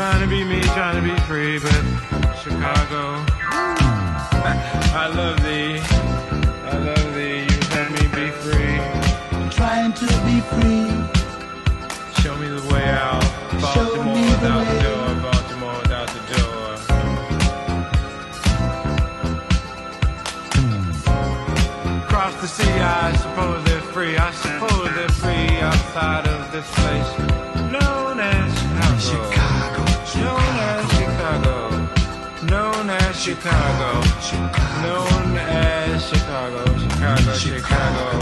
trying to be me, trying to be free, but Chicago. I love thee. I love thee. You let me be free. Trying to be free. Show me the way out. Show Baltimore me the without the way. door. Baltimore without the door. Across the sea, I suppose they're free. I suppose they're free outside of this place known as Chicago. Known Known as Chicago. Known as Chicago. Chicago, Chicago.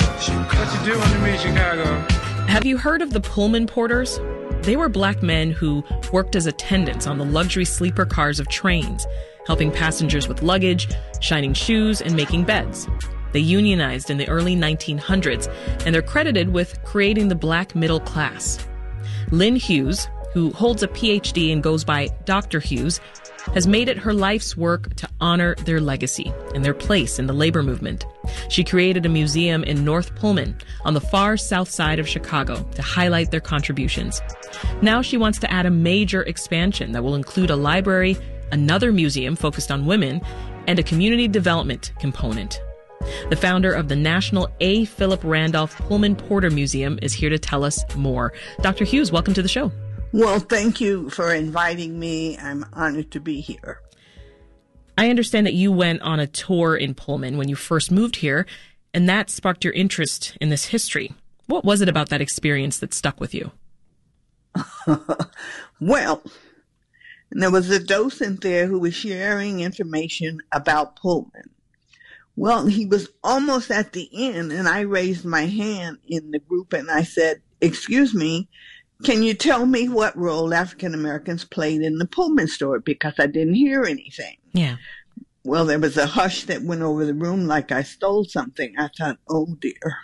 What you doing to me, Chicago? Have you heard of the Pullman Porters? They were black men who worked as attendants on the luxury sleeper cars of trains, helping passengers with luggage, shining shoes, and making beds. They unionized in the early 1900s, and they're credited with creating the black middle class. Lynn Hughes, who holds a PhD and goes by Dr. Hughes, has made it her life's work to honor their legacy and their place in the labor movement. She created a museum in North Pullman on the far south side of Chicago to highlight their contributions. Now she wants to add a major expansion that will include a library, another museum focused on women, and a community development component. The founder of the National A. Philip Randolph Pullman Porter Museum is here to tell us more. Dr. Hughes, welcome to the show. Well, thank you for inviting me. I'm honored to be here. I understand that you went on a tour in Pullman when you first moved here, and that sparked your interest in this history. What was it about that experience that stuck with you? Well, there was a docent there who was sharing information about Pullman. Well, he was almost at the end, and I raised my hand in the group and I said, Excuse me, can you tell me what role African Americans played in the Pullman story? Because I didn't hear anything. Yeah. Well, there was a hush that went over the room like I stole something. I thought, oh dear.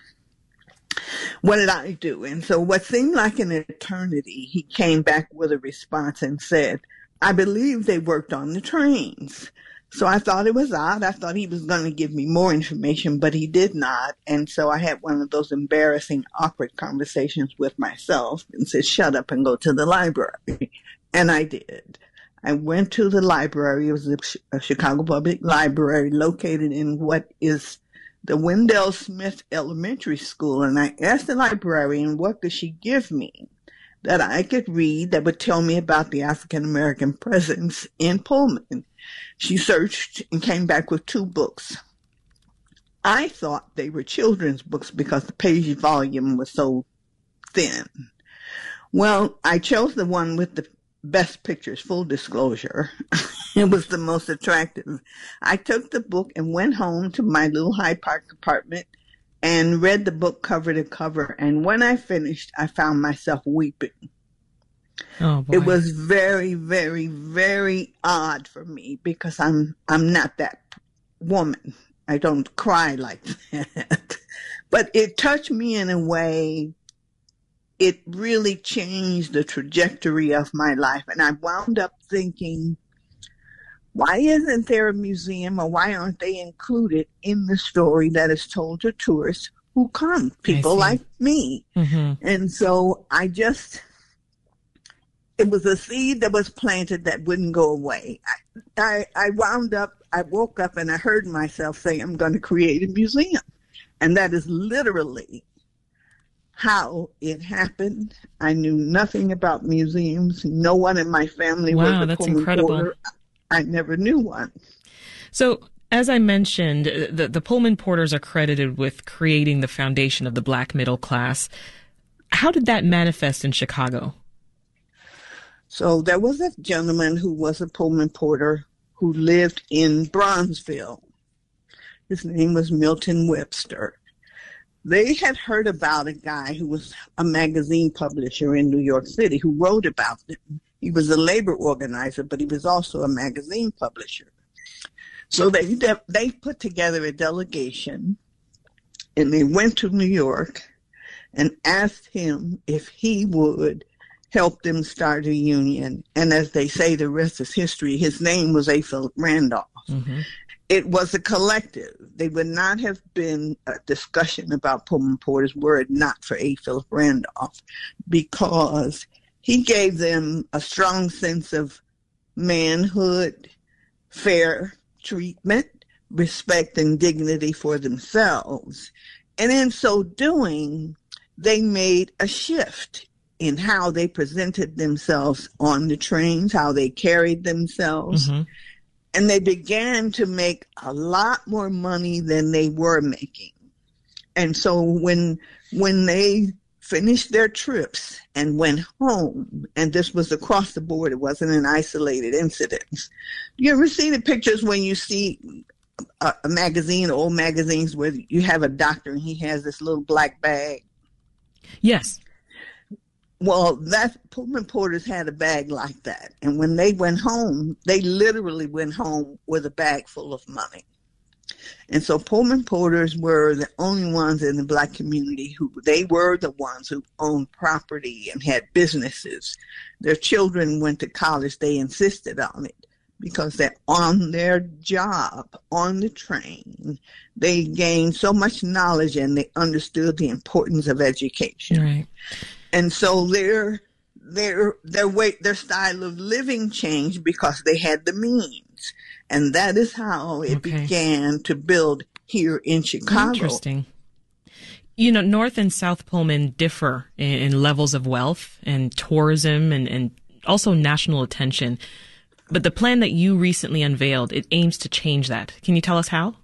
What did I do? And so what seemed like an eternity, he came back with a response and said, I believe they worked on the trains. So I thought it was odd. I thought he was going to give me more information, but he did not. And so I had one of those embarrassing, awkward conversations with myself and said, shut up and go to the library. And I did. I went to the library. It was a, Chicago Public Library located in what is the Wendell Smith Elementary School. And I asked the librarian, what could she give me that I could read that would tell me about the African American presence in Pullman? She searched and came back with two books. I thought they were children's books because the page volume was so thin. Well, I chose the one with the best pictures, full disclosure. it was the most attractive. I took the book and went home to my little Hyde Park apartment and read the book cover to cover. And when I finished, I found myself weeping. Oh. It was very, very, very odd for me because I'm I'm not that woman. I don't cry like that. but it touched me in a way it really changed the trajectory of my life and I wound up thinking why isn't there a museum or why aren't they included in the story that is told to tourists who come, people like me? Mhm. And so I just, it was a seed that was planted that wouldn't go away. I, I, I wound up, I woke up and I heard myself say, I'm going to create a museum. And that is literally how it happened. I knew nothing about museums. No one in my family was Wow, a that's incredible. porter. I never knew one. So, as I mentioned, the, the Pullman Porters are credited with creating the foundation of the black middle class. How did that manifest in Chicago? So there was a gentleman who was a Pullman porter who lived in Bronzeville. His name was Milton Webster. They had heard about a guy who was a magazine publisher in New York City who wrote about them. He was a labor organizer, but he was also a magazine publisher. So they they put together a delegation and they went to New York and asked him if he would help them start a union. And as they say, the rest is history. His name was A. Philip Randolph. Mm-hmm. It was a collective. They would not have been a discussion about Pullman Porters were it not for A. Philip Randolph because he gave them a strong sense of manhood, fair treatment, respect, and dignity for themselves. And in so doing, they made a shift in how they presented themselves on the trains, how they carried themselves. Mm-hmm. And they began to make a lot more money than they were making. And so when when they finished their trips and went home, and this was across the board, it wasn't an isolated incident. You ever see the pictures when you see a, a magazine, old magazines, where you have a doctor and he has this little black bag? Yes. Well, that Pullman Porters had a bag like that, and when they went home, they literally went home with a bag full of money. And so Pullman Porters were the only ones in the black community who they were the ones who owned property and had businesses. Their children went to college, they insisted on it because they're on their job on the train. They gained so much knowledge and they understood the importance of education. Right. And so their their their way their style of living changed because they had the means. And that is how it okay. began to build here in Chicago. Interesting. You know, North and South Pullman differ in, in levels of wealth and tourism and, and also national attention. But the plan that you recently unveiled, it aims to change that. Can you tell us how?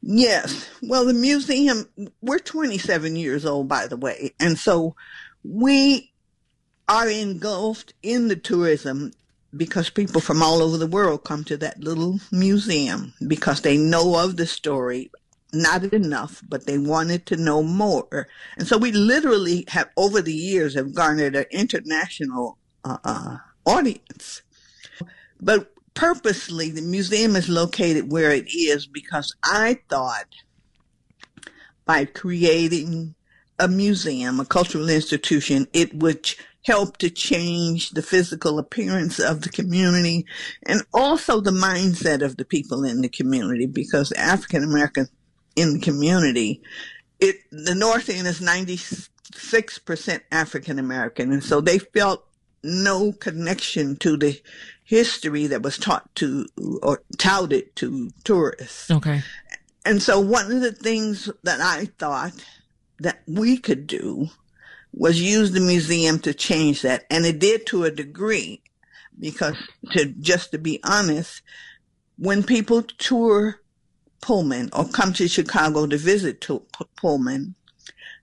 Yes. Well, the museum, we're 27 years old, by the way. And so we are engulfed in the tourism because people from all over the world come to that little museum because they know of the story. Not enough, but they wanted to know more. And so we literally have, over the years, have garnered an international uh, uh, audience. But purposely, the museum is located where it is because I thought by creating a museum, a cultural institution, it would help to change the physical appearance of the community and also the mindset of the people in the community because African American in the community, it the North End is 96% African American and so they felt no connection to the history that was taught to or touted to tourists. Okay. And so one of the things that I thought that we could do was use the museum to change that. And it did to a degree because to just to be honest, when people tour Pullman or come to Chicago to visit to Pullman,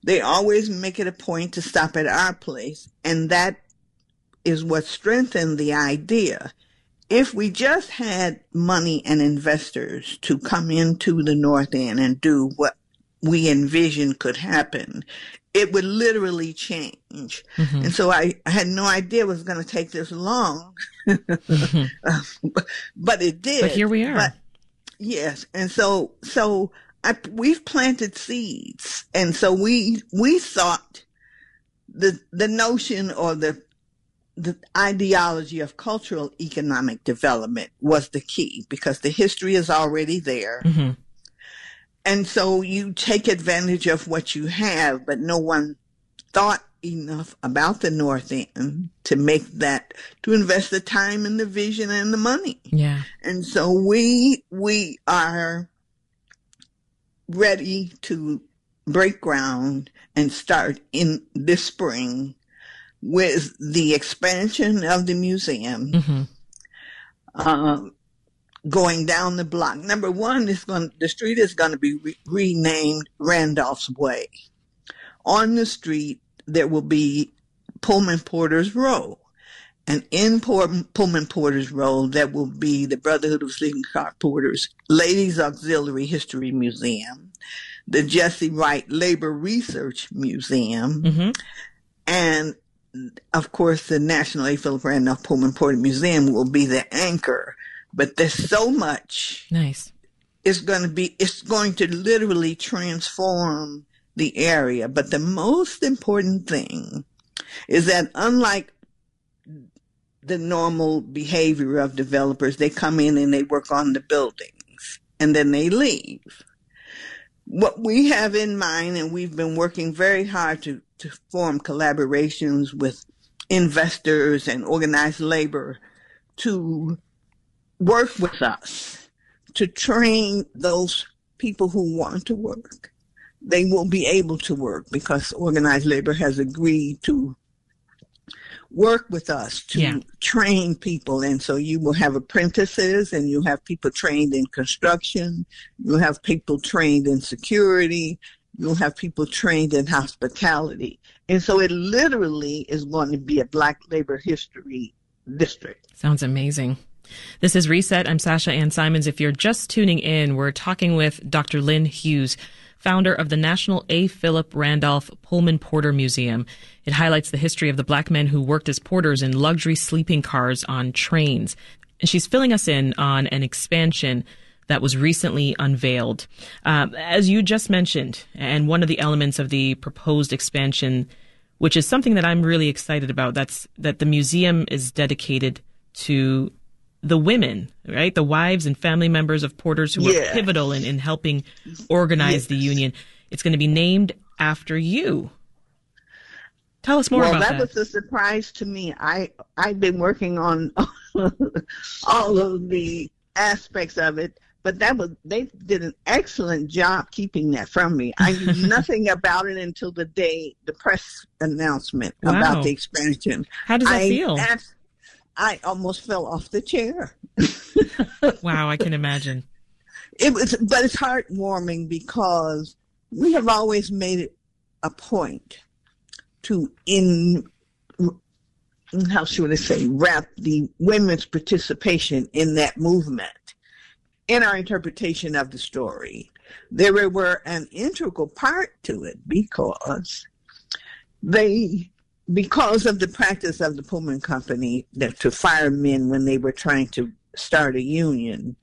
they always make it a point to stop at our place. And that is what strengthened the idea. If we just had money and investors to come into the North End and do what we envisioned could happen, it would literally change. Mm-hmm. And so I, I, had no idea it was going to take this long, mm-hmm. but it did. But here we are. But, yes. And so, so I, we've planted seeds. And so we, we thought the, the notion or the the ideology of cultural economic development was the key because the history is already there. Mm-hmm. And so you take advantage of what you have, but no one thought enough about the North End to make that, to invest the time and the vision and the money. Yeah. And so we, we are ready to break ground and start in this spring with the expansion of the museum, mm-hmm. uh, going down the block. Number one is going, the street is going to be re- renamed Randolph's Way. On the street, there will be Pullman Porter's Row. And in Pullman Porter's Row, there will be the Brotherhood of Sleeping Car Porters, Ladies Auxiliary History Museum, the Jesse Wright Labor Research Museum, mm-hmm. and of course, the National A. Philip Randolph Pullman Porter Museum will be the anchor, but there's so much. Nice. It's going to be, it's going to literally transform the area. But the most important thing is that unlike the normal behavior of developers, they come in and they work on the buildings and then they leave. What we have in mind, and we've been working very hard to to form collaborations with investors and organized labor to work with us to train those people who want to work. They will be able to work because organized labor has agreed to work with us to Yeah. train people. And so you will have apprentices and you'll have people trained in construction. You'll have people trained in security. You'll have people trained in hospitality. And so it literally is going to be a Black labor history district. Sounds amazing. This is Reset. I'm Sasha Ann Simons. If you're just tuning in, we're talking with Dr. Lynn Hughes, founder of the National A. Philip Randolph Pullman Porter Museum. It highlights the history of the black men who worked as porters in luxury sleeping cars on trains. And she's filling us in on an expansion that was recently unveiled. Um, as you just mentioned, and one of the elements of the proposed expansion, which is something that I'm really excited about, that's that the museum is dedicated to the women, right? The wives and family members of porters who were pivotal in, in helping organize the union. It's going to be named after you. Tell us more well, about that, Well, that. was a surprise to me. I I've been working on all of the aspects of it, but that was they did an excellent job keeping that from me. I knew nothing about it until the day the press announcement Wow. about the expansion. How does that I feel? I almost fell off the chair. wow, I can imagine. It was, but it's heartwarming because we have always made it a point to in how should I say wrap the women's participation in that movement in our interpretation of the story. They were, an integral part to it because they because of the practice of the Pullman Company that to fire men when they were trying to start a union,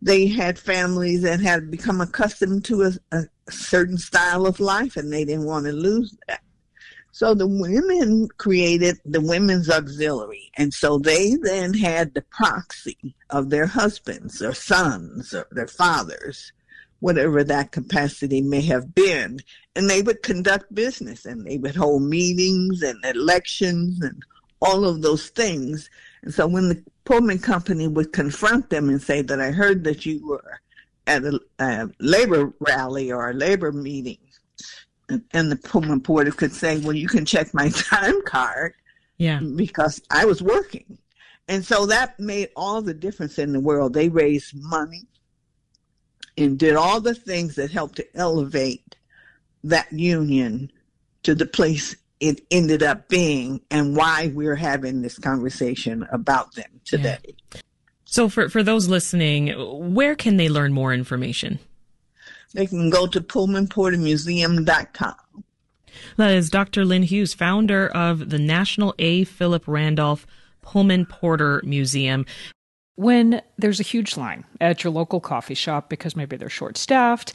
they had families that had become accustomed to a, a certain style of life and they didn't want to lose that. So the women created the women's auxiliary. And so they then had the proxy of their husbands or sons or their fathers, whatever that capacity may have been. And they would conduct business and they would hold meetings and elections and all of those things. And so when the Pullman Company would confront them and say that I heard that you were at a, a labor rally or a labor meeting, and the Pullman porter could say, "Well, you can check my time card Yeah. because I was working," and so that made all the difference in the world. They raised money and did all the things that helped to elevate that union to the place it ended up being, and why we're having this conversation about them today. So for, for those listening, where can they learn more information? They can go to PullmanPorterMuseum.com. That is Dr. Lynn Hughes, founder of the National A. Philip Randolph Pullman Porter Museum. When there's a huge line at your local coffee shop because maybe they're short staffed,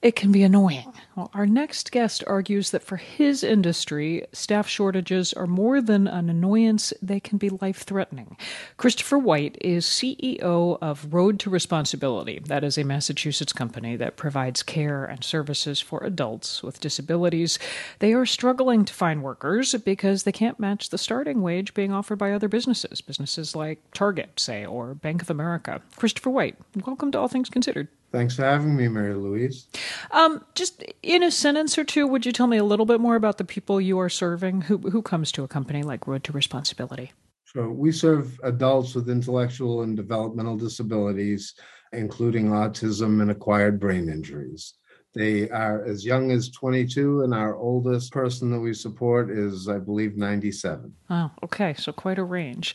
it can be annoying. Well, our next guest argues that for his industry, staff shortages are more than an annoyance, they can be life threatening. Christopher White is CEO of Road to Responsibility. That is a Massachusetts company that provides care and services for adults with disabilities. They are struggling to find workers because they can't match the starting wage being offered by other businesses, businesses like Target, say, or Bank of America. Christopher White, welcome to All Things Considered. Thanks for having me, Mary Louise. Um, just in a sentence or two, would you tell me a little bit more about the people you are serving? Who who comes to a company like Road to Responsibility? So we serve adults with intellectual and developmental disabilities, including autism and acquired brain injuries. They are as young as 22, and our oldest person that we support is, I believe, 97. Oh, okay, so quite a range.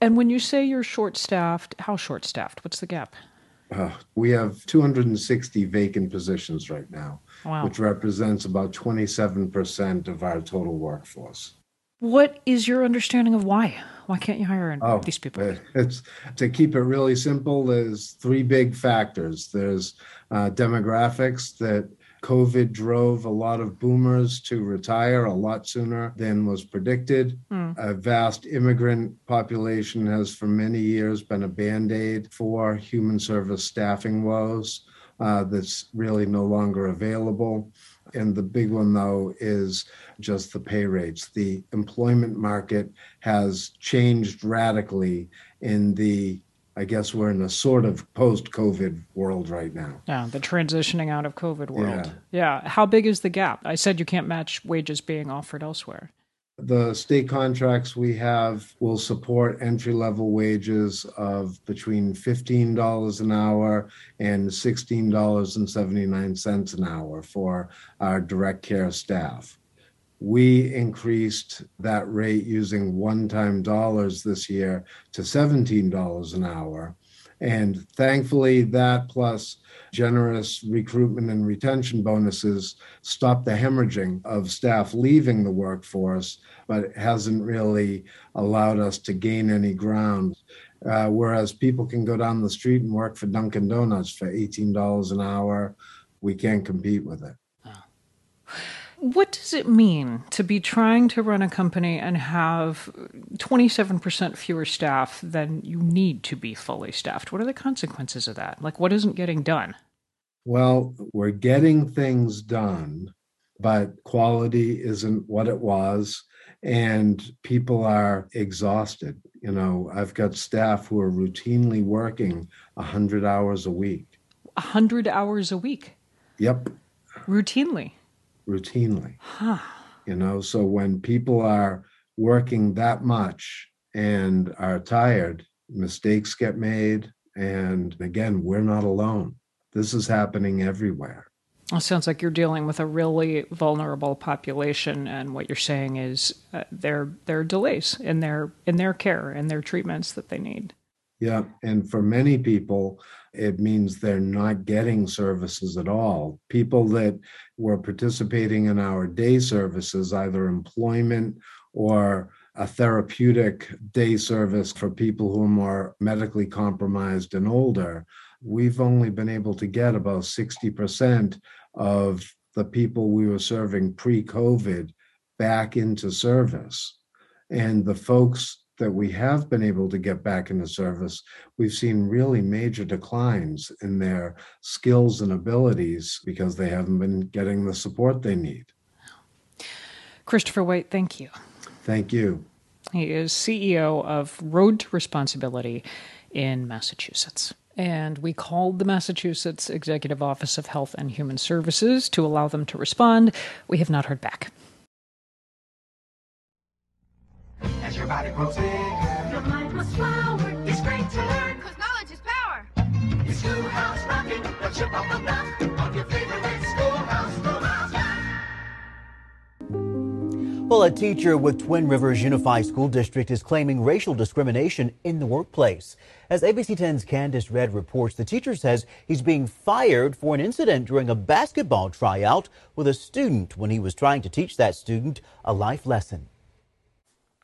And when you say you're short staffed, how short staffed? What's the gap? Uh, we have 260 vacant positions right now, Wow. which represents about 27% of our total workforce. What is your understanding of why? Why can't you hire Oh, these people? uh, It's to keep it really simple. There's three big factors. There's uh, demographics that COVID drove a lot of boomers to retire a lot sooner than was predicted. Hmm. A vast immigrant population has for many years been a band aid for human service staffing woes uh, that's really no longer available. And the big one, though, is just the pay rates. The employment market has changed radically in the I guess we're in a sort of post COVID world right now. Yeah, the transitioning out of COVID world. Yeah. yeah. How big is the gap? I said you can't match wages being offered elsewhere. The state contracts we have will support entry level wages of between $15 an hour and $16.79 an hour for our direct care staff. We increased that rate using one time dollars this year to $17 an hour. And thankfully, that plus generous recruitment and retention bonuses stopped the hemorrhaging of staff leaving the workforce, but it hasn't really allowed us to gain any ground. Uh, whereas people can go down the street and work for Dunkin' Donuts for $18 an hour, we can't compete with it. What does it mean to be trying to run a company and have 27% fewer staff than you need to be fully staffed? What are the consequences of that? Like, what isn't getting done? Well, we're getting things done, but quality isn't what it was. And people are exhausted. You know, I've got staff who are routinely working 100 hours a week. 100 hours a week? Yep. Routinely routinely. Huh. You know, so when people are working that much and are tired, mistakes get made. And again, we're not alone. This is happening everywhere. It sounds like you're dealing with a really vulnerable population, and what you're saying is uh, there there are delays in their in their care and their treatments that they need. Yeah, and for many people, it means they're not getting services at all. People that were participating in our day services, either employment or a therapeutic day service for people who are more medically compromised and older, we've only been able to get about 60% of the people we were serving pre COVID back into service. And the folks that we have been able to get back into service, we've seen really major declines in their skills and abilities because they haven't been getting the support they need. Christopher White, thank you. Thank you. He is CEO of Road to Responsibility in Massachusetts. And we called the Massachusetts Executive Office of Health and Human Services to allow them to respond. We have not heard back. As your body grows bigger, your mind must flower. It's great to learn, cause knowledge is power. It's Schoolhouse Rocking, the chip off the block of your favorite schoolhouse, schoolhouse Well, a teacher with Twin Rivers Unified School District is claiming racial discrimination in the workplace. As ABC 10's Candice Red reports, the teacher says he's being fired for an incident during a basketball tryout with a student when he was trying to teach that student a life lesson.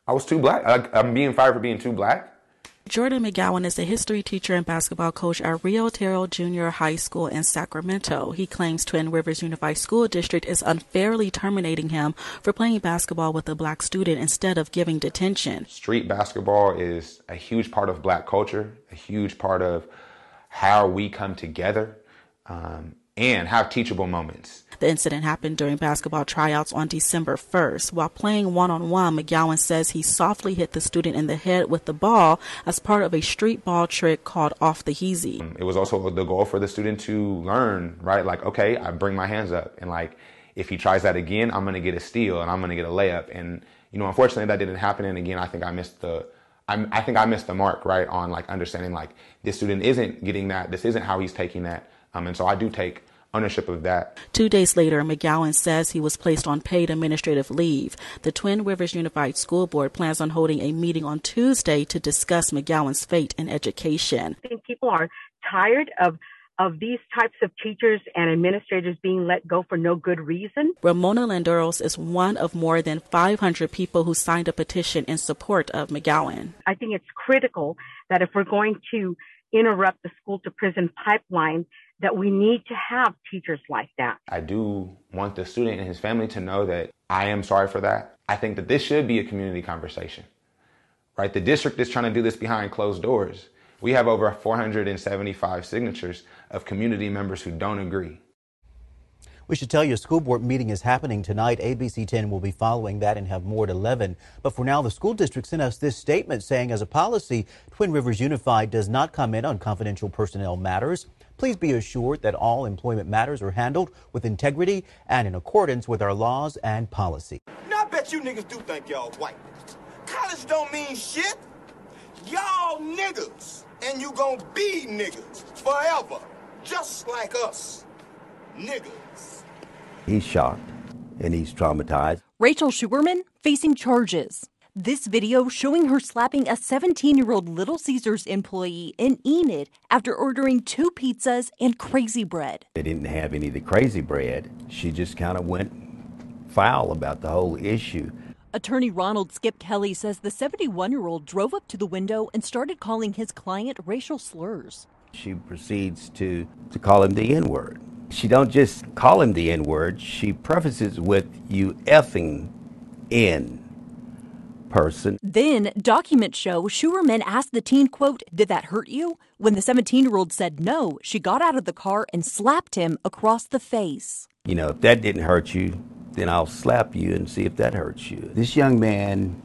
I was too black. I, am being fired for being too black. Jordan McGowan is a history teacher and basketball coach at Rio Tierra Junior High School in Sacramento. He claims Twin Rivers Unified School District is unfairly terminating him for playing basketball with a black student instead of giving detention. Street basketball is a huge part of black culture, a huge part of how we come together um, and have teachable moments. The incident happened during basketball tryouts on December 1st. While playing one on one, McGowan says he softly hit the student in the head with the ball as part of a street ball trick called off the heezy. Um, it was also the goal for the student to learn, right? Like, okay, I bring my hands up and like, if he tries that again, I'm going to get a steal and I'm going to get a layup. And, you know, unfortunately that didn't happen. And again, I think I missed the, I, I think I missed the mark, right? On like understanding like this student isn't getting that. This isn't how he's taking that. Um, and so I do take ownership of that. Two days later, McGowan says he was placed on paid administrative leave. The Twin Rivers Unified School Board plans on holding a meeting on Tuesday to discuss McGowan's fate in education. I think people are tired of of these types of teachers and administrators being let go for no good reason. Ramona Landeros is one of more than 500 people who signed a petition in support of McGowan. I think it's critical that if we're going to interrupt the school to prison pipeline, that we need to have teachers like that. I do want the student and his family to know that I am sorry for that. I think that this should be a community conversation, right? The district is trying to do this behind closed doors. We have over 475 signatures of community members who don't agree. We should tell you a school board meeting is happening tonight. ABC 10 will be following that and have more at 11. But for now, the school district sent us this statement saying, as a policy, Twin Rivers Unified does not comment on confidential personnel matters. Please be assured that all employment matters are handled with integrity and in accordance with our laws and policy. Now, I bet you niggas do think y'all white. College don't mean shit. Y'all niggas. And you gonna be niggas forever. Just like us. Niggas. He's shocked and he's traumatized. Rachel Schuerman facing charges. This video showing her slapping a 17 year old Little Caesars employee in Enid after ordering two pizzas and crazy bread. They didn't have any of the crazy bread. She just kind of went foul about the whole issue. Attorney Ronald Skip Kelly says the 71 year old drove up to the window and started calling his client racial slurs. She proceeds to, to call him the N word. She don't just call him the N word, she prefaces with you effing N person. Then documents show Schuerman asked the teen, quote, Did that hurt you? When the 17 year old said no, she got out of the car and slapped him across the face. You know, if that didn't hurt you, then I'll slap you and see if that hurts you. This young man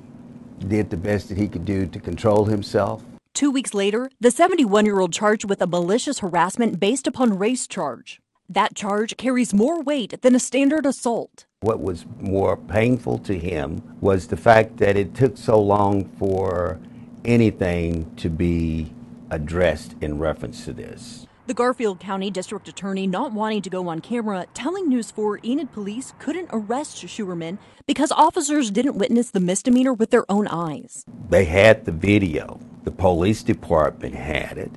did the best that he could do to control himself. Two weeks later, the 71 year old charged with a malicious harassment based upon race charge. That charge carries more weight than a standard assault. What was more painful to him was the fact that it took so long for anything to be addressed in reference to this. The Garfield County District Attorney not wanting to go on camera, telling News 4 Enid police couldn't arrest Schuerman because officers didn't witness the misdemeanor with their own eyes. They had the video. The police department had it.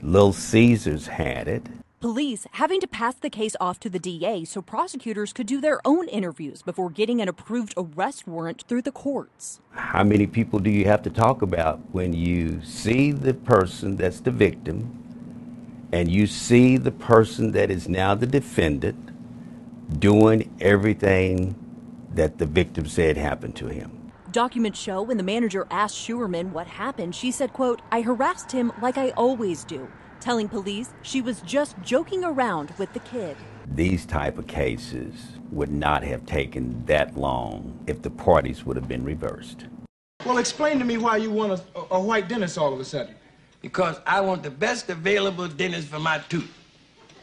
Little Caesars had it. Police having to pass the case off to the DA so prosecutors could do their own interviews before getting an approved arrest warrant through the courts. How many people do you have to talk about when you see the person that's the victim and you see the person that is now the defendant doing everything that the victim said happened to him? Documents show when the manager asked Schuerman what happened, she said, quote, I harassed him like I always do telling police she was just joking around with the kid. These type of cases would not have taken that long if the parties would have been reversed. Well, explain to me why you want a, a white dentist all of a sudden. Because I want the best available dentist for my tooth.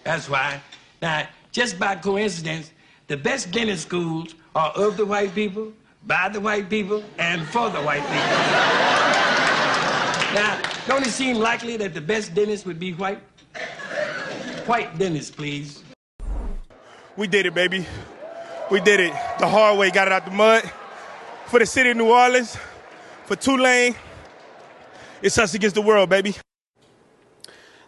That's why. Now, just by coincidence, the best dentist schools are of the white people, by the white people, and for the white people. Now, don't it seem likely that the best dentist would be white? White dentist, please. We did it, baby. We did it the hard way, got it out the mud. For the city of New Orleans, for Tulane, it's us against the world, baby.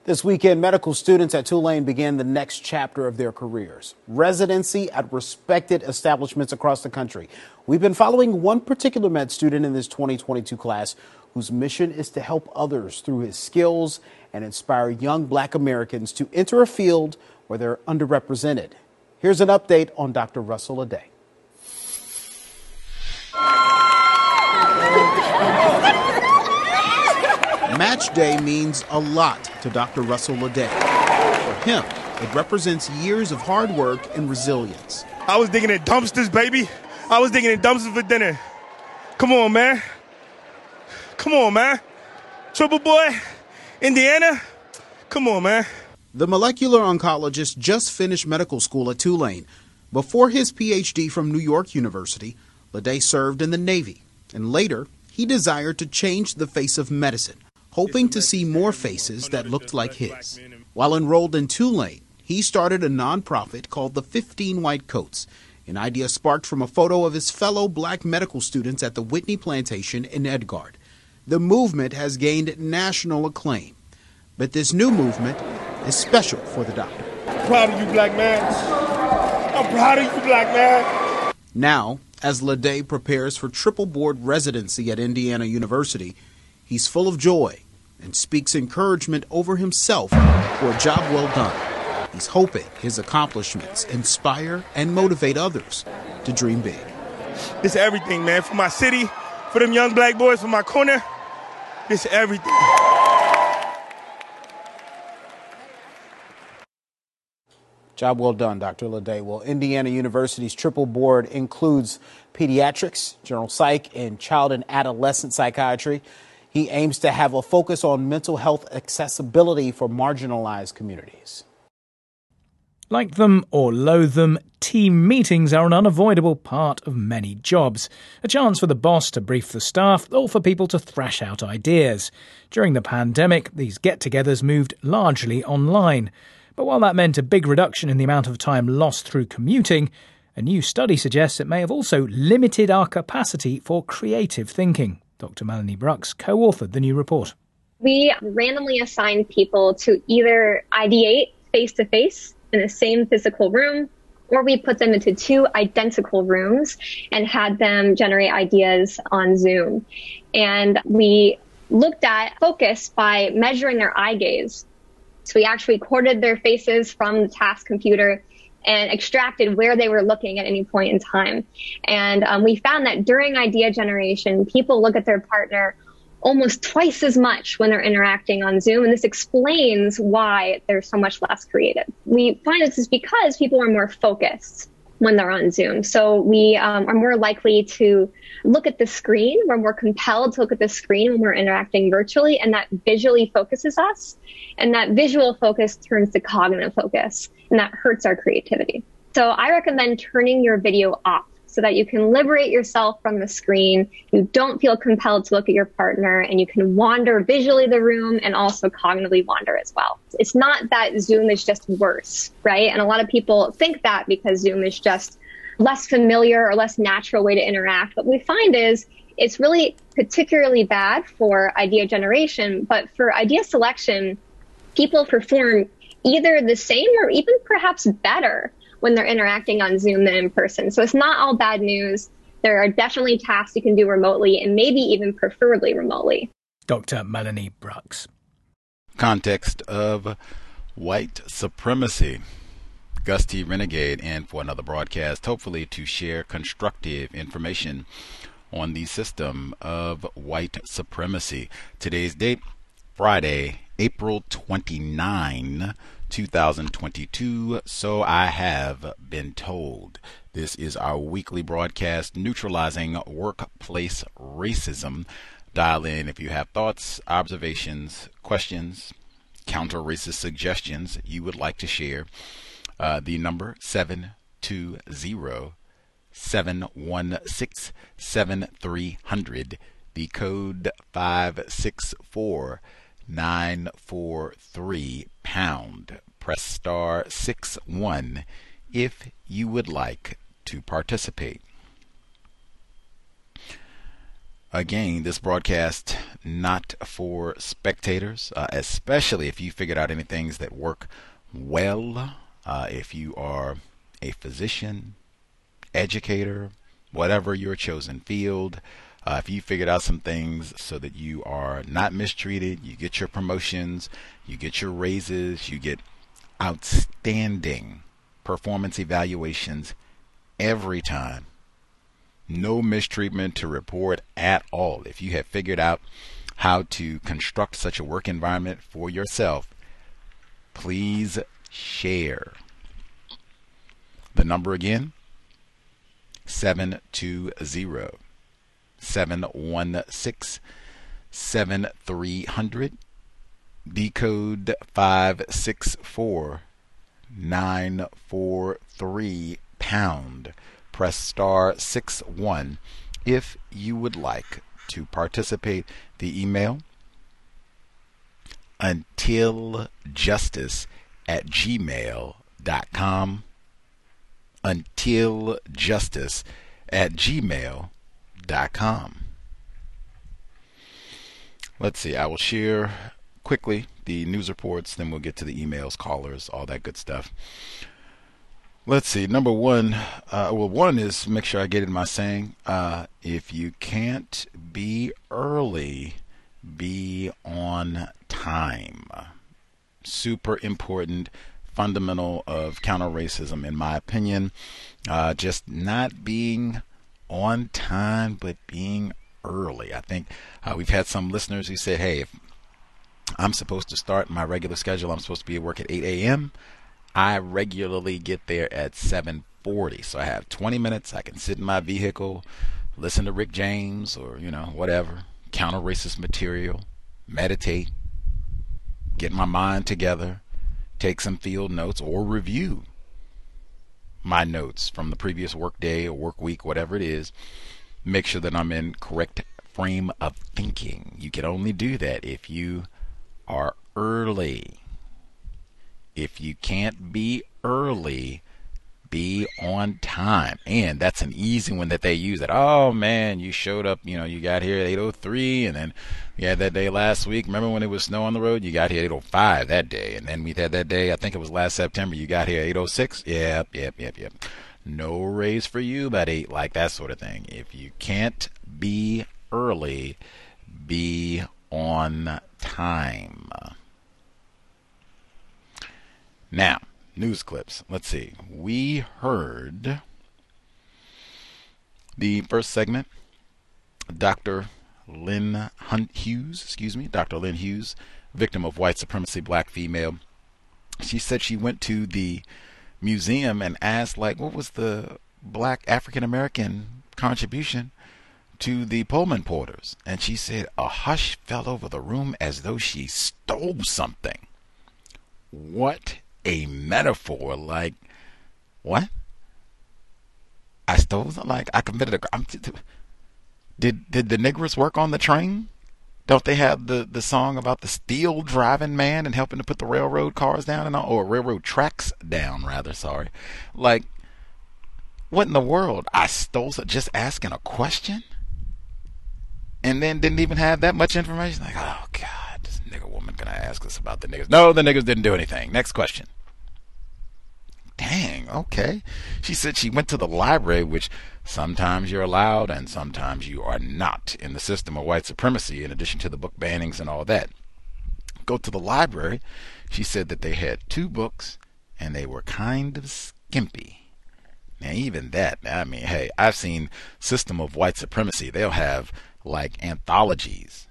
This weekend, medical students at Tulane began the next chapter of their careers residency at respected establishments across the country. We've been following one particular med student in this 2022 class whose mission is to help others through his skills and inspire young black Americans to enter a field where they're underrepresented. Here's an update on Dr. Russell Ledet. Match day means a lot to Dr. Russell Ledet. For him, it represents years of hard work and resilience. I was digging in dumpsters, baby. I was digging in dumpsters for dinner. Come on, man. Come on, man. Triple boy, Indiana. Come on, man. The molecular oncologist just finished medical school at Tulane. Before his PhD from New York University, Ledet served in the Navy, and later he desired to change the face of medicine, hoping to see more faces that looked like his. While enrolled in Tulane, he started a nonprofit called the 15 White Coats, an idea sparked from a photo of his fellow black medical students at the Whitney Plantation in Edgard. The movement has gained national acclaim, but this new movement is special for the doctor. I'm proud of you, black man. I'm proud of you, black man. Now, as Ledet prepares for triple board residency at Indiana University, he's full of joy and speaks encouragement over himself for a job well done. He's hoping his accomplishments inspire and motivate others to dream big. It's everything, man. For my city, for them young black boys, for my corner, is everything. Job well done, Dr. Ledet. Well, Indiana University's triple board includes pediatrics, general psych, and child and adolescent psychiatry. He aims to have a focus on mental health accessibility for marginalized communities. Like them or loathe them, team meetings are an unavoidable part of many jobs. A chance for the boss to brief the staff or for people to thrash out ideas. During the pandemic, these get togethers moved largely online. But while that meant a big reduction in the amount of time lost through commuting, a new study suggests it may have also limited our capacity for creative thinking. Dr. Melanie Brucks co authored the new report. We randomly assigned people to either ideate face to face in the same physical room, or we put them into two identical rooms and had them generate ideas on Zoom. And we looked at focus by measuring their eye gaze. So we actually recorded their faces from the task computer and extracted where they were looking at any point in time. And um, we found that during idea generation, people look at their partner almost twice as much when they're interacting on Zoom. And this explains why they're so much less creative. We find this is because people are more focused when they're on Zoom. So we um, are more likely to look at the screen. We're more compelled to look at the screen when we're interacting virtually, and that visually focuses us. And that visual focus turns to cognitive focus, and that hurts our creativity. So I recommend turning your video off so that you can liberate yourself from the screen. You don't feel compelled to look at your partner and you can wander visually the room and also cognitively wander as well. It's not that Zoom is just worse, right? And a lot of people think that because Zoom is just less familiar or less natural way to interact. What we find is it's really particularly bad for idea generation, but for idea selection, people perform either the same or even perhaps better when they're interacting on Zoom than in person. So it's not all bad news. There are definitely tasks you can do remotely and maybe even preferably remotely. Dr. Melanie Brucks. Context of white supremacy. Gus T. Renegade in for another broadcast, hopefully to share constructive information on the system of white supremacy. Today's date, Friday, April 29, 2022. So I have been told. This is our weekly broadcast neutralizing workplace racism. Dial in if you have thoughts, observations, questions, counter racist suggestions you would like to share. Uh, the number 720 716 7300. The code 564 943 pound. Press star 6 1 if you would like to participate. Again, this broadcast not for spectators, uh, especially if you figured out any things that work well uh, if you are a physician, educator, whatever your chosen field, uh, if you figured out some things so that you are not mistreated, you get your promotions, you get your raises, you get outstanding performance evaluations every time. No mistreatment to report at all. If you have figured out how to construct such a work environment for yourself, please share. The number again 720 716 7300. Decode 564 943 pound. Press star 6 1 if you would like to participate. The email until justice at gmail.com. Until justice at gmail.com. Let's see, I will share quickly the news reports, then we'll get to the emails, callers, all that good stuff. Let's see. Number one, uh, well, one is make sure I get in my saying. Uh, if you can't be early, be on time super important fundamental of counter racism, in my opinion. Uh, just not being on time, but being early. I think uh, we've had some listeners who said, hey, if I'm supposed to start my regular schedule, I'm supposed to be at work at 8 a.m., I regularly get there at 7:40, so I have 20 minutes. I can sit in my vehicle, listen to Rick James or you know whatever, counter racist material, meditate, get my mind together, take some field notes or review my notes from the previous work day or work week, whatever it is. Make sure that I'm in correct frame of thinking. You can only do that if you are early. If you can't be early, be on time. And that's an easy one that they use that, oh man, you showed up, you know, you got here at 803 and then we had that day last week. Remember when it was snow on the road? You got here at 805 that day. And then we had that day, I think it was last September, you got here at 806. Yep, yep, yep, yep. No raise for you, buddy. Like that sort of thing. If you can't be early, be on time. Now, news clips. Let's see. We heard the first segment. Dr. Lynn Hunt Hughes, excuse me, Dr. Lynn Hughes, victim of white supremacy, black female. She said she went to the museum and asked, like, what was the black African American contribution to the Pullman porters? And she said, a hush fell over the room as though she stole something. What a metaphor. Like, what? I stole something? Like, I committed a crime. did did the niggers work on the train? Don't they have the, the song about the steel driving man and helping to put the railroad cars down and all, or railroad tracks down rather? Sorry, like what in the world? I stole just asking a question, and then didn't even have that much information. Like, oh god, this nigger woman gonna ask us about the niggers? No, the niggers didn't do anything. Next question. Dang, okay. She said she went to the library, which sometimes you're allowed and sometimes you are not in the system of white supremacy, in addition to the book bannings and all that. Go to the library. She said that they had two books and they were kind of skimpy. Now, even that, I mean, hey, I've seen System of White Supremacy. They'll have like anthologies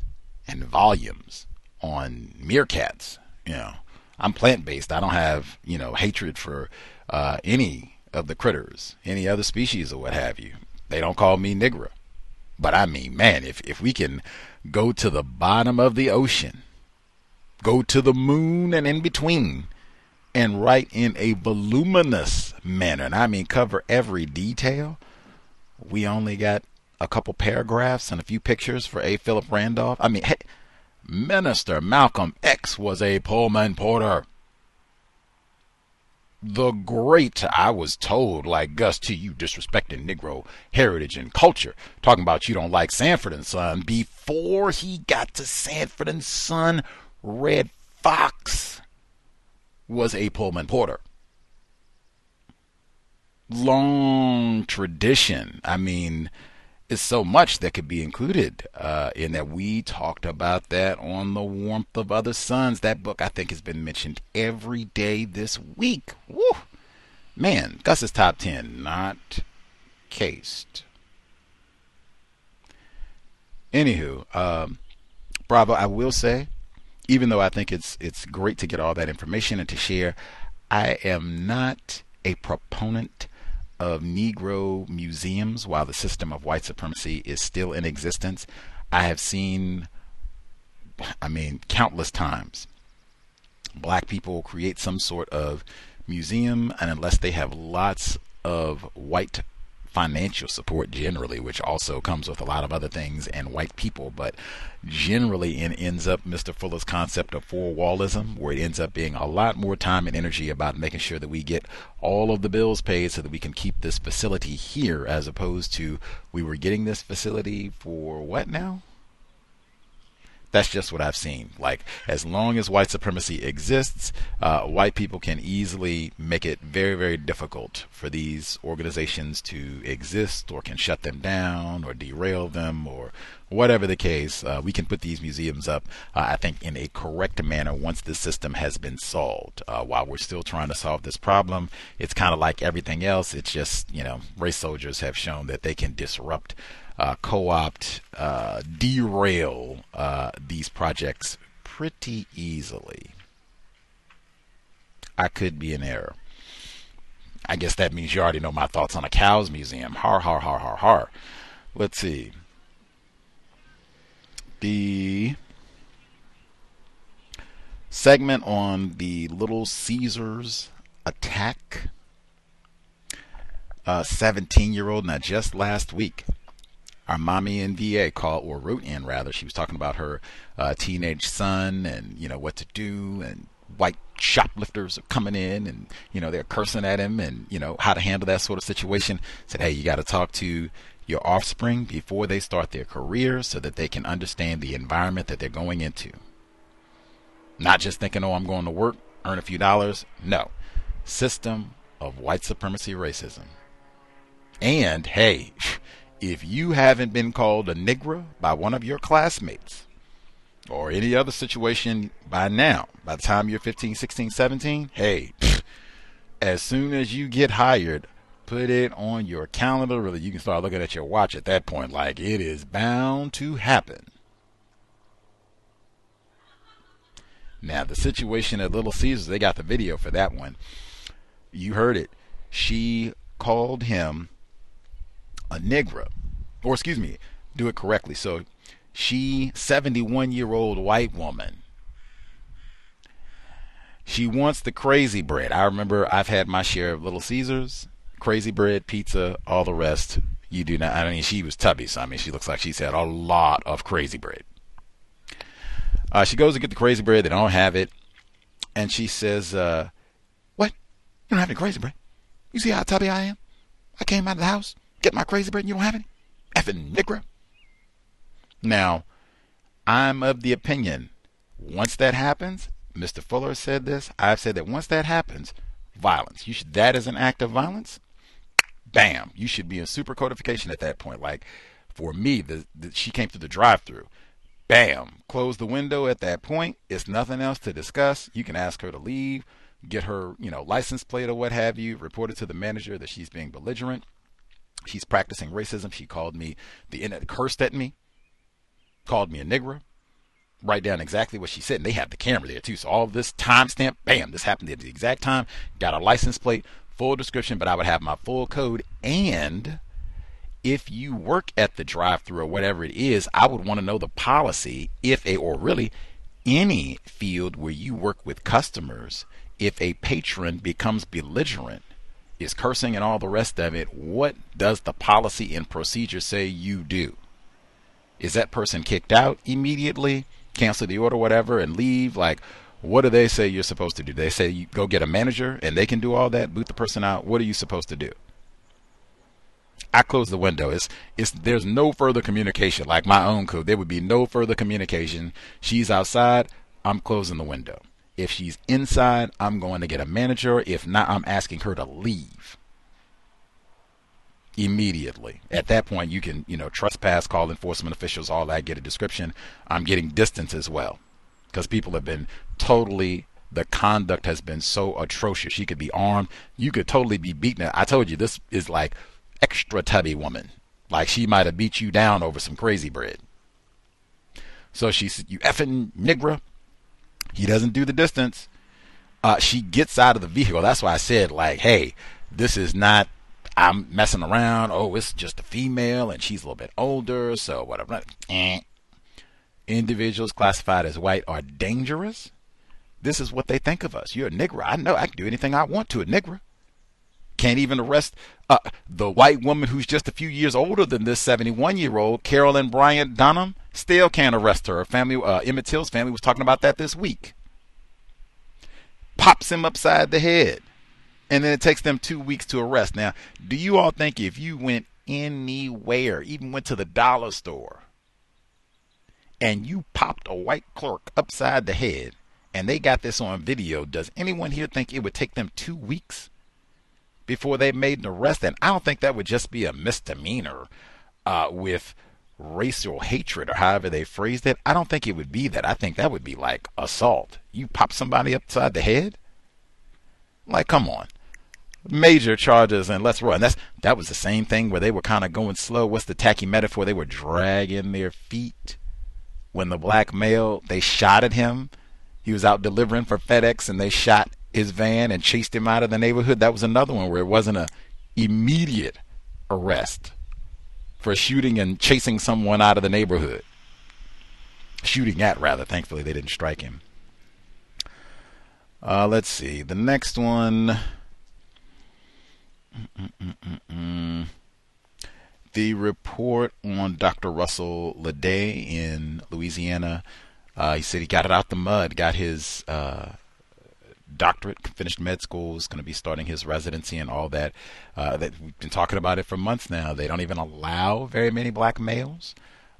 and volumes on meerkats. You know, I'm plant based. I don't have, you know, hatred for uh, any of the critters, any other species or what have you. They don't call me Negro. But I mean, man, if, if we can go to the bottom of the ocean, go to the moon and in between, and write in a voluminous manner, and I mean cover every detail, we only got a couple paragraphs and a few pictures for A. Philip Randolph. I mean, hey, Minister Malcolm X was a Pullman porter the great, I was told, like Gus T, you disrespecting Negro heritage and culture, talking about you don't like Sanford and Son. Before he got to Sanford and Son, Redd Foxx was a Pullman Porter. Long tradition. I mean, is so much that could be included uh, in that. We talked about that on the warmth of other suns. That book I think has been mentioned every day this week. Woo! Man, Gus's top ten not cased. Anywho, um, bravo. I will say, even though I think it's it's great to get all that information and to share, I am not a proponent of Negro museums while the system of white supremacy is still in existence. I have seen, I mean, countless times, black people create some sort of museum, and unless they have lots of white financial support generally, which also comes with a lot of other things and white people, but generally it ends up Mr. Fuller's concept of four wallism, where it ends up being a lot more time and energy about making sure that we get all of the bills paid so that we can keep this facility here, as opposed to we were getting this facility for what now? That's just what I've seen. Like, as long as white supremacy exists, uh, white people can easily make it very, very difficult for these organizations to exist or can shut them down or derail them or whatever the case. Uh, we can put these museums up, uh, I think, in a correct manner once the system has been solved. Uh, while we're still trying to solve this problem, it's kind of like everything else. It's just, you know, race soldiers have shown that they can disrupt uh, co-opt, uh, derail uh, these projects pretty easily. I could be in error. I guess that means you already know my thoughts on a cows museum. Har, har, har, har, har. Let's see. The segment on the Little Caesars attack. A 17 year old. Now, just last week, our mommy in VA called, or wrote in rather, she was talking about her uh, teenage son and, you know, what to do and white shoplifters are coming in and you know they're cursing at him and you know how to handle that sort of situation. Said hey you got to talk to your offspring before they start their career so that they can understand the environment that they're going into. Not just thinking oh i'm going to work earn a few dollars. No. System of white supremacy racism. And hey if you haven't been called a nigger by one of your classmates or any other situation by now, by the time you're 15, 16, 17, hey, as soon as you get hired, put it on your calendar. Really, you can start looking at your watch at that point, like it is bound to happen. Now, the situation at Little Caesars, they got the video for that one. You heard it. She called him a Negra, or excuse me, do it correctly. So she, 71 year old white woman, she wants the crazy bread. I remember I've had my share of Little Caesars, crazy bread, pizza, all the rest. You do not. I mean, she was tubby, so I mean, she looks like she's had a lot of crazy bread. Uh, she goes to get the crazy bread. They don't have it, and she says, uh, "What? You don't have any crazy bread? You see how tubby I am? I came out of the house, get my crazy bread, and you don't have any? Effing nigger." Now, I'm of the opinion once that happens, Mr. Fuller said this, I've said that once that happens, violence. You should that is an act of violence. Bam, you should be in super codification at that point. Like for me, the, the she came through the drive-through. Bam, close the window at that point. It's nothing else to discuss. You can ask her to leave, get her, you know, license plate or what have you. Report it to the manager that she's being belligerent. She's practicing racism. She called me the internet cursed at me called me a nigger. Write down exactly what she said, and they have the camera there too. So all this timestamp, bam, this happened at the exact time. Got a license plate, full description, but I would have my full code. And if you work at the drive-through or whatever it is, I would want to know the policy if a or really any field where you work with customers, if a patron becomes belligerent, is cursing and all the rest of it, what does the policy and procedure say you do? Is that person kicked out immediately? Cancel the order, whatever, and leave? Like, what do they say you're supposed to do? They say you go get a manager and they can do all that, boot the person out. What are you supposed to do? I close the window. It's, it's there's no further communication. Like my own code, there would be no further communication. She's outside. I'm closing the window. If she's inside, I'm going to get a manager. If not, I'm asking her to leave immediately. At that point, you can, you know, trespass, call enforcement officials, all that, get a description. I'm getting distance as well because people have been totally, the conduct has been so atrocious. She could be armed, you could totally be beaten. I told you, this is like extra tubby woman. Like she might have beat you down over some crazy bread. So she said, You effing nigger. He doesn't do the distance. Uh, she gets out of the vehicle. That's why I said, like, hey, this is not I'm messing around. Oh, it's just a female and she's a little bit older, so whatever. Eh. Individuals classified as white are dangerous. This is what they think of us. You're a nigger. I know I can do anything I want to a nigger. Can't even arrest uh, the white woman who's just a few years older than this 71 year old, Carolyn Bryant Donham. Still can't arrest her. Her family, uh, Emmett Till's family was talking about that this week. Pops him upside the head and then it takes them two weeks to arrest. Now, do you all think if you went anywhere, even went to the dollar store, and you popped a white clerk upside the head, and they got this on video, does anyone here think it would take them two weeks before they made an arrest? And I don't think that would just be a misdemeanor uh, with racial hatred or however they phrased it. I don't think it would be that. I think that would be like assault. You pop somebody upside the head? Like, come on major charges and let's run. That's that was the same thing where they were kind of going slow. What's the tacky metaphor? They were dragging their feet. When the black male they shot at him, he was out delivering for FedEx and they shot his van and chased him out of the neighborhood. That was another one where it wasn't a immediate arrest for shooting and chasing someone out of the neighborhood. Shooting at, rather. Thankfully, they didn't strike him. Uh, let's see. The next one. Mm-mm-mm-mm. The report on Dr. Russell Ledet in Louisiana. Uh, he said he got it out the mud, got his uh, doctorate, finished med school, is going to be starting his residency and all that. Uh, that we've been talking about it for months now. They don't even allow very many black males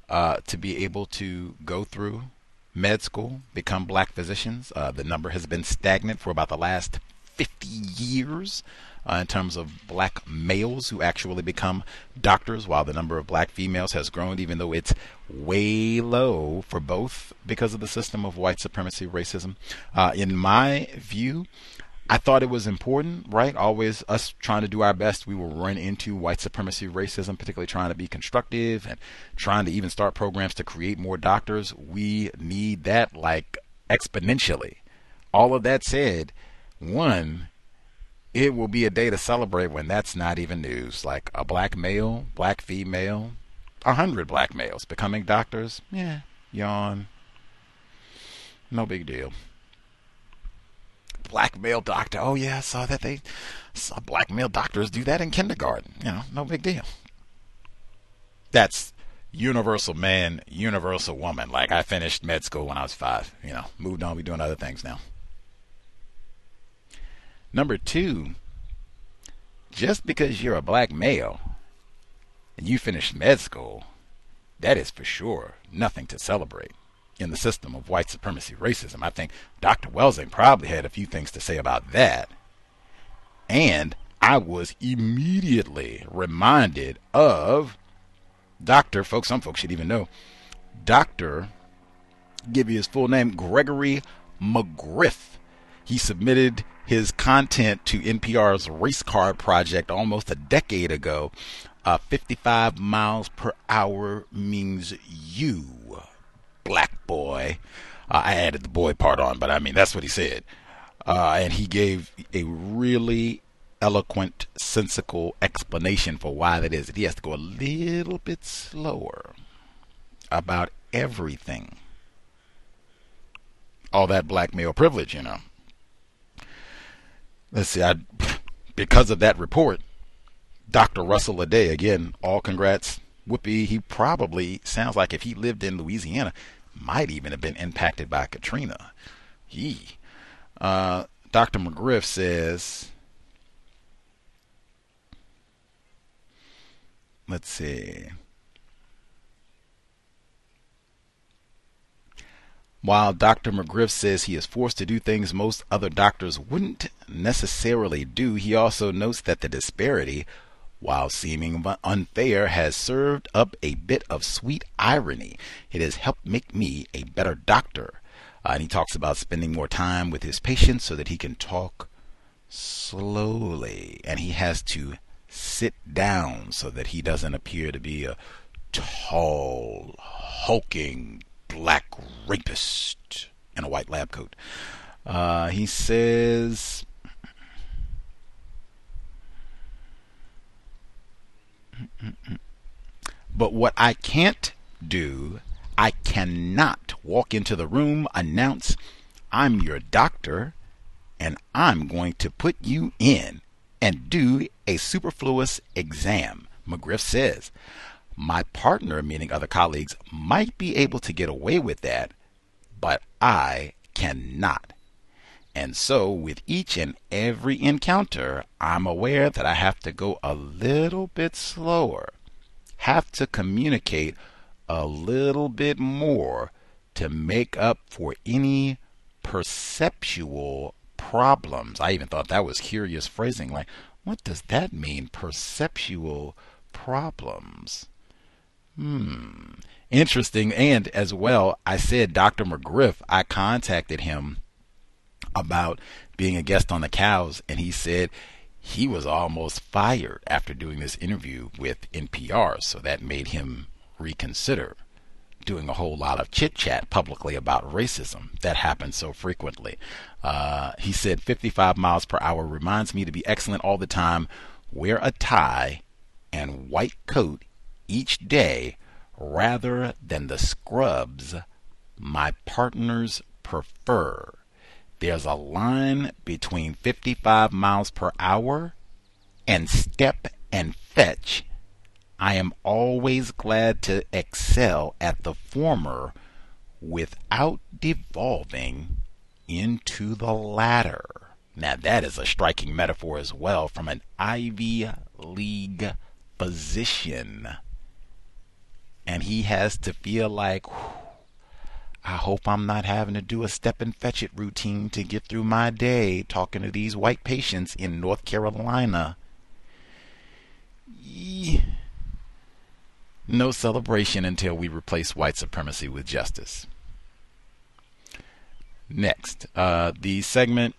uh, to be able to go through med school, become black physicians. Uh, the number has been stagnant for about the last 50 years uh, in terms of black males who actually become doctors, while the number of black females has grown, even though it's way low for both because of the system of white supremacy racism. Uh, in my view, I thought it was important, right? Always us trying to do our best. We will run into white supremacy racism, particularly trying to be constructive and trying to even start programs to create more doctors. We need that like exponentially. All of that said, one, it will be a day to celebrate when that's not even news. Like a black male, black female, a hundred black males becoming doctors. Yeah, yawn. No big deal. Black male doctor. Oh yeah, I saw that they saw black male doctors do that in kindergarten. You know, no big deal. That's universal man, universal woman. Like I finished med school when I was five. You know, moved on. We doing other things now. Number two, just because you're a black male and you finished med school, that is for sure nothing to celebrate in the system of white supremacy racism. I think Dr. Welsing probably had a few things to say about that. And I was immediately reminded of Dr. Folks, some folks should even know, Dr. Give you his full name, Gregory McGriff. He submitted his content to NPR's Race Card Project almost a decade ago. Uh, 55 miles per hour means you, black boy. Uh, I added the boy part on, but I mean, that's what he said. Uh, and he gave a really eloquent, sensical explanation for why that is. That he has to go a little bit slower about everything. All that black male privilege, you know let's see, I, because of that report, Dr. Russell Ledet, again, all congrats. Whoopi, he probably sounds like if he lived in Louisiana, might even have been impacted by Katrina. He, uh, Dr. McGriff says, let's see. While Dr. McGriff says he is forced to do things most other doctors wouldn't necessarily do, he also notes that the disparity, while seeming unfair, has served up a bit of sweet irony. It has helped make me a better doctor. Uh, and he talks about spending more time with his patients so that he can talk slowly. And he has to sit down so that he doesn't appear to be a tall, hulking black rapist in a white lab coat. Uh, he says. But what I can't do, I cannot walk into the room, announce, I'm your doctor, and I'm going to put you in and do a superfluous exam, McGriff says. My partner, meaning other colleagues, might be able to get away with that, but I cannot. And so, with each and every encounter, I'm aware that I have to go a little bit slower, have to communicate a little bit more to make up for any perceptual problems. I even thought that was curious phrasing. Like, what does that mean? Perceptual problems. Hmm. Interesting. And as well, I said Dr. McGriff, I contacted him about being a guest on the cows, and he said he was almost fired after doing this interview with NPR. So that made him reconsider doing a whole lot of chit chat publicly about racism that happens so frequently. Uh, he said 55 miles per hour reminds me to be excellent all the time. Wear a tie and white coat each day rather than the scrubs my partners prefer. There's a line between 55 miles per hour and step and fetch. I am always glad to excel at the former without devolving into the latter. Now, that is a striking metaphor as well from an Ivy League physician. And he has to feel like, I hope I'm not having to do a step and fetch it routine to get through my day talking to these white patients in North Carolina. No celebration until we replace white supremacy with justice. Next, uh, the segment.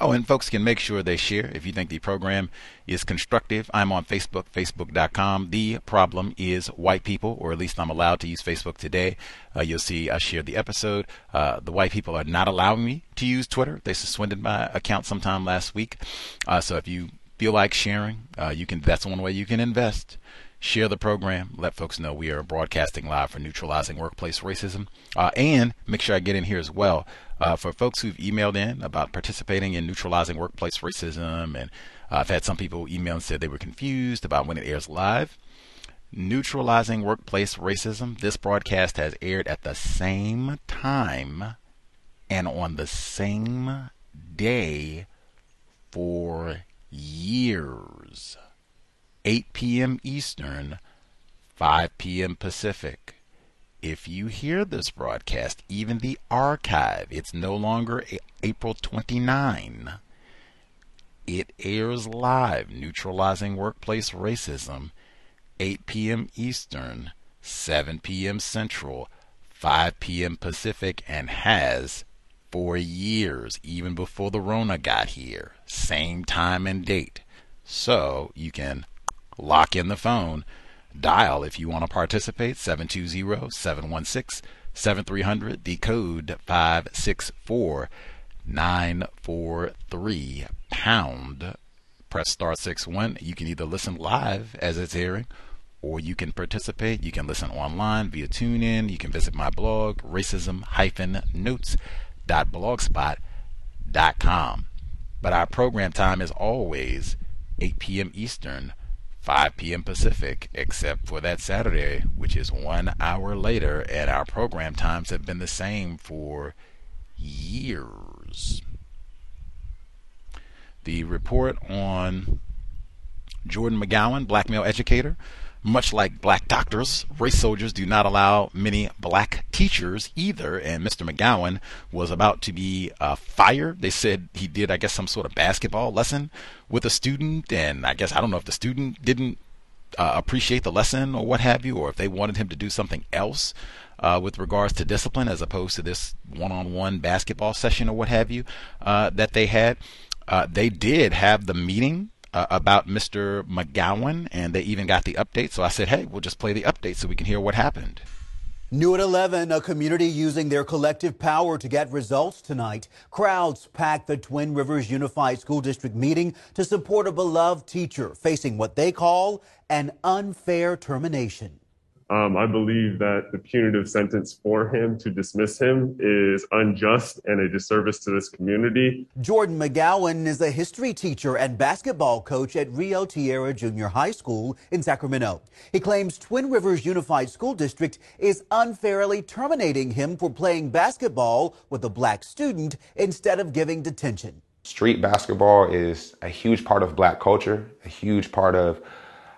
Oh, and folks can make sure they share if you think the program is constructive. I'm on Facebook, facebook.com. The problem is white people, or at least I'm allowed to use Facebook today. Uh, you'll see I shared the episode. Uh, the white people are not allowing me to use Twitter. They suspended my account sometime last week. Uh, so if you feel like sharing, uh, you can. That's one way you can invest share the program, let folks know we are broadcasting live for neutralizing workplace racism, uh, and make sure I get in here as well uh, for folks who've emailed in about participating in neutralizing workplace racism. And uh, I've had some people email and said they were confused about when it airs live. Neutralizing workplace racism. This broadcast has aired at the same time and on the same day for years. 8 p.m. Eastern, 5 p.m. Pacific. If you hear this broadcast, even the archive, it's no longer April 29. It airs live, neutralizing workplace racism, 8 p.m. Eastern, 7 p.m. Central, 5 p.m. Pacific, and has for years, even before the Rona got here. Same time and date. So you can lock in the phone. Dial if you want to participate 720 716 7300. The code 564 943 pound. Press star 61. You can either listen live as it's airing or you can participate. You can listen online via TuneIn. You can visit my blog, racism-notes.blogspot.com. But our program time is always 8 p.m. Eastern, 5 p.m. Pacific, except for that Saturday, which is one hour later, and our program times have been the same for years. The report on Jordan McGowan, black male educator, much like black doctors, race soldiers do not allow many black teachers either. And Mr. McGowan was about to be uh, fired. They said he did, I guess, some sort of basketball lesson with a student. And I guess, I don't know if the student didn't uh, appreciate the lesson or what have you, or if they wanted him to do something else. Uh, with regards to discipline, as opposed to this one-on-one basketball session or what have you uh, that they had, uh, they did have the meeting uh, about Mr. McGowan, and they even got the update. So I said, hey, we'll just play the update so we can hear what happened. New at 11, a community using their collective power to get results tonight. Crowds packed the Twin Rivers Unified School District meeting to support a beloved teacher facing what they call an unfair termination. Um, I believe that the punitive sentence for him to dismiss him is unjust and a disservice to this community. Jordan McGowan is a history teacher and basketball coach at Rio Tierra Junior High School in Sacramento. He claims Twin Rivers Unified School District is unfairly terminating him for playing basketball with a black student instead of giving detention. Street basketball is a huge part of black culture, a huge part of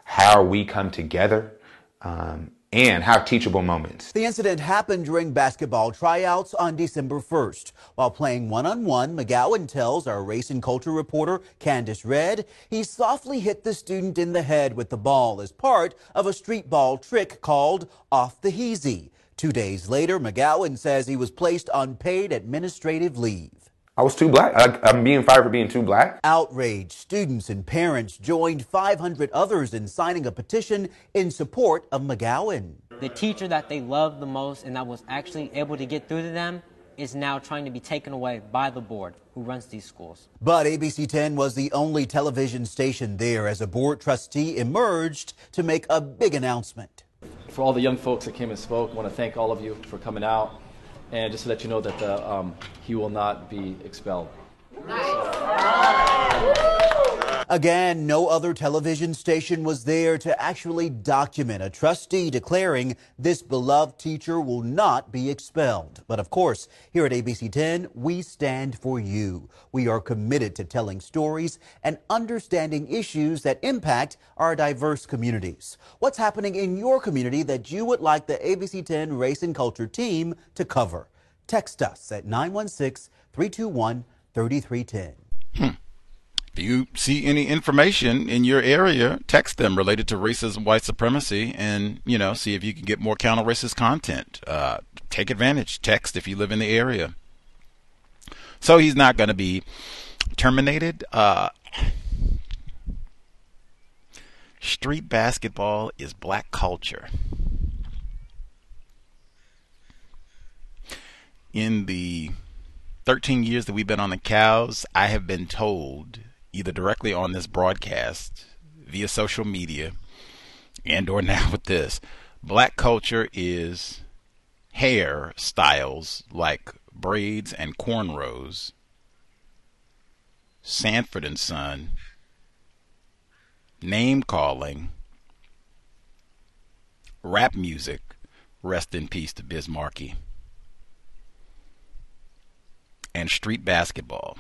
how we come together. Um, and have teachable moments. The incident happened during basketball tryouts on December 1st. While playing one on one, McGowan tells our race and culture reporter Candice Red he softly hit the student in the head with the ball as part of a street ball trick called off the heezy. Two days later, McGowan says he was placed on paid administrative leave. I was too black. I, am being fired for being too black. Outraged students and parents joined 500 others in signing a petition in support of McGowan. the teacher that they loved the most and that was actually able to get through to them is now trying to be taken away by the board who runs these schools. But ABC 10 was the only television station there as a board trustee emerged to make a big announcement. For all the young folks that came and spoke, I want to thank all of you for coming out and just to let you know that the, um, he will not be expelled. Again, no other television station was there to actually document a trustee declaring this beloved teacher will not be expelled. But of course, here at ABC 10, we stand for you. We are committed to telling stories and understanding issues that impact our diverse communities. What's happening in your community that you would like the ABC 10 Race and Culture team to cover? Text us at 916 321 3310. Hmm. If you see any information in your area, text them related to racism, white supremacy, and you know, see if you can get more counter racist content. Uh, take advantage. Text if you live in the area. So he's not going to be terminated. Uh, street basketball is black culture. In the 13 years that we've been on the cows, I have been told either directly on this broadcast via social media and or now with this. Black culture is hair styles like braids and cornrows sanford and son name calling rap music rest in peace to Biz Markie, and street basketball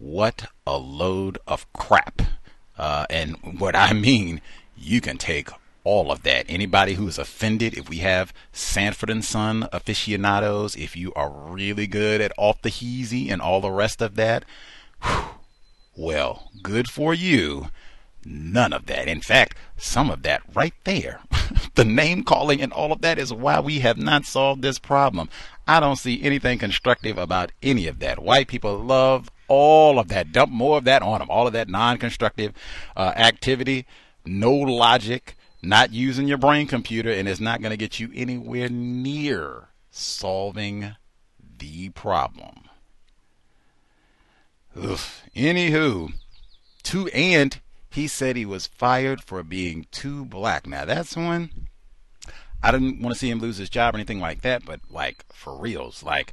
What a load of crap. Uh, and what I mean, you can take all of that. Anybody who is offended, if we have Sanford and Son aficionados, if you are really good at off the heezy and all the rest of that, whew, well, good for you. None of that. In fact, some of that right there. the name calling and all of that is why we have not solved this problem. I don't see anything constructive about any of that. White people love all of that. Dump more of that on them. All of that non-constructive uh, activity, no logic, not using your brain computer, and it's not going to get you anywhere near solving the problem. Ugh. Anywho, to and he said he was fired for being too black. Now that's one. I didn't want to see him lose his job or anything like that, but like for reals, like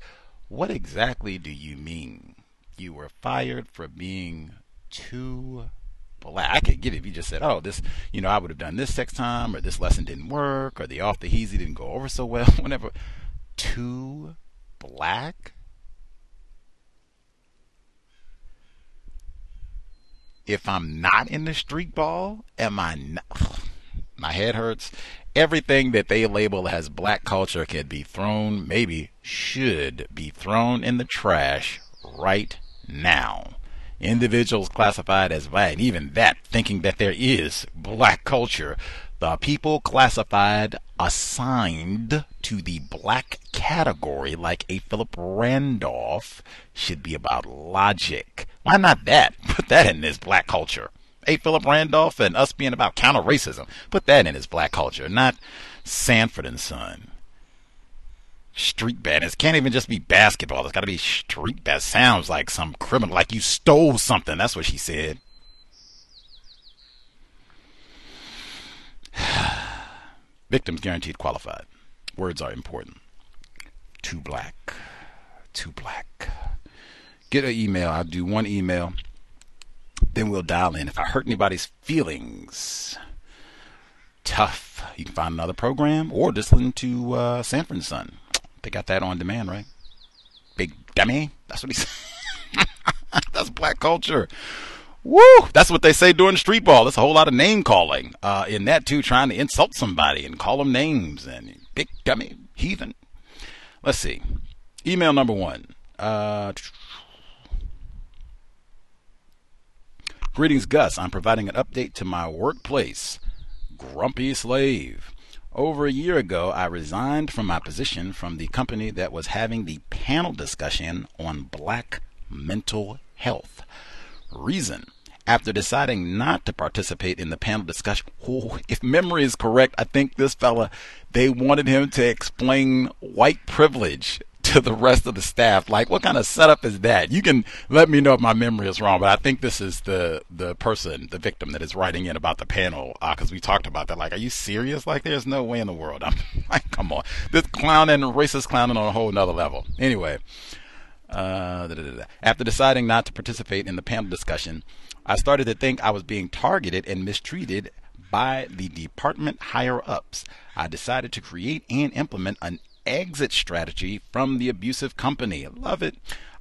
what exactly do you mean? You were fired for being too black. I could get it if you just said, "Oh, this, you know, I would have done this next time, or this lesson didn't work, or the off the easy didn't go over so well." Whatever. Too black. If I'm not in the street ball, am I? Not? My head hurts. Everything that they label as black culture can be thrown, maybe should be thrown in the trash right now. Individuals classified as black, even that, thinking that there is black culture. The people classified assigned to the black category, like a Philip Randolph, should be about logic. Why not that? Put that in this black culture. A Philip Randolph and us being about counter racism. Put that in his black culture, not Sanford and Son street badness. Can't even just be basketball. It's got to be street bad. Sounds like some criminal, like you stole something. That's what she said. Victims guaranteed qualified. Words are important. Too black. Too black. Get an email. I'll do one email. Then we'll dial in. If I hurt anybody's feelings, tough. You can find another program or just listen to uh, Sanford Son. They got that on demand, right? Big dummy. That's what he said. That's black culture. Woo! That's what they say during street ball. There's a whole lot of name calling uh, in that too, trying to insult somebody and call them names and big dummy, heathen. Let's see. Email number one. Uh, Greetings, Gus. I'm providing an update to my workplace. Grumpy slave. Over a year ago, I resigned from my position from the company that was having the panel discussion on black mental health. Reason After deciding not to participate in the panel discussion, oh, if memory is correct, I think this fella, they wanted him to explain white privilege to the rest of the staff. Like, what kind of setup is that? You can let me know if my memory is wrong, but I think this is the the person, the victim that is writing in about the panel because uh, we talked about that. Like, are you serious? Like, there's no way in the world. I'm like, come on, this clowning, racist clowning on a whole nother level. Anyway. Uh, After deciding not to participate in the panel discussion, I started to think I was being targeted and mistreated by the department higher ups. I decided to create and implement an exit strategy from the abusive company. Love it.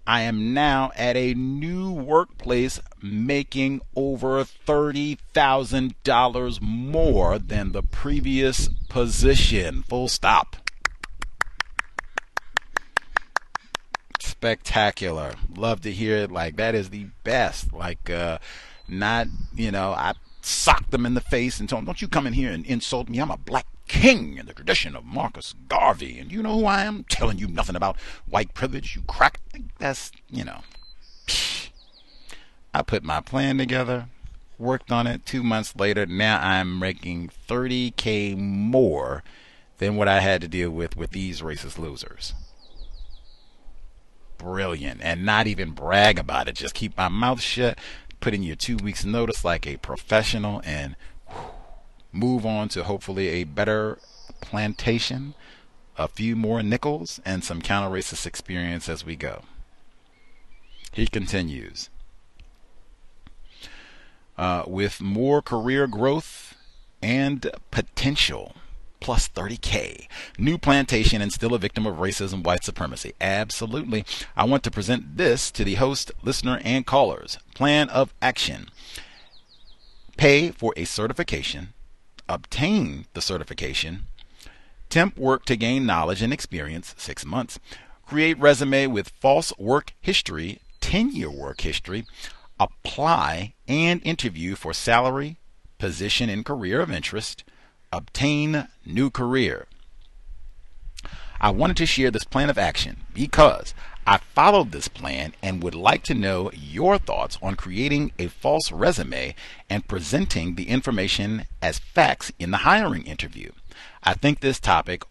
I am now at a new workplace making over $30,000 more than the previous position. Full stop. Spectacular. Love to hear it. Like, that is the best. Like, uh, not, you know, I socked them in the face and told them, don't you come in here and insult me. I'm a black king in the tradition of Marcus Garvey. And you know who I am? Telling you nothing about white privilege, you crack. That's, you know. I put my plan together, worked on it two months later. Now I'm making 30K more than what I had to deal with with these racist losers. Brilliant. And not even brag about it. Just keep my mouth shut, put in your two weeks' notice like a professional, and move on to hopefully a better plantation, a few more nickels, and some counter racist experience as we go. He continues. Uh, with more career growth and potential, plus 30K. New plantation and still a victim of racism, white supremacy. Absolutely. I want to present this to the host, listener, and callers. Plan of action. Pay for a certification obtain the certification, temp work to gain knowledge and experience, six months, create resume with false work history, 10 year work history, apply and interview for salary, position, and career of interest, obtain new career. I wanted to share this plan of action because I followed this plan and would like to know your thoughts on creating a false resume and presenting the information as facts in the hiring interview. I think this topic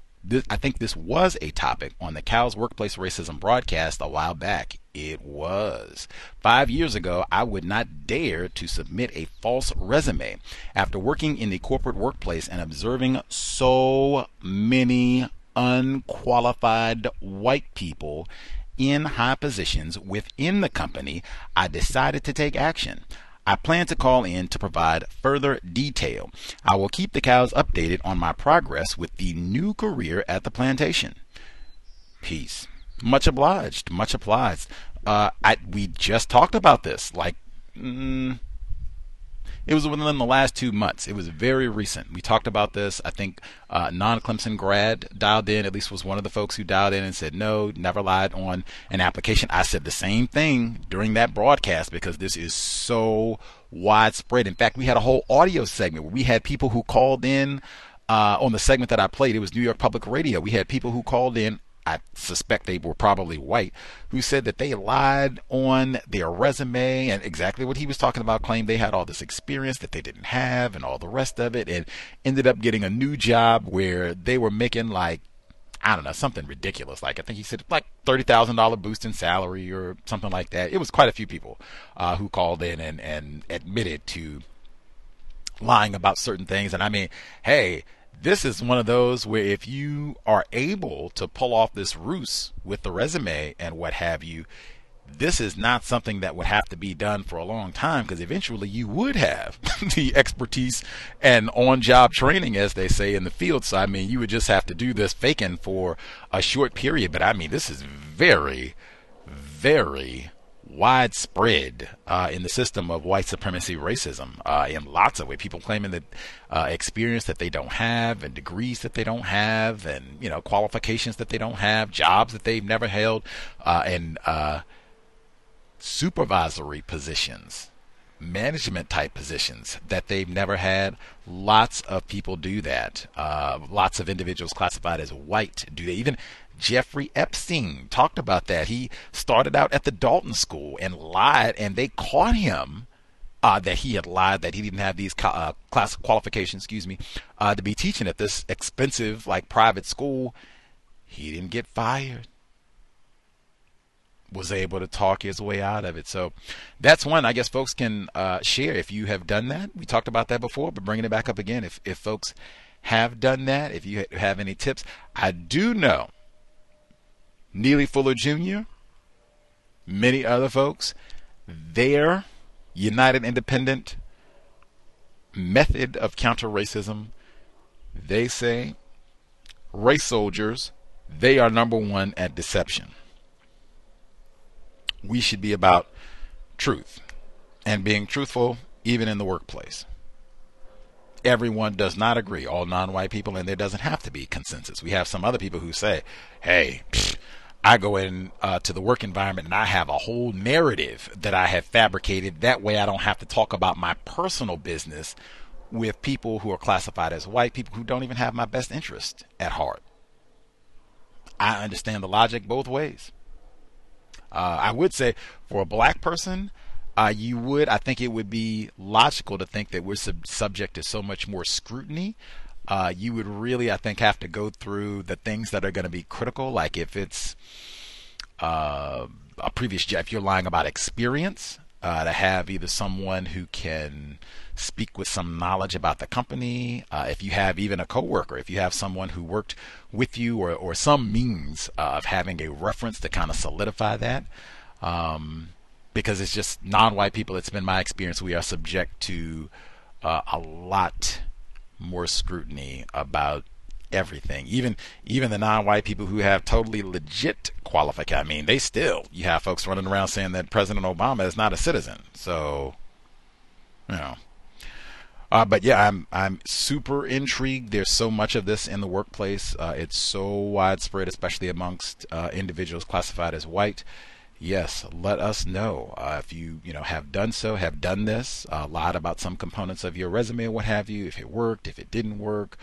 I think this was a topic on the Cal's Workplace Racism broadcast a while back. It was. Five years ago, I would not dare to submit a false resume. After working in the corporate workplace and observing so many unqualified white people in high positions within the company, I decided to take action. I plan to call in to provide further detail. I will keep the cows updated on my progress with the new career at the plantation. Peace. Much obliged. Much obliged. Uh, I, we just talked about this like mm, it was within the last two months. It was very recent. We talked about this. I think uh, non-Clemson grad dialed in. At least was one of the folks who dialed in and said no, never lied on an application. I said the same thing during that broadcast because this is so widespread. In fact, we had a whole audio segment where we had people who called in. Uh, on the segment that I played, it was New York Public Radio. We had people who called in I suspect they were probably white, who said that they lied on their resume and exactly what he was talking about, claimed they had all this experience that they didn't have and all the rest of it, and ended up getting a new job where they were making like, I don't know, something ridiculous. Like I think he said like thirty thousand dollar boost in salary or something like that. It was quite a few people uh, who called in and, and admitted to lying about certain things. And I mean, hey, this is one of those where if you are able to pull off this ruse with the resume and what have you, this is not something that would have to be done for a long time because eventually you would have the expertise and on job training, as they say in the field. So, I mean, you would just have to do this faking for a short period. But I mean, this is very, very widespread uh, in the system of white supremacy racism uh, in lots of ways. People claiming that uh, experience that they don't have, and degrees that they don't have, and you know qualifications that they don't have, jobs that they've never held, uh, and uh, supervisory positions. Management type positions that they've never had. Lots of people do that. Uh, lots of individuals classified as white do they even Jeffrey Epstein talked about that. He started out at the Dalton School and lied, and they caught him uh, that he had lied, that he didn't have these uh, class qualifications, excuse me, uh, to be teaching at this expensive, like private school. He didn't get fired. Was able to talk his way out of it. So that's one I guess folks can uh, share if you have done that. We talked about that before, but bringing it back up again. If if folks have done that, if you have any tips, I do know Neely Fuller Jr., many other folks, their United Independent method of counter racism, they say race soldiers, they are number one at deception. We should be about truth and being truthful even in the workplace. Everyone does not agree, all non white people, and there doesn't have to be consensus. We have some other people who say, hey, pfft, I go in uh, to the work environment and I have a whole narrative that I have fabricated. That way, I don't have to talk about my personal business with people who are classified as white people who don't even have my best interest at heart. I understand the logic both ways. Uh, I would say for a black person, uh, you would, I think it would be logical to think that we're sub- subject to so much more scrutiny uh, you would really, I think, have to go through the things that are going to be critical. Like if it's uh, a previous if you're lying about experience, uh, to have either someone who can speak with some knowledge about the company, uh, if you have even a coworker, if you have someone who worked with you, or, or some means of having a reference to kind of solidify that. Um, because it's just non-white people. It's been my experience. We are subject to uh, a lot more scrutiny about everything. Even even the non-white people who have totally legit qualification. I mean, they still you have folks running around saying that President Obama is not a citizen. So, you know. Uh, but yeah, I'm I'm super intrigued. There's so much of this in the workplace. Uh, it's so widespread, especially amongst uh, individuals classified as white yes, let us know uh, if you you know have done so, have done this, uh, lied about some components of your resume or what have you. If it worked, if it didn't work.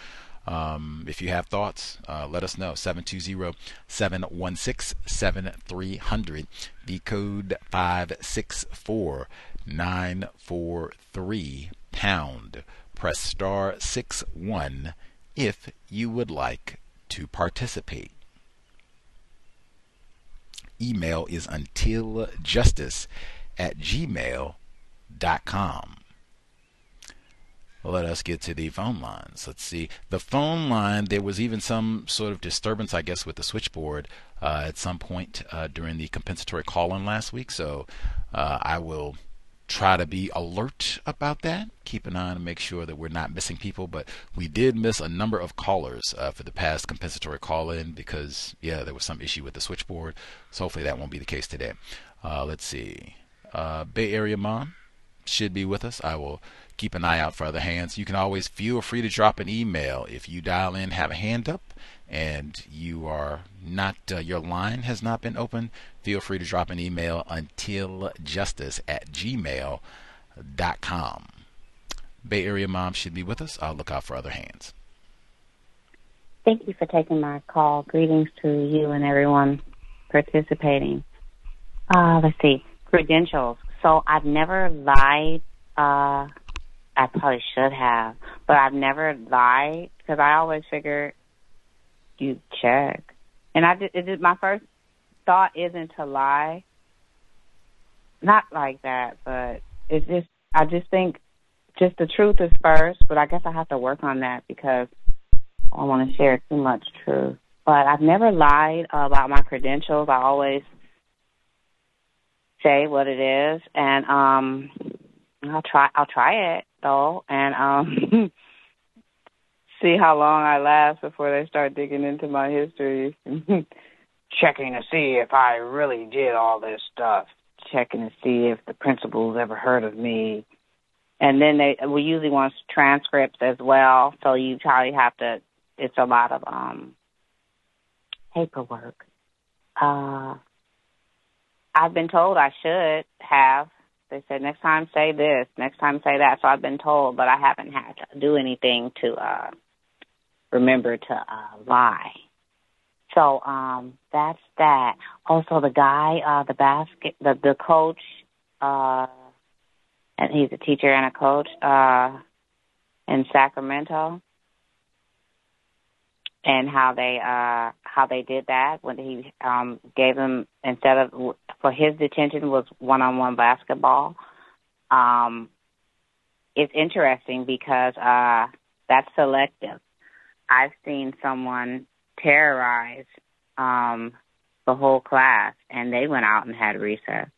Um, if you have thoughts, uh, let us know. 720-716-7300. The code 564943 pound. Press star 6 1 if you would like to participate email is untiljustice at gmail.com. Let us get to the phone lines. Let's see. The phone line, there was even some sort of disturbance, I guess, with the switchboard uh, at some point uh, during the compensatory call in last week. So uh, I will try to be alert about that. Keep an eye and make sure that we're not missing people. But we did miss a number of callers uh, for the past compensatory call in because, yeah, there was some issue with the switchboard. So hopefully that won't be the case today. Uh, let's see. Uh, Bay Area Mom should be with us. I will keep an eye out for other hands. You can always feel free to drop an email. If you dial in, have a hand up, and you are not, uh, your line has not been open, feel free to drop an email until justice at gmail.com. Bay Area Mom should be with us. I'll look out for other hands. Thank you for taking my call. Greetings to you and everyone participating. Uh, let's see. Credentials. So I've never lied. Uh, I probably should have, but I've never lied because I always figure you check. And I did, it did, my first thought isn't to lie. Not like that, but it's just I just think just the truth is first, but I guess I have to work on that because I don't want to share too much truth. But I've never lied about my credentials. I always say what it is and um I'll try I'll try it though and um see how long I last before they start digging into my history. Checking to see if I really did all this stuff. Checking to see if the principal's ever heard of me. And then they we usually want transcripts as well, so you probably have to it's a lot of um paperwork. Uh I've been told I should have they said next time say this, next time say that. So I've been told, but I haven't had to do anything to uh remember to uh, lie. So um, that's that. Also, the guy, uh, the basket, the the coach, uh, and he's a teacher and a coach uh, in Sacramento. And how they uh how they did that when he um gave them instead of for his detention was one on one basketball. Um it's interesting because uh that's selective. I've seen someone terrorize um the whole class and they went out and had recess.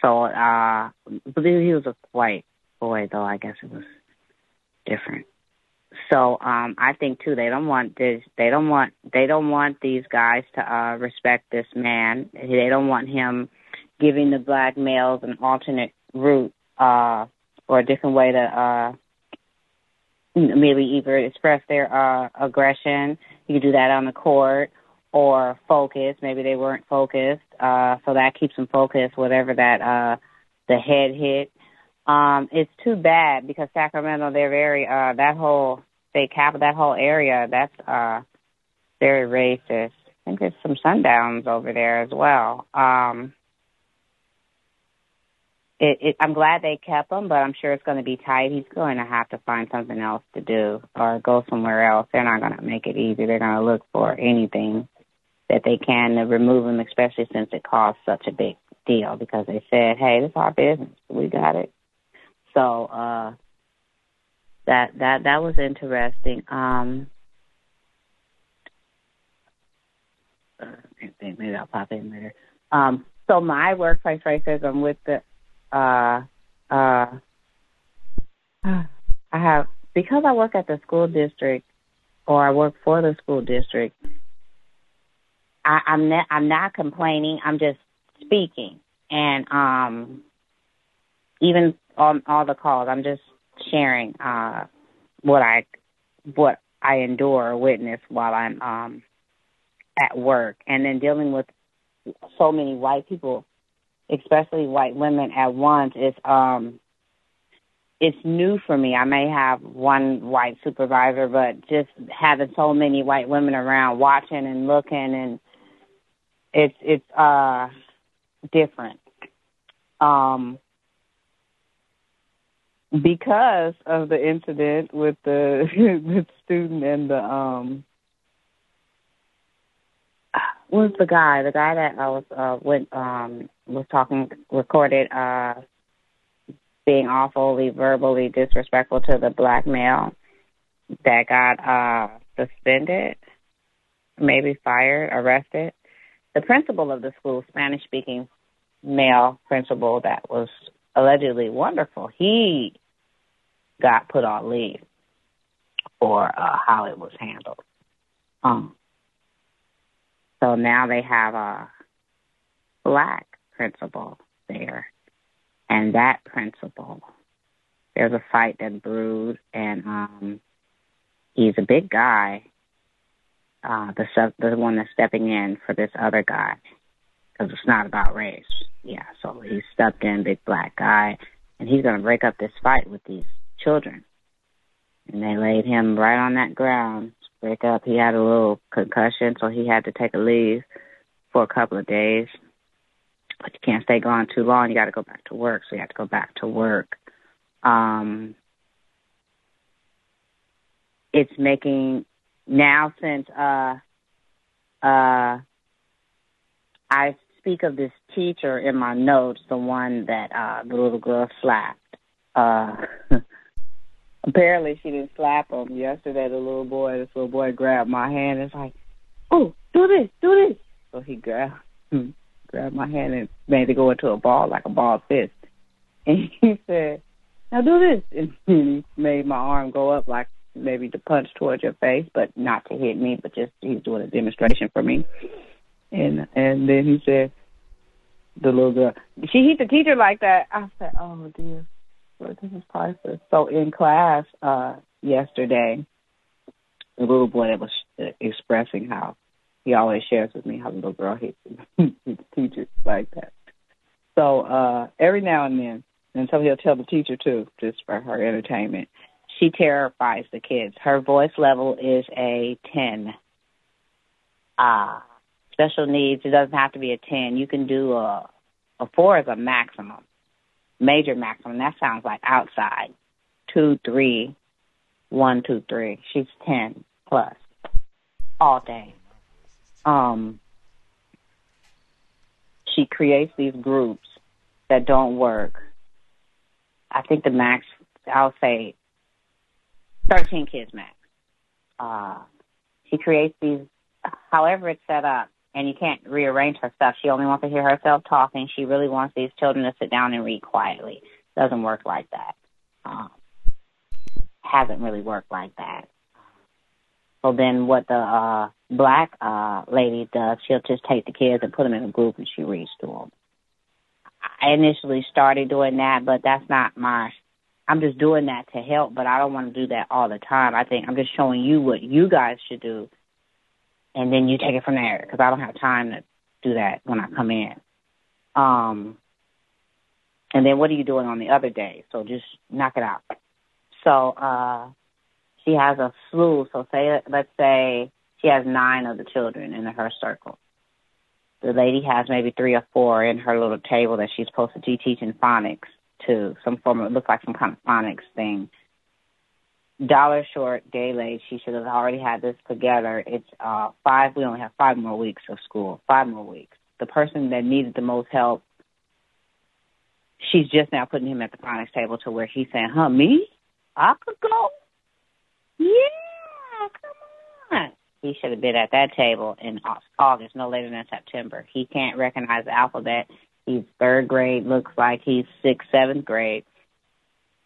So uh I believe he was a white boy though, I guess it was different. So um I think too they don't want this they don't want they don't want these guys to uh respect this man. They don't want him giving the black males an alternate route uh or a different way to uh maybe either express their uh aggression. You do that on the court or focus. Maybe they weren't focused. Uh so that keeps them focused, whatever that uh the head hit. Um, it's too bad because Sacramento they're very uh that whole state capital that whole area, that's uh very racist. I think there's some sundowns over there as well. Um it, it, I'm glad they kept him, but I'm sure it's going to be tight. He's going to have to find something else to do or go somewhere else. They're not going to make it easy. They're going to look for anything that they can to remove him, especially since it costs such a big deal because they said, hey, this is our business. We got it. So, uh, that, that, that was interesting. Um, uh, maybe I'll pop in later. Um, so my workplace racism with the uh, uh, I have because I work at the school district or I work for the school district. I, I'm not I'm not complaining. I'm just speaking, and um, even on all the calls, I'm just sharing uh, what I what I endure or witness while I'm um, at work, and then dealing with so many white people especially white women at once is um it's new for me. I may have one white supervisor, but just having so many white women around watching and looking and it's it's uh different. Um because of the incident with the the student and the um was the guy, the guy that I was uh went um was talking recorded uh being awfully verbally disrespectful to the black male that got uh suspended, maybe fired, arrested. The principal of the school, Spanish speaking male principal that was allegedly wonderful, he got put on leave for uh how it was handled. Um so now they have a black principal there. And that principal, there's a fight that brewed, and um, he's a big guy, uh, the the one that's stepping in for this other guy, because it's not about race. Yeah, so he stepped in, big black guy, and he's going to break up this fight with these children. And they laid him right on that ground, break up. He had a little concussion, so he had to take a leave for a couple of days but you can't stay gone too long. You got to go back to work, so you have to go back to work. Um, it's making now since uh, uh, I speak of this teacher in my notes, the one that uh, the little girl slapped. Uh, apparently, she didn't slap him yesterday. The little boy, this little boy, grabbed my hand. and like, oh, do this, do this. So he grabbed grabbed my hand and made it go into a ball like a ball fist. And he said, "Now do this," and he made my arm go up like maybe to punch towards your face, but not to hit me, but just he's doing a demonstration for me. And and then he said, the little girl, she hit the teacher like that. I said, "Oh dear, Lord, this is priceless." So in class uh yesterday, the little boy that was expressing how he always shares with me how the little girl hits his teacher like that. So uh every now and then, and so he'll tell the teacher too, just for her entertainment. She terrifies the kids. Her voice level is a ten. Uh special needs, it doesn't have to be a ten. You can do a a four is a maximum. major maximum. That sounds like outside. Two, three, one, two, three. She's ten plus all day. Um, she creates these groups that don't work. I think the max, I'll say, thirteen kids max. Uh, she creates these, however it's set up, and you can't rearrange her stuff. She only wants to hear herself talking. She really wants these children to sit down and read quietly. Doesn't work like that. Um, hasn't really worked like that. So then what the uh, black uh, lady does, she'll just take the kids and put them in a group and she reads to them. I initially started doing that, but that's not my. I'm just doing that to help, but I don't want to do that all the time. I think I'm just showing you what you guys should do, and then you take it from there because I don't have time to do that when I come in. Um, and then what are you doing on the other day? So just knock it out. So uh, she has a slew. So say, let's say she has nine of the children in her circle. The lady has maybe three or four in her little table that she's supposed to be teaching phonics to some form of, it looks like some kind of phonics thing. Dollar short, day late. She should have already had this together. It's uh five. We only have five more weeks of school. Five more weeks. The person that needed the most help, she's just now putting him at the phonics table to where he's saying, "Huh, me? I could go. Yeah, come on." He should have been at that table in August, no later than September. He can't recognize the alphabet. He's third grade. Looks like he's sixth, seventh grade.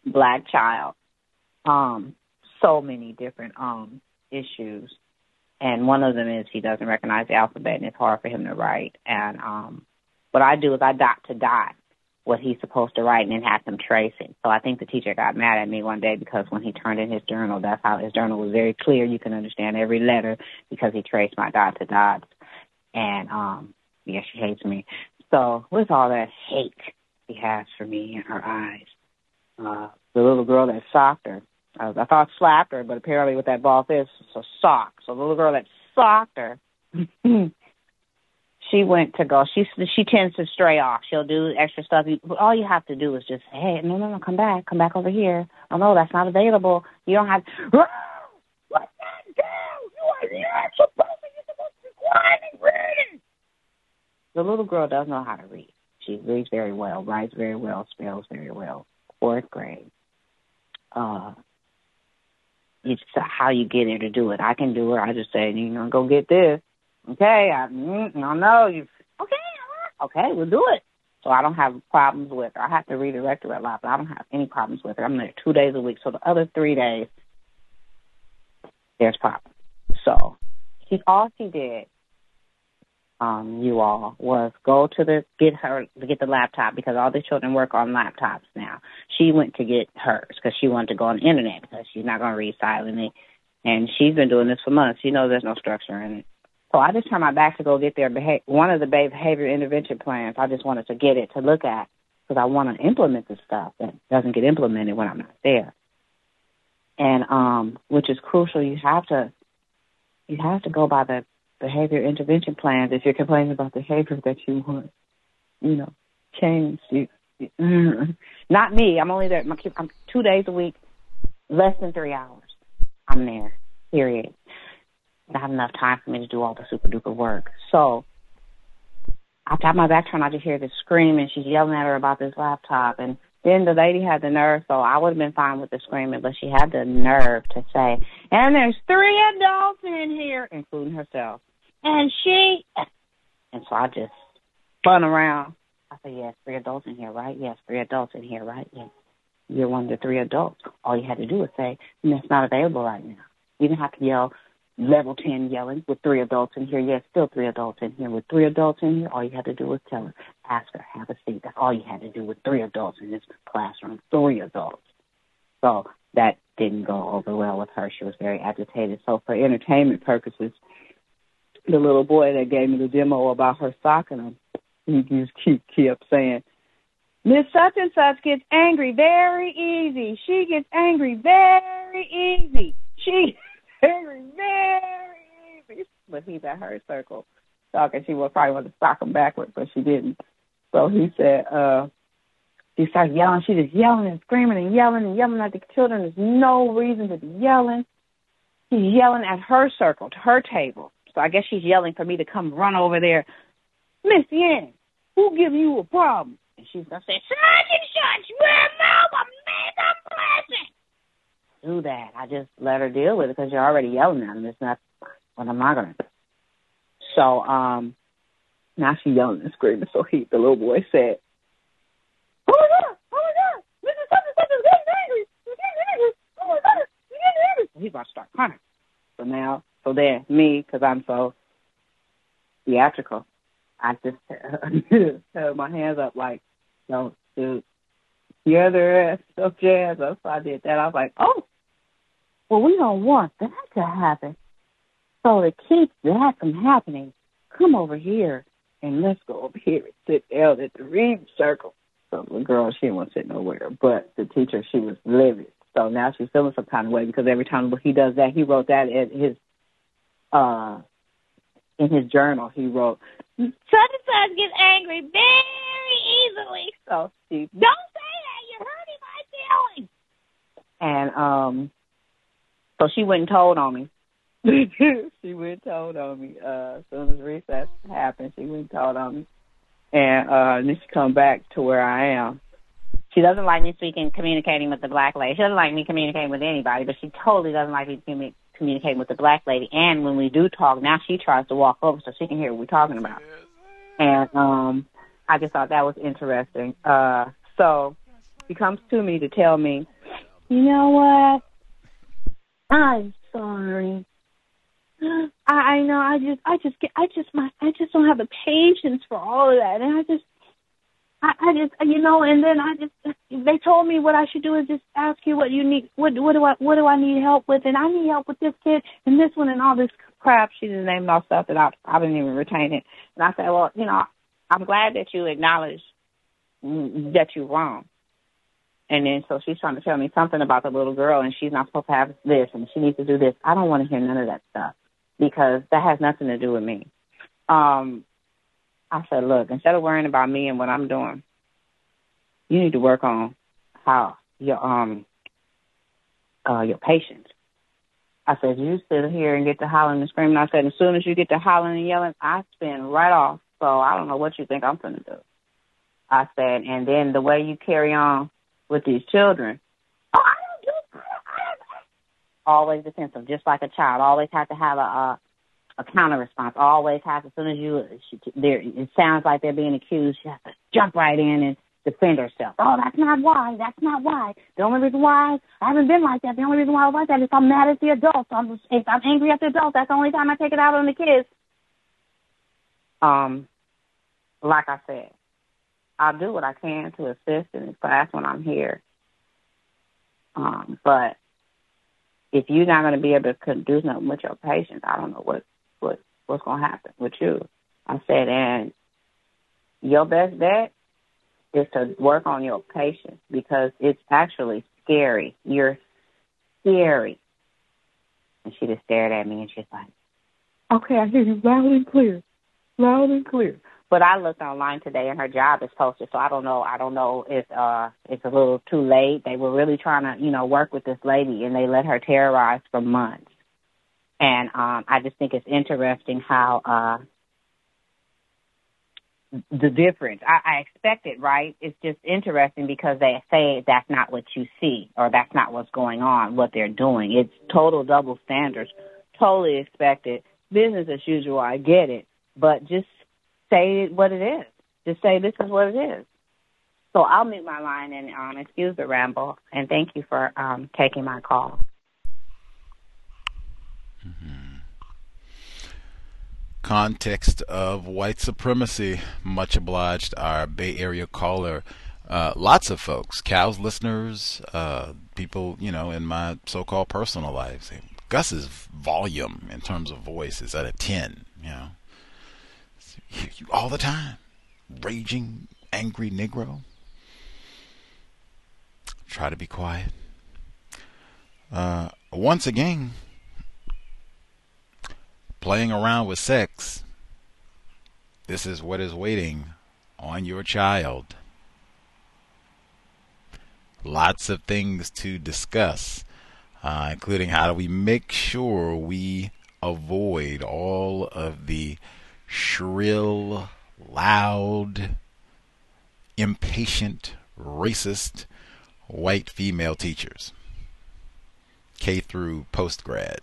Black child. Um, so many different um issues, and one of them is he doesn't recognize the alphabet, and it's hard for him to write. And um, what I do is I dot to dot what he's supposed to write and then have him trace it. So I think the teacher got mad at me one day because when he turned in his journal, that's how his journal was very clear. You can understand every letter because he traced my dot to dots. And um yeah, she hates me. So with all that hate he has for me in her eyes, uh the little girl that socked her, I, I thought slapped her, but apparently with that ball fist, so sock. So the little girl that socked her she went to go. She she tends to stray off. She'll do extra stuff. All you have to do is just say, hey, no, no, no, come back, come back over here. Oh no, that's not available. You don't have. What's that do? You are not supposed to. You're supposed to be quiet and reading. The little girl does know how to read. She reads very well, writes very well, spells very well. Fourth grade. Uh, it's how you get her to do it. I can do it. I just say, you know, go get this Okay, I, mm, no, no, you okay? Okay, we'll do it. So I don't have problems with her. I have to redirect her a lot, but I don't have any problems with her. I'm there two days a week. So the other three days, there's problems. So she all she did, um, you all, was go to the get her to get the laptop because all the children work on laptops now. She went to get hers because she wanted to go on the internet because she's not going to read silently, and she's been doing this for months. She knows there's no structure in it. So I just turned my back to go get their behavior, one of the behavior intervention plans. I just wanted to get it to look at because I want to implement the stuff that doesn't get implemented when I'm not there. And um, which is crucial. You have to you have to go by the behavior intervention plans if you're complaining about behavior that you want, you know, change. You, not me. I'm only there. I'm two days a week, less than three hours. I'm there. Period not enough time for me to do all the super duper work. So I got my back turned, I just hear this screaming. She's yelling at her about this laptop. And then the lady had the nerve, so I would have been fine with the screaming, but she had the nerve to say, and there's three adults in here, including herself. And she, and so I just spun around. I said, yes, three adults in here, right? Yes, three adults in here, right? Yes. You're one of the three adults. All you had to do was say, that's not available right now. You didn't have to yell, level 10 yelling with three adults in here. Yes, still three adults in here. With three adults in here, all you had to do was tell her, ask her, have a seat. That's all you had to do with three adults in this classroom. Three adults. So that didn't go over well with her. She was very agitated. So for entertainment purposes, the little boy that gave me the demo about her socking him, he just keep kept saying, Miss such and such gets angry very easy. She gets angry very easy. She very, very easy. But he's at her circle talking. She would probably want to sock him backwards, but she didn't. So he said, uh, she starts yelling. She just yelling and screaming and yelling and yelling at the children. There's no reason to be yelling. She's yelling at her circle, to her table. So I guess she's yelling for me to come run over there. Miss Yang, who give you a problem? And she's gonna say, such and such, remove a make a Do that. I just let her deal with it because you're already yelling at him. It's not what am I gonna do? So um now she's yelling and screaming. So he the little boy said, Oh my god, oh my god, Mrs. Such is getting angry. She's getting angry. Oh my god, she's getting angry. He's about to start crying. So now so then me, because I'm so theatrical, I just held my hands up like, don't shoot. The other ass so jazz. So I did that. I was like, oh, well, we don't want that to happen. So to keep that from happening, come over here and let's go over here and sit down at the reading circle. So the girl, she to sit nowhere, but the teacher, she was livid. So now she's feeling some kind of way because every time he does that, he wrote that in his uh in his journal. He wrote, "Such and such gets angry very easily." So she don't say that. You're hurting my feelings. And um, so she went and told on me. she went and told on me. Uh, as soon as recess happened, she went and told on me. And uh, and then she come back to where I am. She doesn't like me speaking, communicating with the black lady. She doesn't like me communicating with anybody, but she totally doesn't like me communicating communicating with the black lady. And when we do talk, now she tries to walk over so she can hear what we're talking about. And um, I just thought that was interesting. Uh, so he comes to me to tell me, you know what? I'm sorry. I, I know. I just, I just get, I just, my, I just don't have the patience for all of that, and I just, I, I just, you know, and then I just, they told me what I should do is just ask you what you need, what, what do I, what do I need help with, and I need help with this kid and this one and all this crap. She just named all stuff that I, I didn't even retain it. And I said, well, you know, I'm glad that you acknowledge that you're wrong. And then so she's trying to tell me something about the little girl, and she's not supposed to have this, and she needs to do this. I don't want to hear none of that stuff because that has nothing to do with me. Um, I said, look, instead of worrying about me and what I'm doing, you need to work on how your um uh your patience. I said, you sit here and get to hollering and screaming. I said, as soon as you get to hollering and yelling, I spin right off. So I don't know what you think I'm gonna do. I said, and then the way you carry on with these children, oh, I don't do always defensive, just like a child. Always have to have a, a a counter response. Always has as soon as you there it sounds like they're being accused, you have to jump right in and defend herself. Oh, that's not why. That's not why. The only reason why I haven't been like that. The only reason why I was like that is I'm mad at the adults. I'm if I'm angry at the adults, that's the only time I take it out on the kids. Um, like I said, I'll do what I can to assist in this class when I'm here. Um, but if you're not going to be able to do something with your patients, I don't know what what what's going to happen with you. I said, and your best bet is to work on your patience because it's actually scary. You're scary. And she just stared at me and she's like, okay, I hear you loud and clear, loud and clear. But I looked online today and her job is posted, so I don't know. I don't know if uh it's a little too late. They were really trying to, you know, work with this lady and they let her terrorize for months. And um, I just think it's interesting how uh, the difference. I, I expect it, right? It's just interesting because they say that's not what you see or that's not what's going on, what they're doing. It's total double standards. Totally expected. Business as usual. I get it, but just say what it is. Just say this is what it is. So I'll mute my line and um, excuse the ramble. And thank you for um, taking my call. Mm-hmm. Context of white supremacy. Much obliged, our Bay Area caller. Uh, lots of folks, COWS listeners, uh, people, you know, in my so-called personal lives. Gus's volume in terms of voice is at a 10, you know. You all the time. Raging, angry Negro. Try to be quiet. Uh, once again, playing around with sex, this is what is waiting on your child. Lots of things to discuss, uh, including how do we make sure we avoid all of the shrill, loud, impatient, racist white female teachers. K through post grad.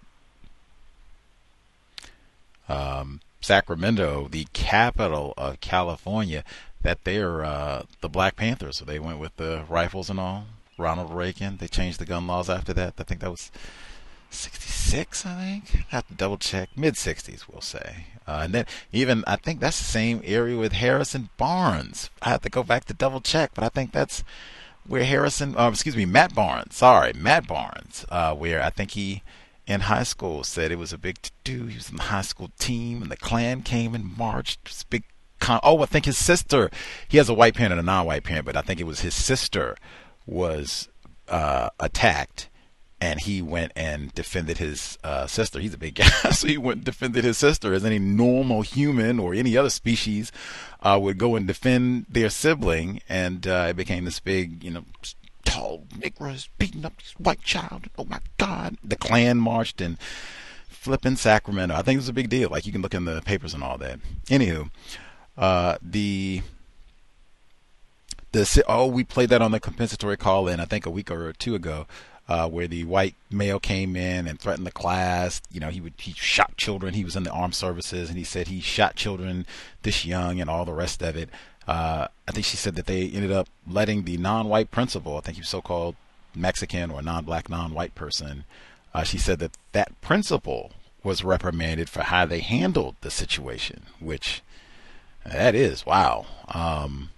Um, Sacramento, the capital of California, that they're uh, the Black Panthers. So they went with the rifles and all. Ronald Reagan. They changed the gun laws after that. I think that was 66, I think. I have to double check. Mid 60s, we'll say. Uh, and then even, I think that's the same area with Harrison Barnes. I have to go back to double check, but I think that's where Harrison, uh, excuse me, Matt Barnes, sorry, Matt Barnes, uh, where I think he in high school said it was a big to do. He was in the high school team, and the Klan came and marched. A big con- oh, I think his sister, he has a white parent and a non white parent, but I think it was his sister was uh, attacked and he went and defended his uh, sister. He's a big guy, so he went and defended his sister as any normal human or any other species uh, would go and defend their sibling, and uh, it became this big, you know, tall Negroes beating up this white child. Oh my God! The Klan marched and flipping Sacramento. I think it was a big deal. Like you can look in the papers and all that. Anywho, uh, the the oh we played that on the compensatory call in I think a week or two ago uh, where the white male came in and threatened the class. You know, he would he shot children. He was in the armed services, and he said he shot children this young and all the rest of it. Uh, I think she said that they ended up letting the non-white principal, I think he was so-called Mexican or non-black, non-white person. Uh, she said that that principal was reprimanded for how they handled the situation, which that is wow. Um,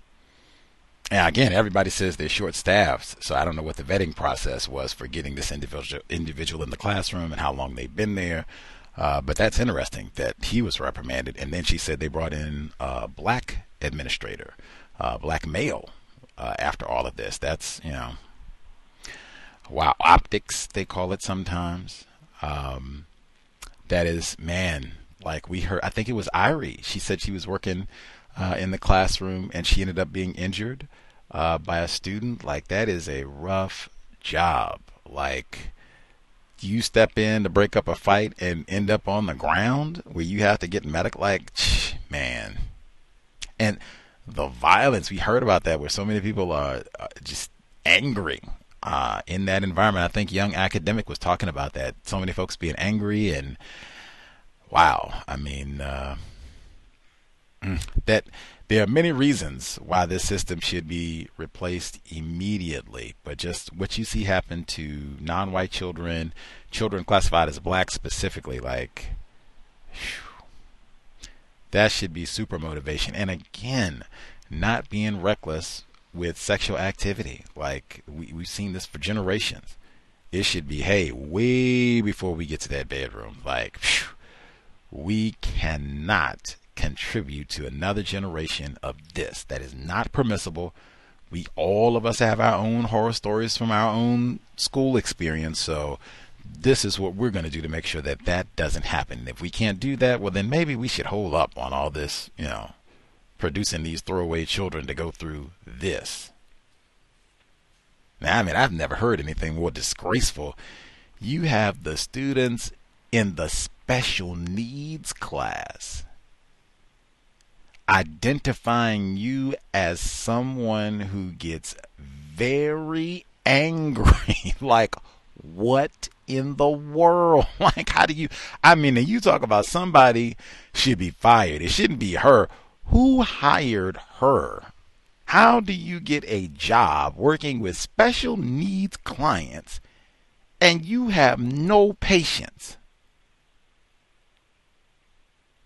and again, everybody says they're short staffed, so I don't know what the vetting process was for getting this individual individual in the classroom and how long they've been there. Uh, but that's interesting that he was reprimanded, and then she said they brought in a black administrator, black male, uh, after all of this. That's you know, wow, optics they call it sometimes. Um, that is man, like we heard. I think it was Irie. She said she was working uh, in the classroom, and she ended up being injured uh, by a student. Like that is a rough job. Like you step in to break up a fight and end up on the ground where you have to get medical. Like man, and the violence we heard about that, where so many people are uh, just angry uh, in that environment. I think Young Academic was talking about that. So many folks being angry and wow. I mean. Uh. That there are many reasons why this system should be replaced immediately, but just what you see happen to non-white children, children classified as black specifically, like whew, that should be super motivation. And again, not being reckless with sexual activity. Like we, we've seen this for generations. It should be, hey, way before we get to that bedroom. Like, whew, we cannot contribute to another generation of this. That is not permissible. We all of us have our own horror stories from our own school experience. So this is what we're going to do to make sure that that doesn't happen. If we can't do that, well, then maybe we should hold up on all this, you know, producing these throwaway children to go through this. Now, I mean, I've never heard anything more disgraceful. You have the students in the special needs class identifying you as someone who gets very angry. like, what in the world? Like, how do you? I mean, you talk about somebody should be fired. It shouldn't be her. Who hired her? How do you get a job working with special needs clients and you have no patience?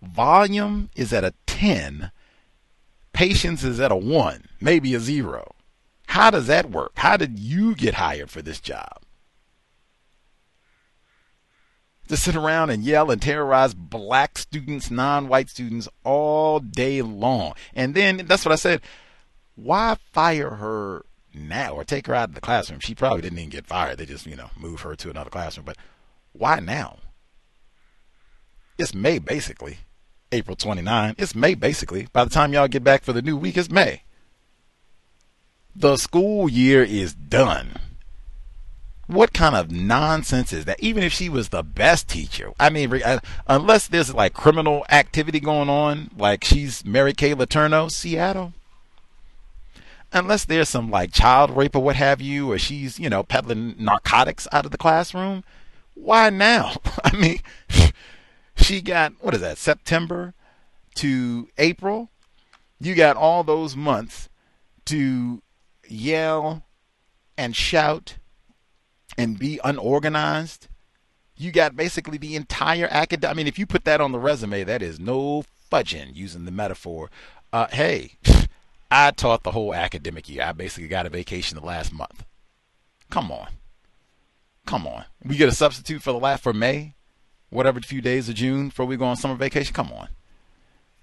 Volume is at a 10, patience is at a 1, maybe a 0. How does that work? How did you get hired for this job? To sit around and yell and terrorize black students, non white students all day long. And then that's what I said. Why fire her now or take her out of the classroom? She probably didn't even get fired. They just, you know, move her to another classroom. But why now? It's May, basically. April 29. It's May basically. By the time y'all get back for the new week, it's May. The school year is done. What kind of nonsense is that? Even if she was the best teacher, I mean, uh, unless there's like criminal activity going on, like she's Mary Kay Letourneau, Seattle. Unless there's some like child rape or what have you, or she's, you know, peddling narcotics out of the classroom, why now? I mean, she got, what is that, September to April? You got all those months to yell and shout and be unorganized. You got basically the entire academic. I mean, if you put that on the resume, that is no fudging using the metaphor. Uh, hey, I taught the whole academic year. I basically got a vacation the last month. Come on. Come on. We get a substitute for the last for May, whatever few days of June before we go on summer vacation. Come on.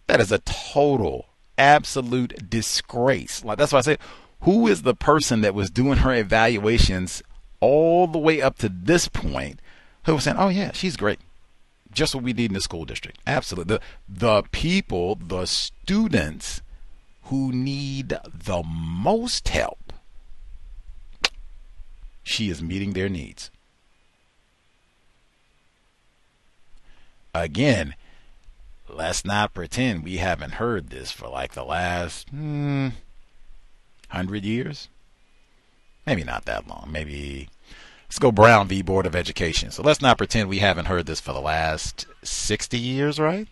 That is a total, absolute disgrace. Like that's why I say, who is the person that was doing her evaluations all the way up to this point who was saying, "Oh yeah, she's great." Just what we need in the school district. Absolutely. The the people, the students who need the most help, she is meeting their needs. Again, let's not pretend we haven't heard this for like the last hmm, hundred years maybe not that long. Maybe let's go Brown v. Board of Education. So let's not pretend we haven't heard this for the last 60 years, right?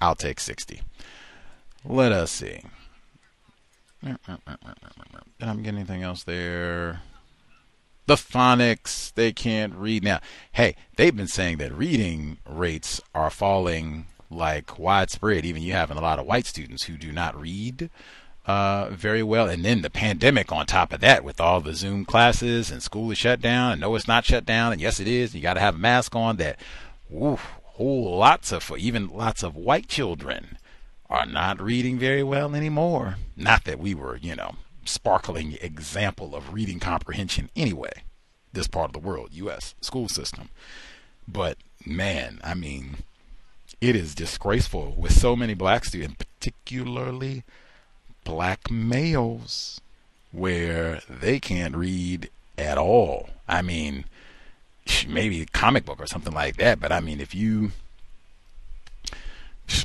I'll take 60. Let us see. Mm, mm, mm, Did I get anything else there? The phonics, they can't read. Now, hey, they've been saying that reading rates are falling like widespread. Even you having a lot of white students who do not read uh, very well. And then the pandemic on top of that, with all the Zoom classes and school is shut down, and no, it's not shut down, and yes, it is. You got to have a mask on. That, oof, whole lots of even lots of white children are not reading very well anymore. Not that we were, you know, sparkling example of reading comprehension anyway. This part of the world, U.S. school system, but man, I mean, it is disgraceful with so many black students, particularly black males where they can't read at all. I mean, maybe a comic book or something like that, but I mean, if you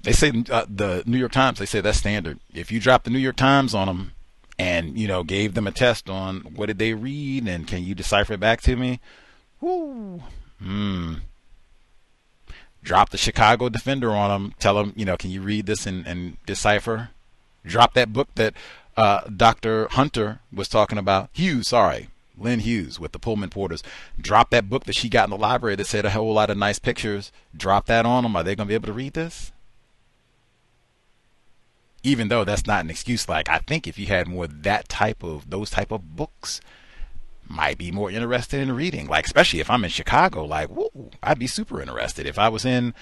they say uh, the New York Times, they say that's standard. If you drop the New York Times on them and, you know, gave them a test on what did they read and can you decipher it back to me? Whoo. Hmm. Drop the Chicago Defender on them. Tell them, you know, can you read this and, and decipher? Drop that book that uh, Dr. Hunter was talking about. Hughes, sorry. Lynn Hughes with the Pullman Porters. Drop that book that she got in the library that said a whole lot of nice pictures. Drop that on them. Are they going to be able to read this? Even though that's not an excuse, like I think if you had more that type of those type of books, might be more interested in reading. Like especially if I'm in Chicago, like whoa, I'd be super interested. If I was in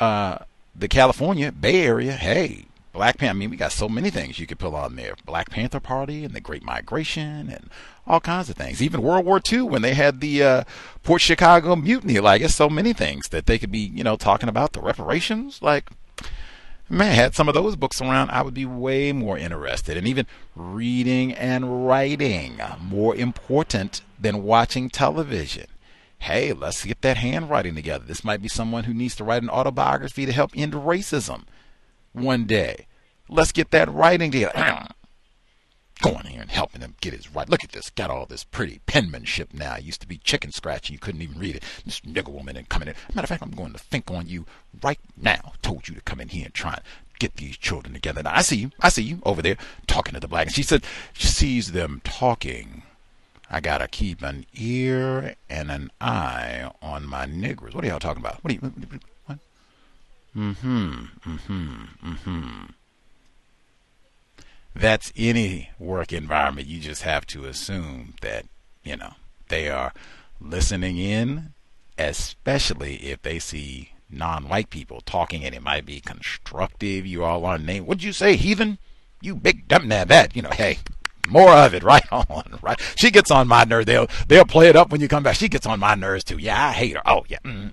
uh, the California Bay Area, hey, Black Panther. I mean, we got so many things you could pull on there. Black Panther Party and the Great Migration and all kinds of things. Even World War II when they had the uh, Port Chicago Mutiny. Like, it's so many things that they could be, you know, talking about the reparations. Like, man, had some of those books around, I would be way more interested. And even reading and writing uh, more important than watching television. Hey, let's get that handwriting together. This might be someone who needs to write an autobiography to help end racism one day. Let's get that writing together. Going here and helping him get his right. Look at this. Got all this pretty penmanship now. It used to be chicken scratch and you couldn't even read it. This nigger woman and coming in. Matter of fact, I'm going to think on you right now. Told you to come in here and try and get these children together. Now I see you. I see you over there talking to the black. And she said she sees them talking. I gotta keep an ear and an eye on my niggers. What are y'all talking about? What are you? What, Mm-hmm. Mm-hmm. Mm-hmm. That's any work environment. You just have to assume that, you know, they are listening in, especially if they see non-white people talking and it might be constructive. You all are named. What'd you say, heathen? You big dumb that that. You know, hey, more of it, right on, right. She gets on my nerves. They'll they'll play it up when you come back. She gets on my nerves too. Yeah, I hate her. Oh yeah. Mm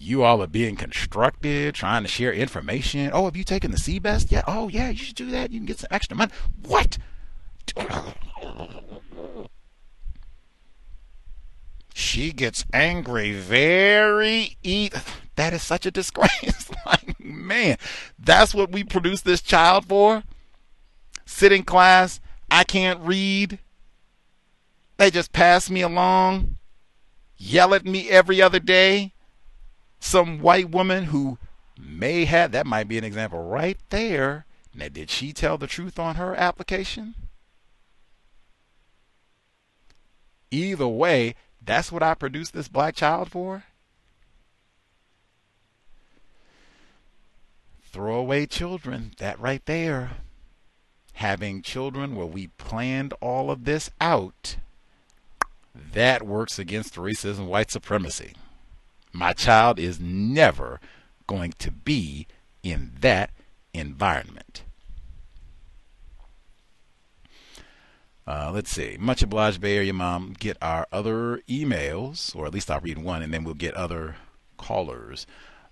you all are being constructive, trying to share information. Oh, have you taken the CBEST? Yeah. Oh, yeah, you should do that. You can get some extra money. What? She gets angry very e that is such a disgrace. like, man, that's what we produce this child for? Sit in class, I can't read. They just pass me along, yell at me every other day. Some white woman who may have, that might be an example right there. Now, did she tell the truth on her application? Either way, that's what I produced this black child for? Throwaway children, that right there. Having children where we planned all of this out, that works against racism, white supremacy. My child is never going to be in that environment. Uh, let's see. Much obliged, Bay Area Mom. Get our other emails, or at least I'll read one, and then we'll get other callers.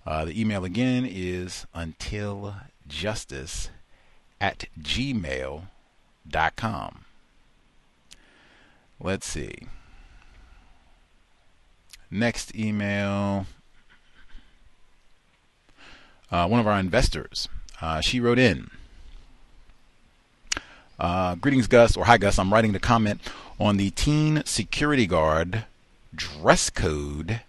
Uh, the email again is untiljustice at gmail.com. Let's see. Next email. Uh, one of our investors. Uh, she wrote in. Uh, greetings, Gus, or hi, Gus. I'm writing to comment on the teen security guard dress code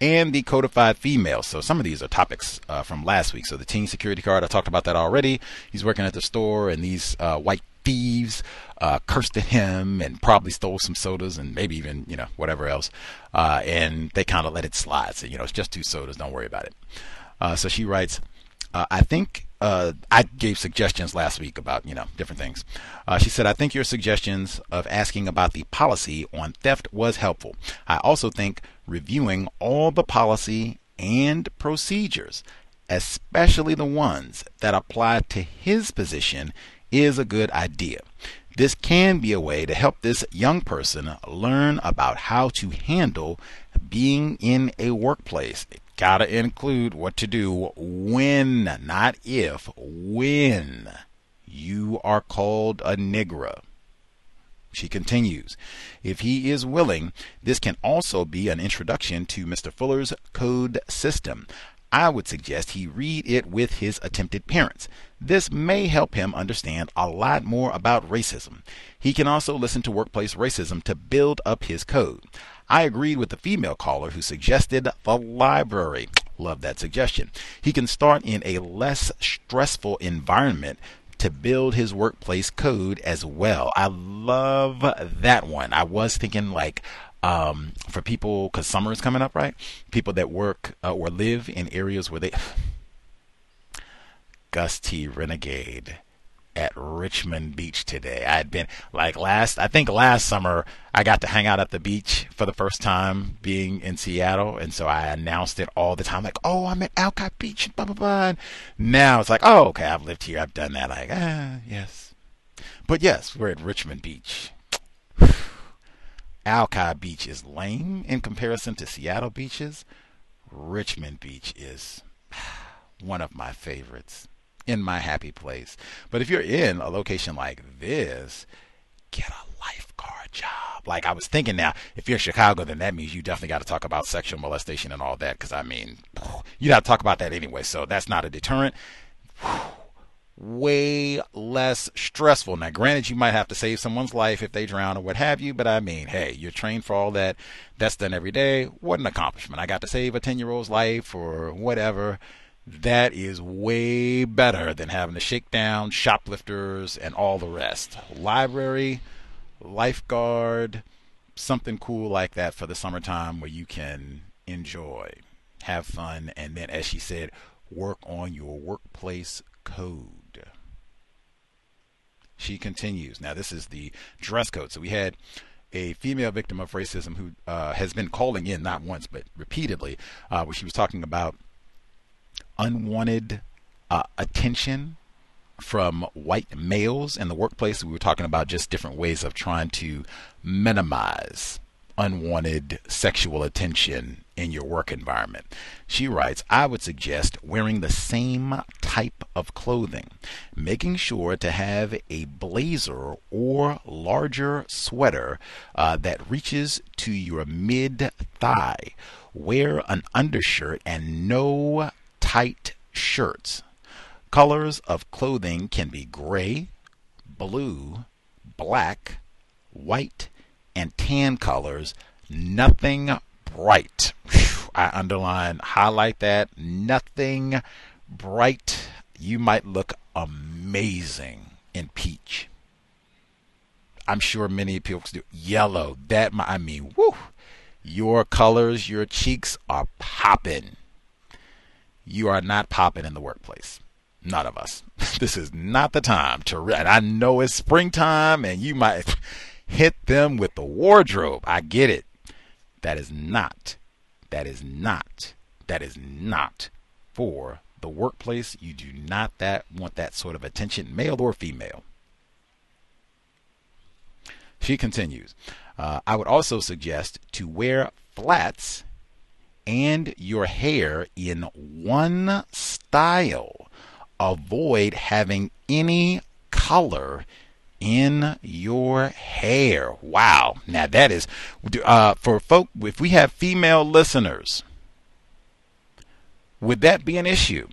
and the codified female. So some of these are topics uh, from last week. So the teen security guard, I talked about that already. He's working at the store, and these uh, white thieves uh, cursed at him and probably stole some sodas and maybe even you know whatever else. Uh, and they kind of let it slide. So you know it's just two sodas. Don't worry about it. Uh, so she writes, uh, I think uh, I gave suggestions last week about you know different things. Uh, she said, I think your suggestions of asking about the policy on theft was helpful. I also think reviewing all the policy and procedures, especially the ones that apply to his position, is a good idea. This can be a way to help this young person learn about how to handle being in a workplace It gotta include what to do when, not if, when you are called a Negro. She continues, if he is willing, this can also be an introduction to Mr. Fuller's code system. I would suggest he read it with his attempted parents. This may help him understand a lot more about racism. He can also listen to workplace racism to build up his code. I agreed with the female caller who suggested the library. Love that suggestion. He can start in a less stressful environment to build his workplace code as well. I love that one. I was thinking like um, for people because summer is coming up, right? People that work uh, or live in areas where they Gus T Renegade at Richmond Beach today. I had been like last, I think last summer, I got to hang out at the beach for the first time being in Seattle. And so I announced it all the time, like, oh, I'm at Alki Beach, blah, blah, blah. And now it's like, oh, okay, I've lived here. I've done that. Like, ah, yes. But yes, we're at Richmond Beach. Alki Beach is lame in comparison to Seattle beaches. Richmond Beach is one of my favorites in my happy place. But if you're in a location like this, get a lifeguard job. Like I was thinking now, if you're Chicago, then that means you definitely got to talk about sexual molestation and all that. Because I mean, you got to talk about that anyway. So that's not a deterrent. Way less stressful. Now, granted, you might have to save someone's life if they drown or what have you, but I mean, hey, you're trained for all that. That's done every day. What an accomplishment. I got to save a 10 year old's life or whatever that is way better than having to shake down shoplifters and all the rest. Library, lifeguard, something cool like that for the summertime where you can enjoy, have fun, and then, as she said, work on your workplace code. She continues. Now, this is the dress code. So we had a female victim of racism who uh, has been calling in not once but repeatedly, uh, where she was talking about unwanted uh, attention from white males in the workplace. We were talking about just different ways of trying to minimize unwanted sexual attention in your work environment. She writes, I would suggest wearing the same type of clothing, making sure to have a blazer or larger sweater uh, that reaches to your mid thigh. Wear an undershirt and no tight shirts. Colors of clothing can be gray, blue, black, white, and tan colors. Nothing bright. I underline, highlight that. Nothing bright. You might look amazing in peach. I'm sure many people do. Yellow. That my I mean, woo. Your colors, your cheeks are popping. You are not popping in the workplace. None of us. This is not the time to. And I know it's springtime, and you might hit them with the wardrobe. I get it. That is not, that is not, that is not for the workplace. You do not that want that sort of attention, male or female. She continues, uh, I would also suggest to wear flats and your hair in one style. Avoid having any color in your hair. Wow. Now that is uh, for folk. If we have female listeners, would that be an issue?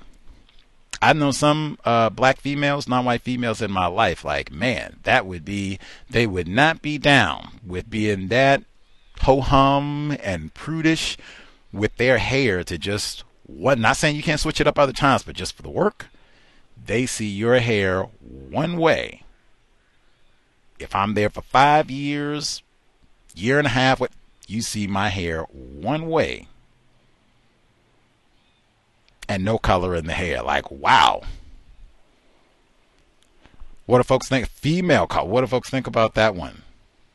I know some uh, black females, non-white females in my life. Like, man, that would be. They would not be down with being that ho hum and prudish with their hair to just what. Not saying you can't switch it up other times, but just for the work, they see your hair one way if I'm there for five years, year and a half, what you see my hair one way and no color in the hair. Like, wow. What do folks think? Female color. What do folks think about that one?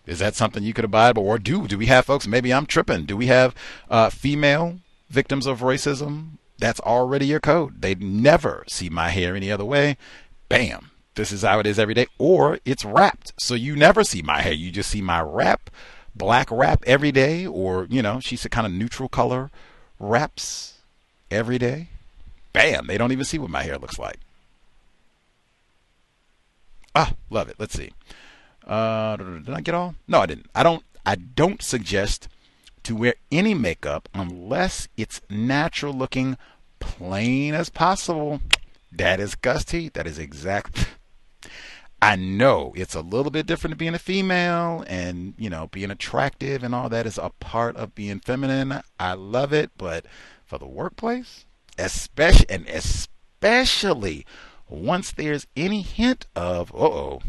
Is that something you could abide by? Or do do we have folks? Maybe I'm tripping. Do we have uh, female victims of racism? That's already your code. They never see my hair any other way. Bam this is how it is every day, or it's wrapped. So you never see my hair. You just see my wrap, black wrap every day, or, you know, she's a kind of neutral color wraps every day. Bam, they don't even see what my hair looks like. Ah, love it. Let's see. Uh, did I get all? No, I didn't. I don't. I don't suggest to wear any makeup unless it's natural looking, plain as possible. That is Gusty. That is exact. I know it's a little bit different to being a female and, you know, being attractive and all that is a part of being feminine. I love it, but for the workplace, especially and especially once there's any hint of, oh,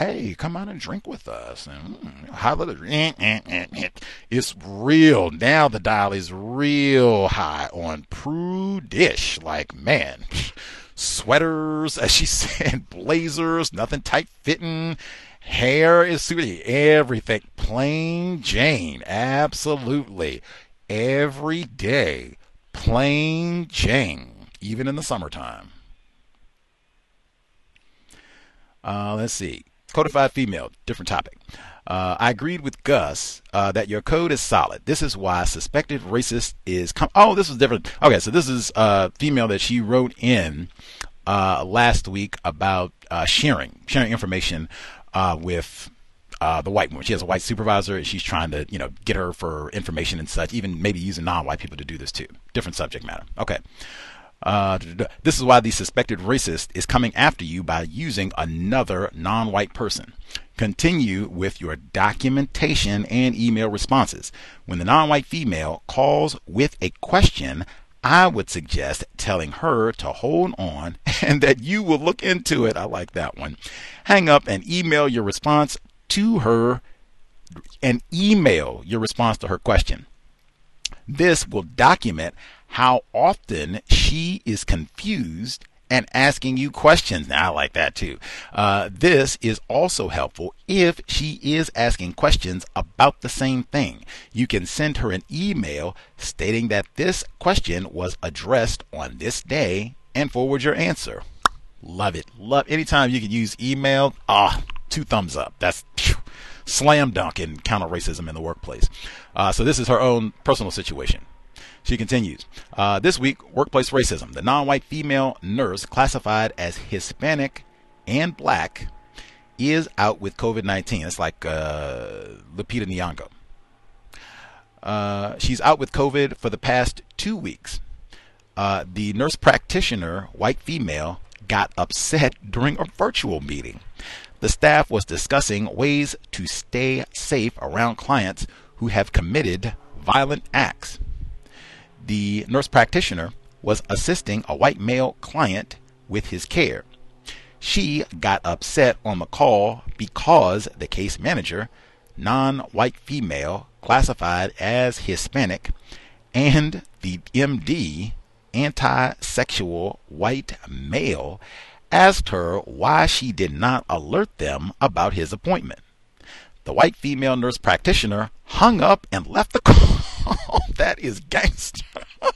hey, come out and drink with us. And, mm, it's real. Now the dial is real high on prudish. Like, man, sweaters, as she said, blazers, nothing tight fitting. Hair is suited, everything. Plain Jane, absolutely. Every day, plain Jane, even in the summertime. Uh, let's see. Codified female, different topic. Uh, I agreed with Gus uh, that your code is solid. This is why suspected racist is. Com- oh, this was different. Okay, so this is a female that she wrote in uh, last week about uh, sharing sharing information uh, with uh, the white woman. She has a white supervisor, and she's trying to, you know, get her for information and such. Even maybe using non-white people to do this too. Different subject matter. Okay. Uh, this is why the suspected racist is coming after you by using another non white person. Continue with your documentation and email responses. When the non white female calls with a question, I would suggest telling her to hold on and that you will look into it. I like that one. Hang up and email your response to her and email your response to her question. This will document how often she is confused and asking you questions. Now, I like that too. Uh, this is also helpful if she is asking questions about the same thing. You can send her an email stating that this question was addressed on this day and forward your answer. Love it. Love anytime you can use email. Ah, two thumbs up. That's slam dunk in counter racism in the workplace. Uh, so this is her own personal situation. She continues, uh, this week, workplace racism. The non white female nurse classified as Hispanic and black is out with COVID 19. It's like uh, Lupita Nyong'o. Uh, she's out with COVID for the past two weeks. Uh, the nurse practitioner, white female, got upset during a virtual meeting. The staff was discussing ways to stay safe around clients who have committed violent acts. The nurse practitioner was assisting a white male client with his care. She got upset on the call because the case manager, non white female, classified as Hispanic, and the MD, anti sexual white male, asked her why she did not alert them about his appointment. The white female nurse practitioner hung up and left the call. that is gangster.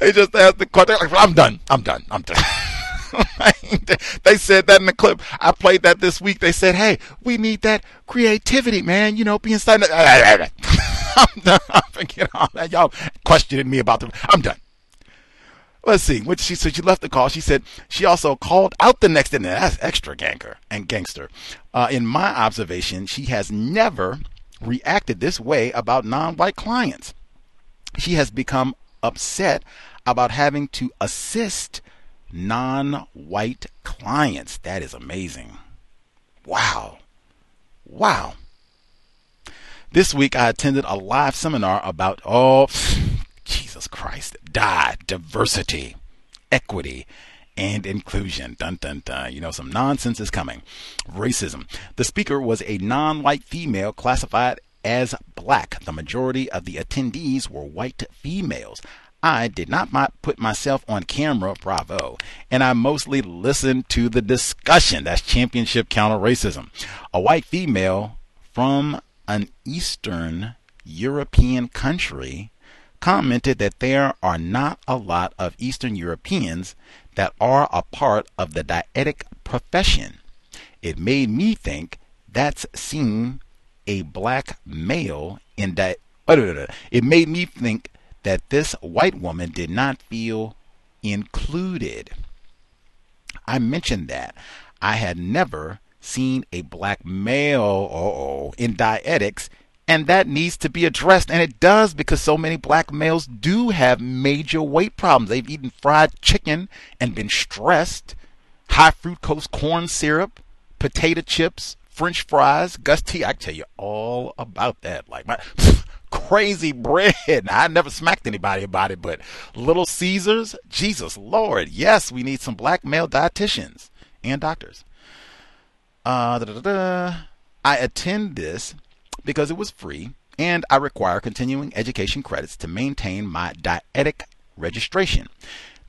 they just asked the question. Like, I'm done. I'm done. I'm done. they said that in the clip. I played that this week. They said, "Hey, we need that creativity, man. You know, being silent." I'm done. I forget all that. Y'all questioning me about the. I'm done. Let's see. What she said, she left the call. She said she also called out the next, and that's extra gangster and gangster. Uh, in my observation, she has never reacted this way about non-white clients. She has become upset about having to assist non-white clients. That is amazing. Wow. Wow. This week I attended a live seminar about oh Jesus Christ, die, diversity, equity, and inclusion. Dun dun dun. You know, some nonsense is coming. Racism. The speaker was a non white female classified as black. The majority of the attendees were white females. I did not put myself on camera, bravo, and I mostly listened to the discussion. That's championship counter racism. A white female from an Eastern European country commented that there are not a lot of Eastern Europeans that are a part of the dietetic profession. It made me think that's seeing a black male in that. It made me think that this white woman did not feel included. I mentioned that I had never seen a black male in dietetics and that needs to be addressed. And it does because so many black males do have major weight problems. They've eaten fried chicken and been stressed, high fructose corn syrup, potato chips, french fries, Gus T. I can tell you all about that. Like my crazy bread. I never smacked anybody about it, but Little Caesars, Jesus Lord, yes, we need some black male dietitians and doctors. Uh, I attend this because it was free and I require continuing education credits to maintain my dietetic registration.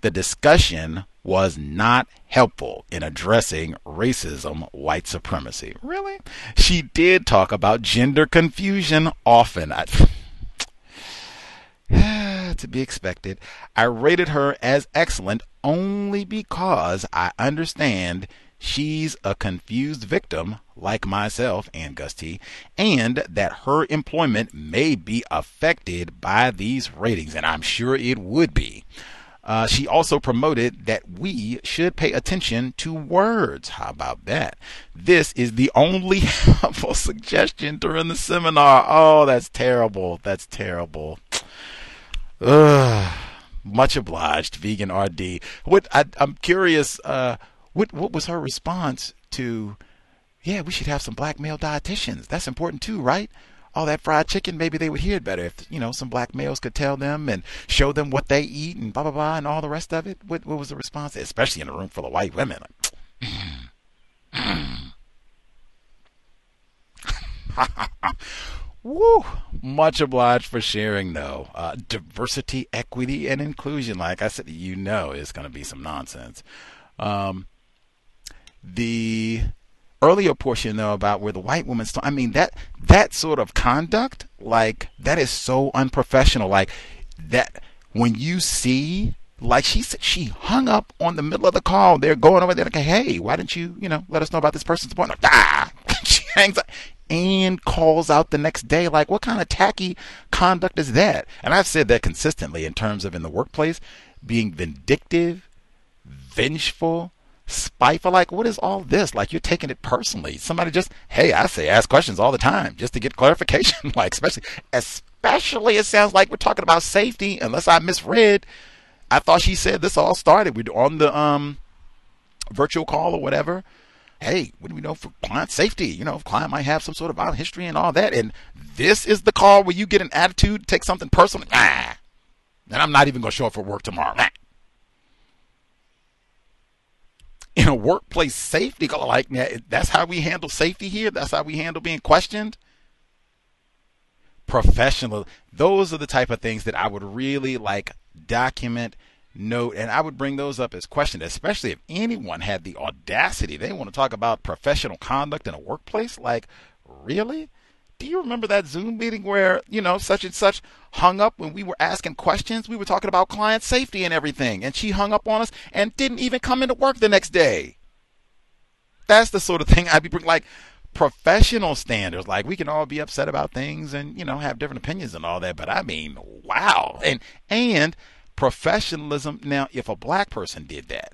The discussion was not helpful in addressing racism, white supremacy. Really? She did talk about gender confusion often. I, to be expected. I rated her as excellent only because I understand she's a confused victim like myself and Gus T, and that her employment may be affected by these ratings, and I'm sure it would be. Uh, she also promoted that we should pay attention to words. How about that? This is the only helpful suggestion during the seminar. Oh, that's terrible. That's terrible. Ugh. Much obliged, vegan RD. What I, am curious. Uh, what what was her response to? Yeah, we should have some black male dietitians. That's important too, right? All that fried chicken, maybe they would hear it better if you know some black males could tell them and show them what they eat and blah blah blah and all the rest of it. What what was the response? Especially in a room full of white women. Woo! Much obliged for sharing, though. Uh, diversity, equity, and inclusion, like I said, you know, is going to be some nonsense. Um, the earlier portion though about where the white woman st- I mean that that sort of conduct like that is so unprofessional like that when you see Like she said, she hung up on the middle of the call. They're going over there like, hey, why didn't you, you know, let us know about this person's appointment? Ah! she hangs up and calls out the next day. Like, what kind of tacky conduct is that? And I've said that consistently in terms of in the workplace being vindictive, vengeful, spiteful. Like, what is all this? Like, you're taking it personally. Somebody just, hey, I say ask questions all the time just to get clarification. like, especially, especially it sounds like we're talking about safety, unless I misread. I thought she said this all started. We're on the um, virtual call or whatever. Hey, what do we know for client safety? You know, if client might have some sort of violent history and all that. And this is the call where you get an attitude, take something personal. Ah, and I'm not even going to show up for work tomorrow. Nah. In a workplace safety like that, that's how we handle safety here. That's how we handle being questioned professional. Those are the type of things that I would really like document, note, and I would bring those up as questions, especially if anyone had the audacity. They want to talk about professional conduct in a workplace. Like, really? Do you remember that Zoom meeting where, you know, such and such hung up when we were asking questions? We were talking about client safety and everything, and she hung up on us and didn't even come into work the next day. That's the sort of thing I'd be. Like, professional standards. Like we can all be upset about things and you know have different opinions and all that, but I mean, wow. And and professionalism. Now, if a black person did that,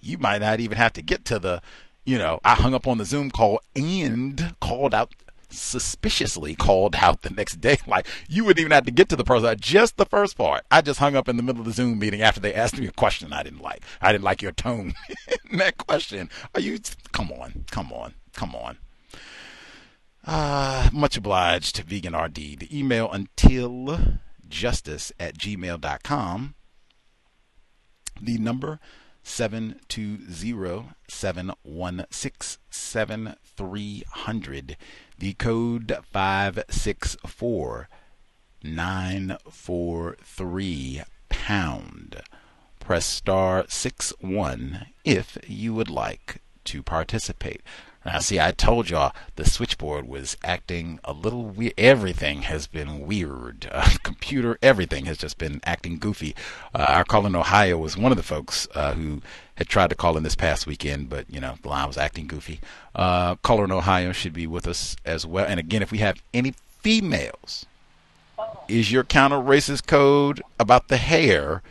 you might not even have to get to the, you know, I hung up on the Zoom call and called out suspiciously called out the next day. Like you wouldn't even have to get to the person. Just the first part. I just hung up in the middle of the Zoom meeting after they asked me a question I didn't like. I didn't like your tone in that question. Are you? Come on, come on, come on. Uh, much obliged, Vegan RD. The email until justice at gmail.com. The number 720 716 7300 the code 564943 pound. Press star 6 1 if you would like to participate. Now, see, I told y'all the switchboard was acting a little weird. Everything has been weird. Uh, computer, everything has just been acting goofy. Uh, our caller in Ohio was one of the folks uh, who had tried to call in this past weekend, but you know the line was acting goofy. Uh, caller in Ohio should be with us as well. And again, if we have any females, is your counter racist code about the hair?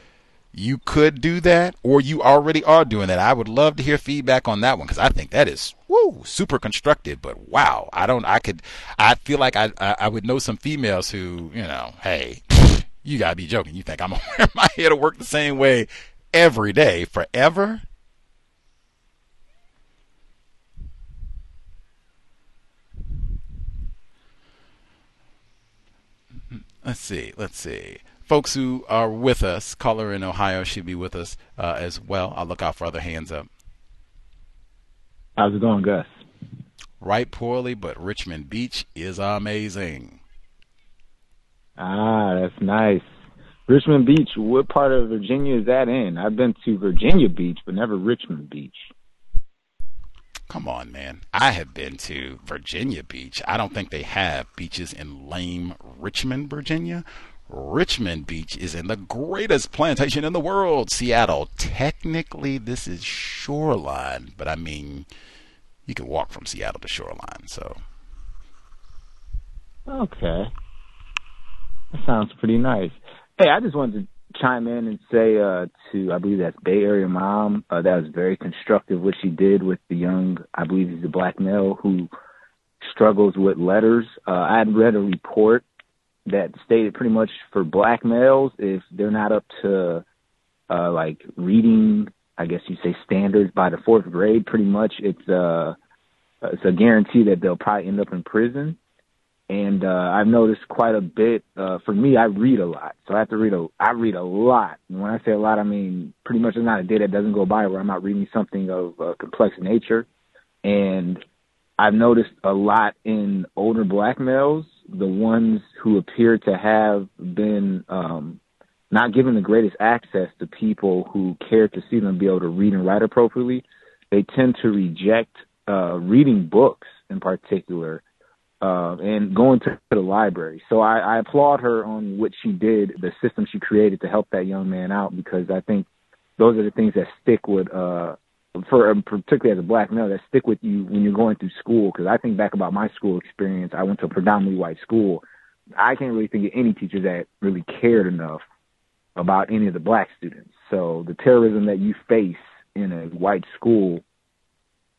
You could do that or you already are doing that. I would love to hear feedback on that one because I think that is woo super constructive. But wow, I don't. I could. I feel like I I, I would know some females who you know, hey, you gotta be joking. You think I'm gonna wear my hair to work the same way every day forever? Let's see. Let's see folks who are with us, caller in Ohio should be with us uh, as well. I'll look out for other hands up. How's it going, Gus? Right poorly, but Richmond Beach is amazing. Ah, that's nice. Richmond Beach, what part of Virginia is that in? I've been to Virginia Beach, but never Richmond Beach. Come on, man. I have been to Virginia Beach. I don't think they have beaches in lame Richmond, Virginia. Richmond Beach is in the greatest plantation in the world, Seattle. Technically, this is shoreline, but I mean, you can walk from Seattle to shoreline, so. Okay. That sounds pretty nice. Hey, I just wanted to chime in and say uh, to, I believe that's Bay Area Mom, uh, that was very constructive what she did with the young, I believe he's a black male who struggles with letters. Uh, I had read a report that stated pretty much for black males if they're not up to uh like reading I guess you say standards by the fourth grade, pretty much it's uh it's a guarantee that they'll probably end up in prison. And uh I've noticed quite a bit uh for me I read a lot. So I have to read a I read a lot. And when I say a lot I mean pretty much there's not a day that doesn't go by where I'm not reading something of uh, complex nature. And I've noticed a lot in older black males the ones who appear to have been um, not given the greatest access to people who care to see them be able to read and write appropriately, they tend to reject uh, reading books in particular uh, and going to the library. So I, I applaud her on what she did, the system she created to help that young man out, because I think those are the things that stick with, uh, for um, particularly as a black male, that stick with you when you're going through school. Because I think back about my school experience, I went to a predominantly white school. I can't really think of any teacher that really cared enough about any of the black students. So the terrorism that you face in a white school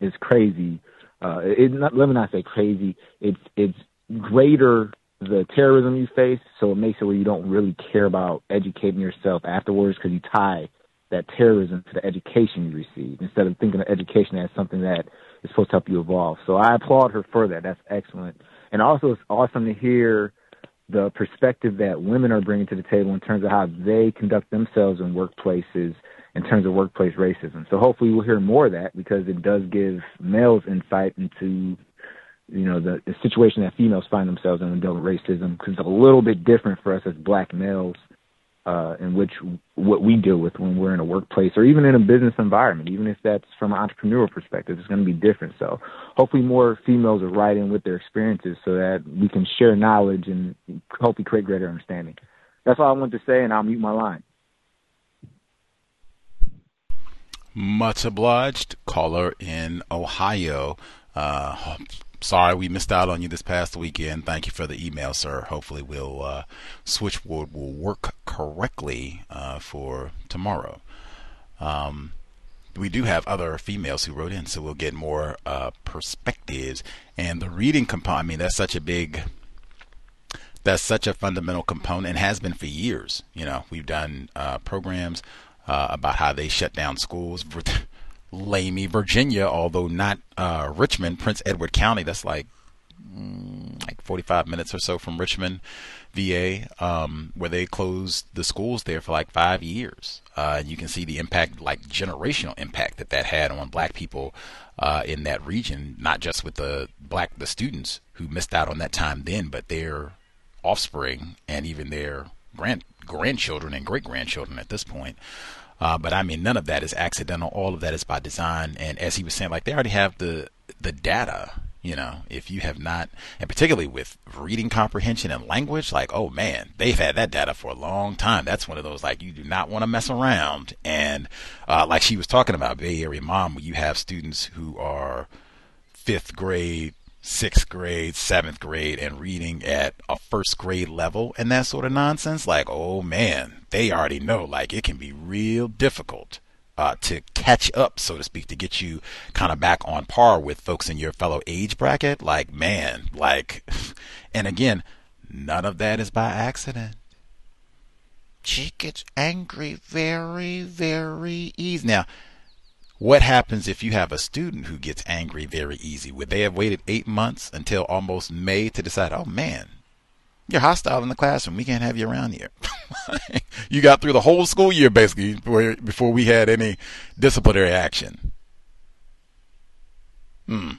is crazy uh, it, not, let me not say crazy. It's it's greater the terrorism you face, so it makes it where you don't really care about educating yourself afterwards because you tie that terrorism to the education you receive instead of thinking of education as something that is supposed to help you evolve. So I applaud her for that. That's excellent. And also, it's awesome to hear the perspective that women are bringing to the table in terms of how they conduct themselves in workplaces in terms of workplace racism. So hopefully we'll hear more of that because it does give males insight into you know the, the situation that females find themselves in when dealing with racism because it's a little bit different for us as black males uh, in which what we deal with when we're in a workplace or even in a business environment, even if that's from an entrepreneurial perspective, it's going to be different. So hopefully more females are writing with their experiences so that we can share knowledge and hopefully create greater understanding. That's all I want to say, and I'll mute my line. Much obliged. Caller in Ohio. Uh, sorry we missed out on you this past weekend. Thank you for the email, sir. Hopefully, we'll uh, switchboard will work correctly uh, for tomorrow. Um, we do have other females who wrote in, so we'll get more uh, perspectives. And the reading component, I mean, that's such a big, that's such a fundamental component and has been for years. You know, we've done uh, programs uh, about how they shut down schools. Lamy, Virginia, although not uh, Richmond, Prince Edward County. That's like mm, like 45 minutes or so from Richmond, VA, um, where they closed the schools there for like five years. Uh, you can see the impact, like generational impact that that had on black people uh, in that region, not just with the black the students who missed out on that time then, but their offspring and even their grand grandchildren and great grandchildren at this point. Uh, but I mean, none of that is accidental. All of that is by design. And as he was saying, like they already have the the data. You know, if you have not, and particularly with reading comprehension and language, like, oh man, they've had that data for a long time. That's one of those, like, you do not want to mess around. And, uh, like she was talking about Bay Area Mom, where you have students who are fifth grade, sixth grade, seventh grade, and reading at a first grade level and that sort of nonsense, like, oh man, they already know, like, it can be real difficult. Uh, to catch up, so to speak, to get you kind of back on par with folks in your fellow age bracket. Like, man, like, and again, none of that is by accident. She gets angry very, very easy. Now, what happens if you have a student who gets angry very easy? Would they have waited eight months until almost May to decide, oh man, you're hostile in the classroom. We can't have you around here. you got through the whole school year basically before, we had any disciplinary action. Hmm.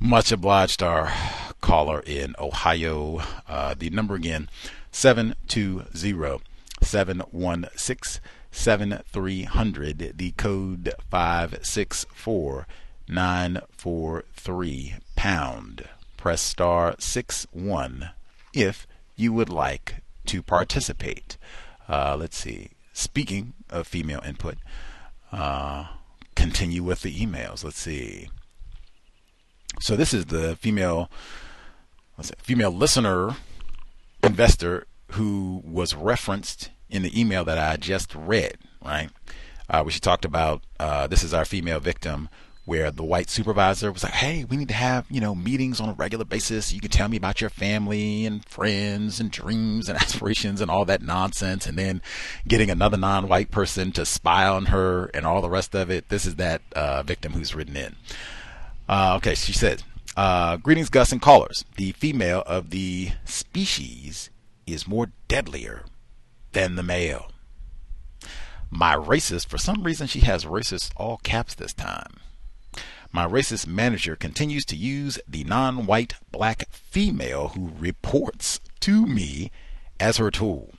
Much obliged, our caller in Ohio. Uh, the number again, 720 716 7300, the code 564943 pound. Press star 6 1 if you would like to participate. Uh, let's see. Speaking of female input, uh, continue with the emails. Let's see. So this is the female, let's say, female listener investor who was referenced in the email that I just read, right? Uh, where she talked about uh, this is our female victim, where the white supervisor was like, "Hey, we need to have you know meetings on a regular basis. You can tell me about your family and friends and dreams and aspirations and all that nonsense." And then getting another non-white person to spy on her and all the rest of it. This is that uh, victim who's written in. Uh, okay, she said, uh, "Greetings, Gus and callers. The female of the species is more deadlier than the male. My racist, for some reason, she has racist all caps this time. My racist manager continues to use the non white black female who reports to me as her tool.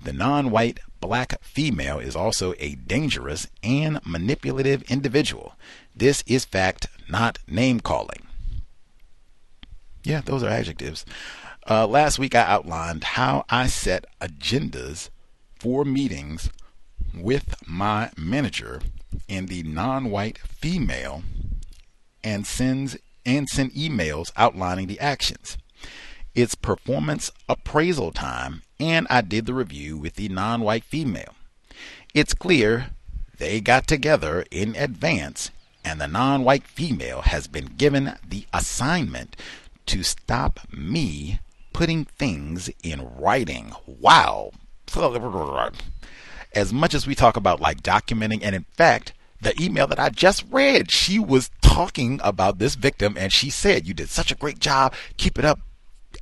The non white black female is also a dangerous and manipulative individual. This is fact, not name calling. Yeah, those are adjectives. Uh, last week, I outlined how I set agendas for meetings with my manager and the non-white female and sends and send emails outlining the actions. It's performance appraisal time, and I did the review with the non-white female. It's clear they got together in advance, and the non-white female has been given the assignment to stop me putting things in writing. Wow. As much as we talk about like documenting, and in fact, the email that I just read, she was talking about this victim and she said, You did such a great job. Keep it up.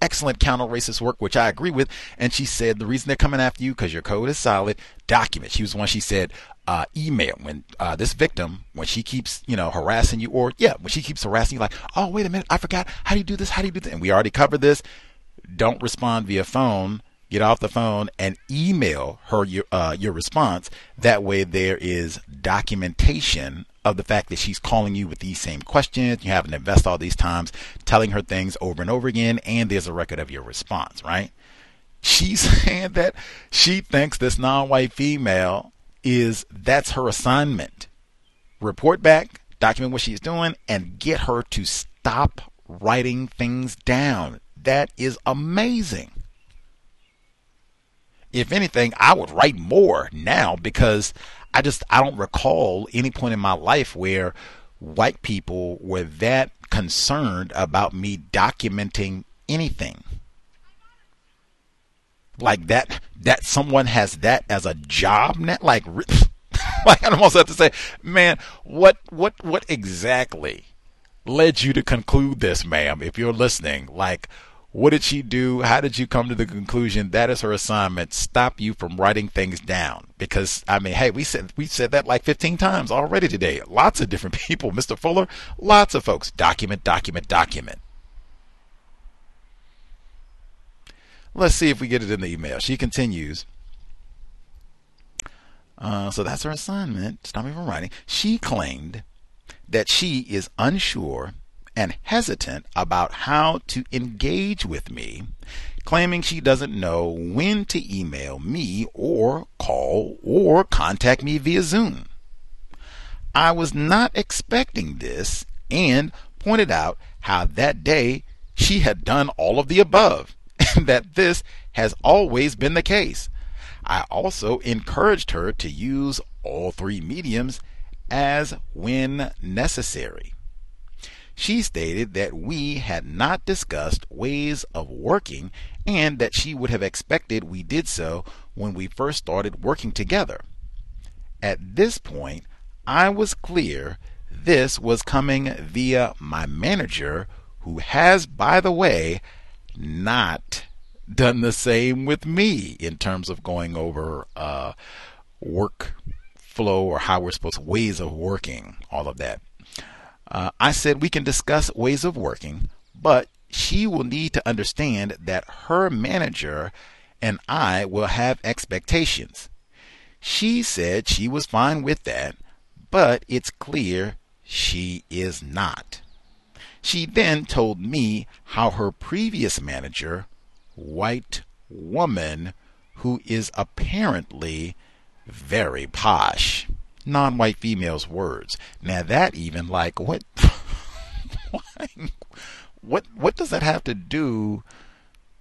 Excellent counter racist work, which I agree with. And she said, The reason they're coming after you because your code is solid. Document. She was one, she said, uh, email when uh, this victim when she keeps you know harassing you or yeah when she keeps harassing you like oh wait a minute i forgot how do you do this how do you do this and we already covered this don't respond via phone get off the phone and email her your uh, your response. That way, there is documentation of the fact that she's calling you with these same questions. You haven't invested all these times telling her things over and over again, and there's a record of your response, right? She's saying that she thinks this non-white female is that's her assignment. Report back, document what she's doing, and get her to stop writing things down. That is amazing if anything, I would write more now because I just I don't recall any point in my life where white people were that concerned about me documenting anything. Like that that someone has that as a job now like like I almost have to say, man, what what what exactly led you to conclude this, ma'am, if you're listening? Like what did she do? How did you come to the conclusion that is her assignment? Stop you from writing things down. Because I mean, hey, we said we said that like 15 times already today. Lots of different people, Mr. Fuller, lots of folks. Document, document, document. Let's see if we get it in the email. She continues. Uh, so that's her assignment. Stop me from writing. She claimed that she is unsure and hesitant about how to engage with me, claiming she doesn't know when to email me or call or contact me via Zoom. I was not expecting this and pointed out how that day she had done all of the above and that this has always been the case. I also encouraged her to use all three mediums as when necessary. She stated that we had not discussed ways of working and that she would have expected we did so when we first started working together. At this point, I was clear this was coming via my manager, who has, by the way, not done the same with me in terms of going over uh, work flow or how we're supposed to ways of working, all of that. Uh, I said we can discuss ways of working, but she will need to understand that her manager and I will have expectations. She said she was fine with that, but it's clear she is not. She then told me how her previous manager, white woman, who is apparently very posh, non-white females' words. Now that even like what what what does that have to do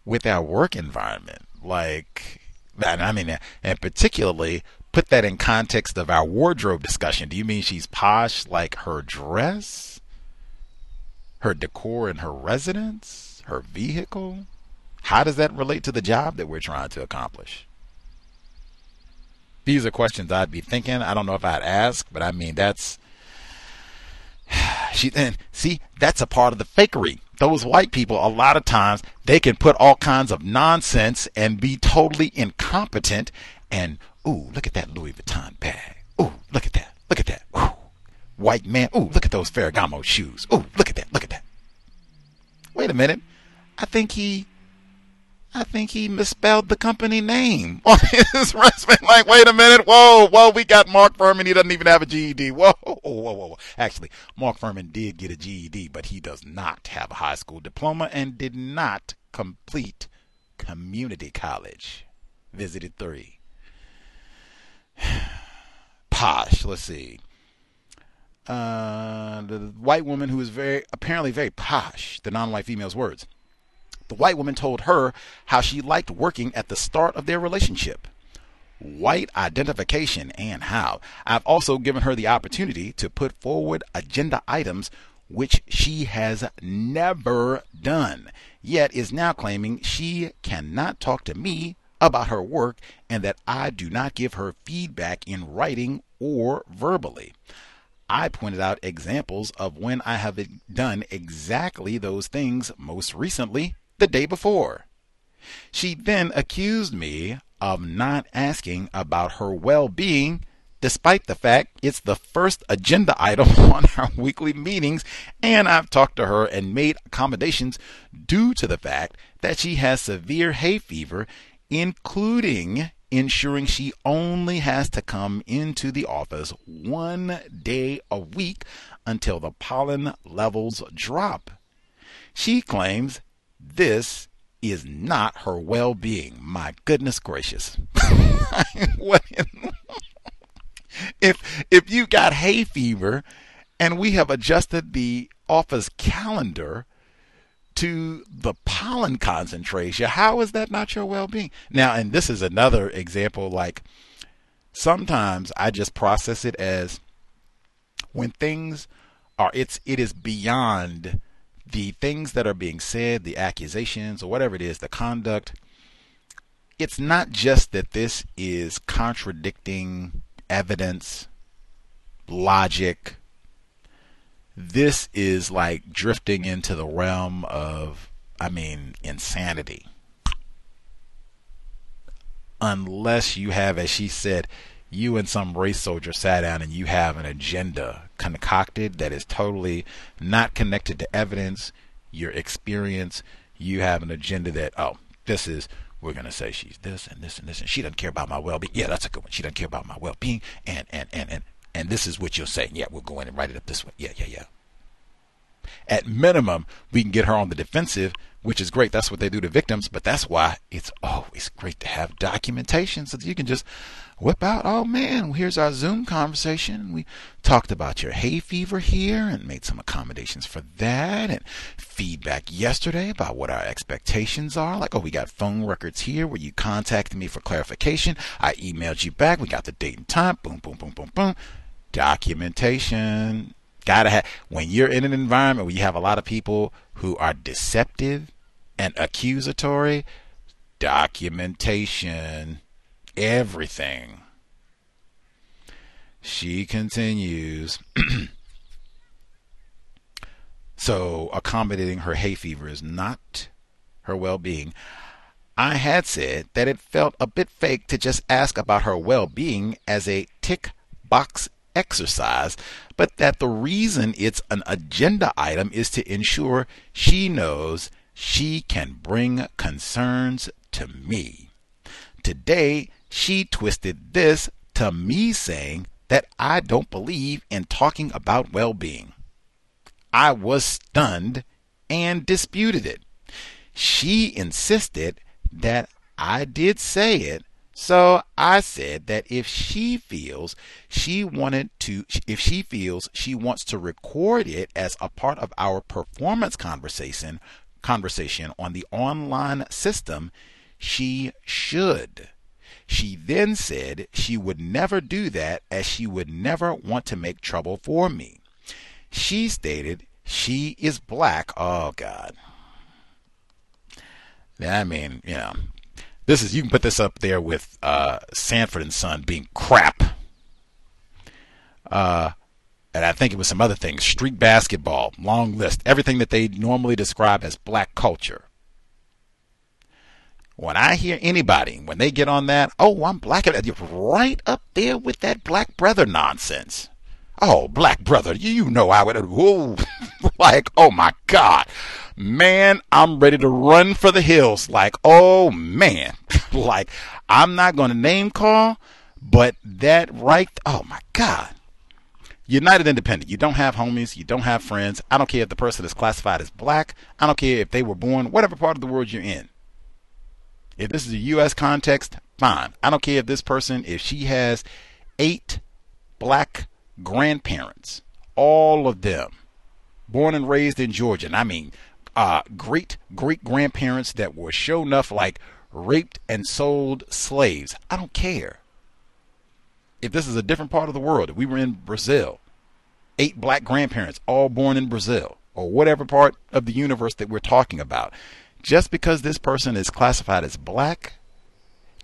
with our work environment? Like that I mean and particularly put that in context of our wardrobe discussion. Do you mean she's posh like her dress? Her decor in her residence? Her vehicle? How does that relate to the job that we're trying to accomplish? These are questions I'd be thinking. I don't know if I'd ask, but I mean that's she and see that's a part of the fakery. Those white people, a lot of times, they can put all kinds of nonsense and be totally incompetent. And ooh, look at that Louis Vuitton bag. Ooh, look at that. Look at that. Ooh. White man. Ooh, look at those Ferragamo shoes. Ooh, look at that. Look at that. Wait a minute. I think he I think he misspelled the company name on his resume. Like, wait a minute, whoa, whoa, we got Mark Fuhrman. He doesn't even have a GED. Whoa, whoa, whoa, whoa. Actually, Mark Fuhrman did get a GED, but he does not have a high school diploma and did not complete community college. Visited three. Posh, let's see. Uh, the white woman who is very, apparently very posh, the non white female's words. The white woman told her how she liked working at the start of their relationship. White identification and how. I've also given her the opportunity to put forward agenda items which she has never done, yet is now claiming she cannot talk to me about her work and that I do not give her feedback in writing or verbally. I pointed out examples of when I have done exactly those things most recently the day before. She then accused me of not asking about her well being, despite the fact it's the first agenda item on our weekly meetings, and I've talked to her and made accommodations due to the fact that she has severe hay fever, including ensuring she only has to come into the office one day a week until the pollen levels drop. She claims this is not her well being. My goodness gracious. if if you got hay fever and we have adjusted the office calendar to the pollen concentration, how is that not your well being? Now, and this is another example like sometimes I just process it as when things are it's it is beyond the things that are being said, the accusations, or whatever it is, the conduct, it's not just that this is contradicting evidence, logic. This is like drifting into the realm of, I mean, insanity. Unless you have, as she said, you and some race soldier sat down and you have an agenda concocted that is totally not connected to evidence, your experience. You have an agenda that, oh, this is, we're going to say she's this and this and this, and she doesn't care about my well being. Yeah, that's a good one. She doesn't care about my well being. And, and, and, and, and this is what you're saying. Yeah, we'll go in and write it up this way. Yeah, yeah, yeah. At minimum, we can get her on the defensive, which is great. That's what they do to victims, but that's why it's always great to have documentation so that you can just whip out, oh man, here's our Zoom conversation. We talked about your hay fever here and made some accommodations for that and feedback yesterday about what our expectations are. Like, oh, we got phone records here where you contacted me for clarification. I emailed you back. We got the date and time. Boom, boom, boom, boom, boom. Documentation. Gotta have, when you're in an environment where you have a lot of people who are deceptive and accusatory, documentation everything. She continues. so, accommodating her hay fever is not her well being. I had said that it felt a bit fake to just ask about her well being as a tick box exercise, but that the reason it's an agenda item is to ensure she knows she can bring concerns to me. Today, she twisted this to me saying that I don't believe in talking about well being. I was stunned and disputed it. She insisted that I did say it, so I said that if she feels she wanted to, if she feels she wants to record it as a part of our performance conversation, conversation on the online system, she should. She then said she would never do that as she would never want to make trouble for me. She stated she is black. Oh, God. I mean, you know, this is, you can put this up there with uh, Sanford and Son being crap. Uh, and I think it was some other things street basketball, long list, everything that they normally describe as black culture. When I hear anybody, when they get on that, oh, I'm black, you're right up there with that black brother nonsense. Oh, black brother, you know I would. Whoa, like, oh my God, man, I'm ready to run for the hills. Like, oh man, like I'm not going to name call, but that right, oh my God. United Independent. You don't have homies. You don't have friends. I don't care if the person is classified as black. I don't care if they were born whatever part of the world you're in. If this is a U.S. context, fine. I don't care if this person, if she has eight black grandparents, all of them born and raised in Georgia. And I mean, uh, great great grandparents that were show enough like raped and sold slaves. I don't care. If this is a different part of the world, if we were in Brazil, eight black grandparents, all born in Brazil, or whatever part of the universe that we're talking about, just because this person is classified as black,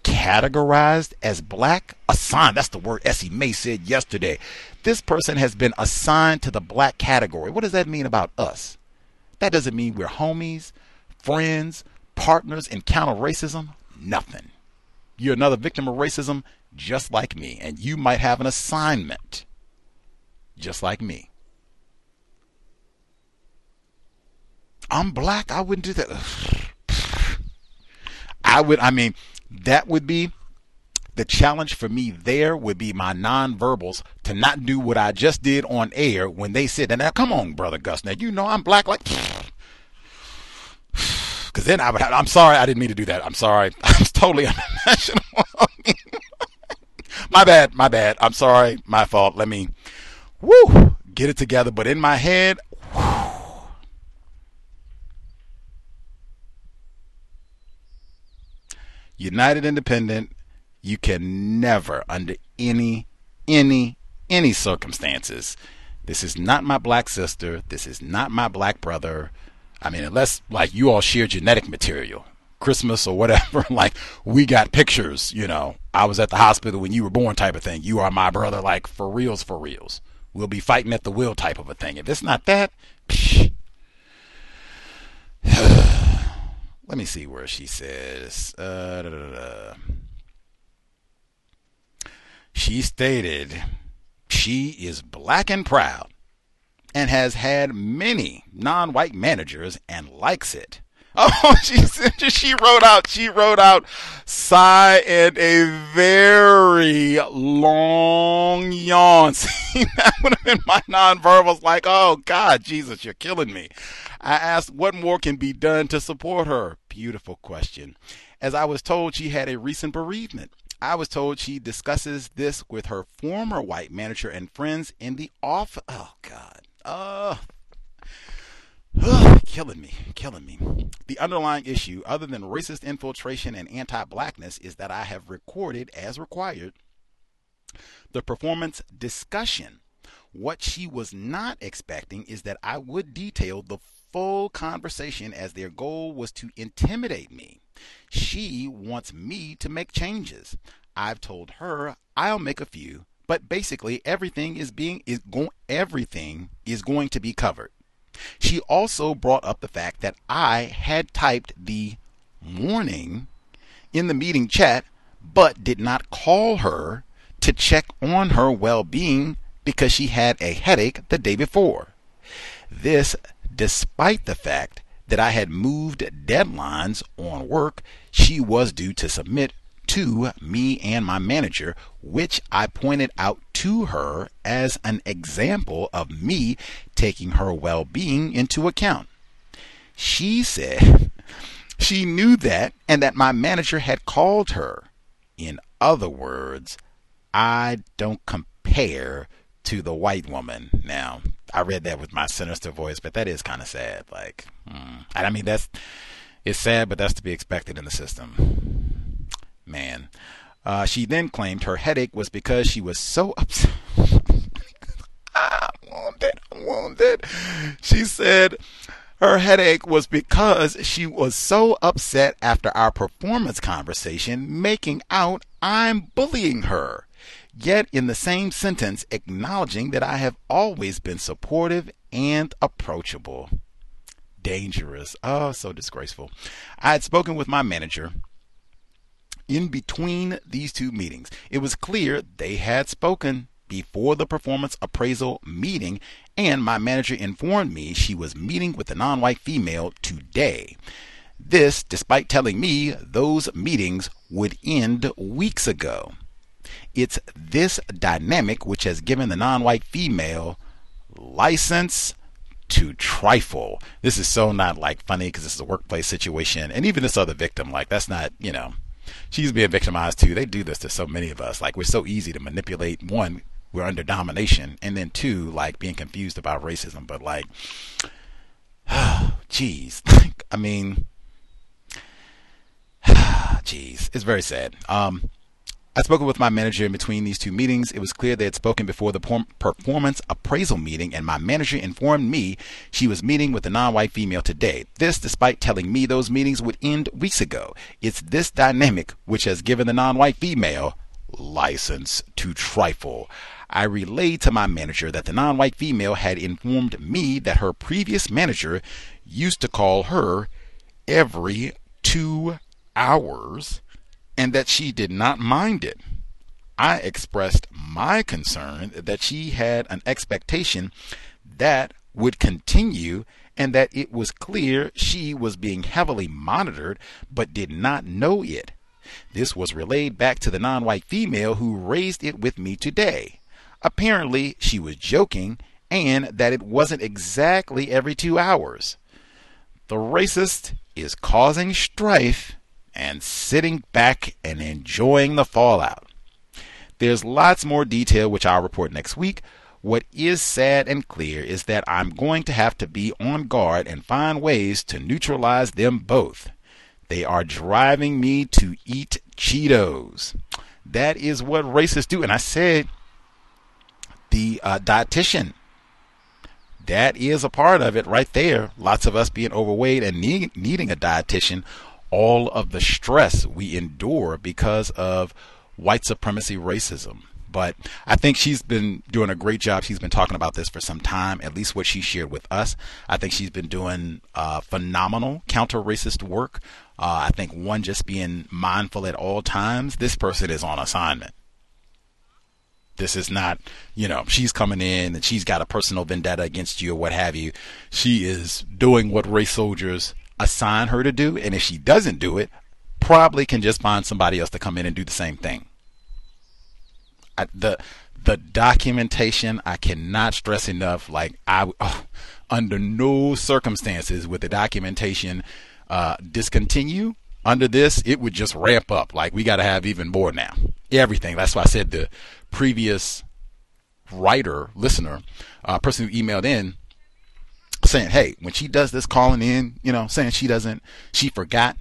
categorized as black, assigned, that's the word Essie May said yesterday. This person has been assigned to the black category. What does that mean about us? That doesn't mean we're homies, friends, partners in counter racism. Nothing. You're another victim of racism just like me, and you might have an assignment just like me. I'm black. I wouldn't do that. I would, I mean, that would be the challenge for me there would be my nonverbals to not do what I just did on air when they said, and now come on, brother Gus. Now, you know I'm black like. Because then I would have, I'm sorry, I didn't mean to do that. I'm sorry. I was totally unimaginable. my bad, my bad. I'm sorry, my fault. Let me, woo, get it together. But in my head, United Independent, you can never, under any, any, any circumstances, this is not my black sister. This is not my black brother. I mean, unless like you all share genetic material, Christmas or whatever, like we got pictures, you know, I was at the hospital when you were born type of thing. You are my brother, like for reals, for reals. We'll be fighting at the wheel type of a thing. If it's not that, let me see where she says. Uh, da, da, da. She stated she is black and proud and has had many non white managers and likes it. Oh, she she wrote out she wrote out sigh and a very long yawn. See, that would have been my nonverbals. Like, oh God, Jesus, you're killing me. I asked what more can be done to support her. Beautiful question. As I was told, she had a recent bereavement. I was told she discusses this with her former white manager and friends in the office. Oh God. Oh, killing me, killing me. The underlying issue, other than racist infiltration and anti blackness, is that I have recorded, as required, the performance discussion. What she was not expecting is that I would detail the full conversation as their goal was to intimidate me. She wants me to make changes. I've told her I'll make a few, but basically everything is being is going everything is going to be covered. She also brought up the fact that I had typed the warning in the meeting chat, but did not call her to check on her well being because she had a headache the day before. This, despite the fact that I had moved deadlines on work she was due to submit to me and my manager, which I pointed out to her as an example of me taking her well being into account. She said she knew that and that my manager had called her. In other words, I don't compare to the white woman. Now, I read that with my sinister voice, but that is kind of sad. Like, hmm. I mean, that's it's sad, but that's to be expected in the system man. Uh, she then claimed her headache was because she was so upset. I want it. I want it. She said her headache was because she was so upset after our performance conversation, making out I'm bullying her. Yet, in the same sentence, acknowledging that I have always been supportive and approachable. Dangerous. Oh, so disgraceful. I had spoken with my manager in between these two meetings. It was clear they had spoken before the performance appraisal meeting and my manager informed me she was meeting with the non white female today. This, despite telling me those meetings would end weeks ago. It's this dynamic which has given the non white female license to trifle. This is so not like funny because this is a workplace situation. And even this other victim, like, that's not, you know, she's being victimized too. They do this to so many of us. Like, we're so easy to manipulate. One, we're under domination. And then two, like, being confused about racism. But, like, jeez. I mean, jeez. It's very sad. Um, I spoke with my manager in between these two meetings. It was clear they had spoken before the performance appraisal meeting, and my manager informed me she was meeting with a non white female today. This, despite telling me those meetings would end weeks ago. It's this dynamic which has given the non white female license to trifle. I relayed to my manager that the non white female had informed me that her previous manager used to call her every two hours and that she did not mind it. I expressed my concern that she had an expectation that would continue and that it was clear she was being heavily monitored but did not know it. This was relayed back to the non white female who raised it with me today. Apparently, she was joking and that it wasn't exactly every two hours. The racist is causing strife and sitting back and enjoying the fallout. There's lots more detail, which I'll report next week. What is sad and clear is that I'm going to have to be on guard and find ways to neutralize them both. They are driving me to eat Cheetos. That is what racists do. And I said, the uh, dietitian, that is a part of it right there. Lots of us being overweight and need, needing a dietitian all of the stress we endure because of white supremacy racism. But I think she's been doing a great job. She's been talking about this for some time, at least what she shared with us. I think she's been doing uh, phenomenal counter racist work. Uh, I think one, just being mindful at all times, this person is on assignment. This is not, you know, she's coming in and she's got a personal vendetta against you or what have you. She is doing what race soldiers assign her to do. And if she doesn't do it, probably can just find somebody else to come in and do the same thing. I, the the documentation I cannot stress enough. Like I, oh, under no circumstances would the documentation uh, discontinue. Under this, it would just ramp up. Like we got to have even more now. Everything. That's why I said the previous writer, listener, uh, person who emailed in saying, hey, when she does this calling in, you know, saying she doesn't, she forgot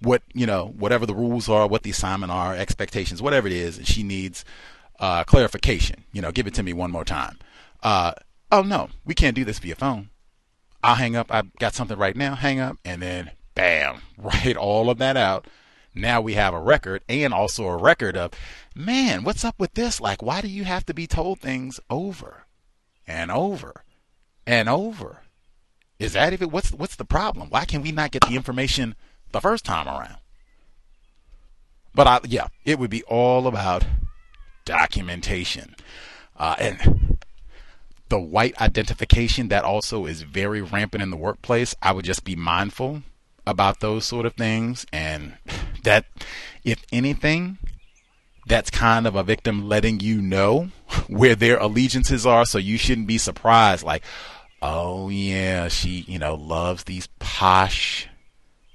what, you know, whatever the rules are, what the assignment are, expectations, whatever it is, and she needs uh, clarification. You know, give it to me one more time. Uh, oh, no, we can't do this via phone. I'll hang up. I've got something right now. Hang up, and then bam, write all of that out. Now we have a record and also a record of, man, what's up with this? Like, why do you have to be told things over and over and over. Is that if it what's what's the problem? Why can we not get the information the first time around? But I yeah, it would be all about documentation. Uh, and the white identification that also is very rampant in the workplace. I would just be mindful about those sort of things and that if anything that's kind of a victim letting you know where their allegiances are. So you shouldn't be surprised, like, oh yeah, she, you know, loves these posh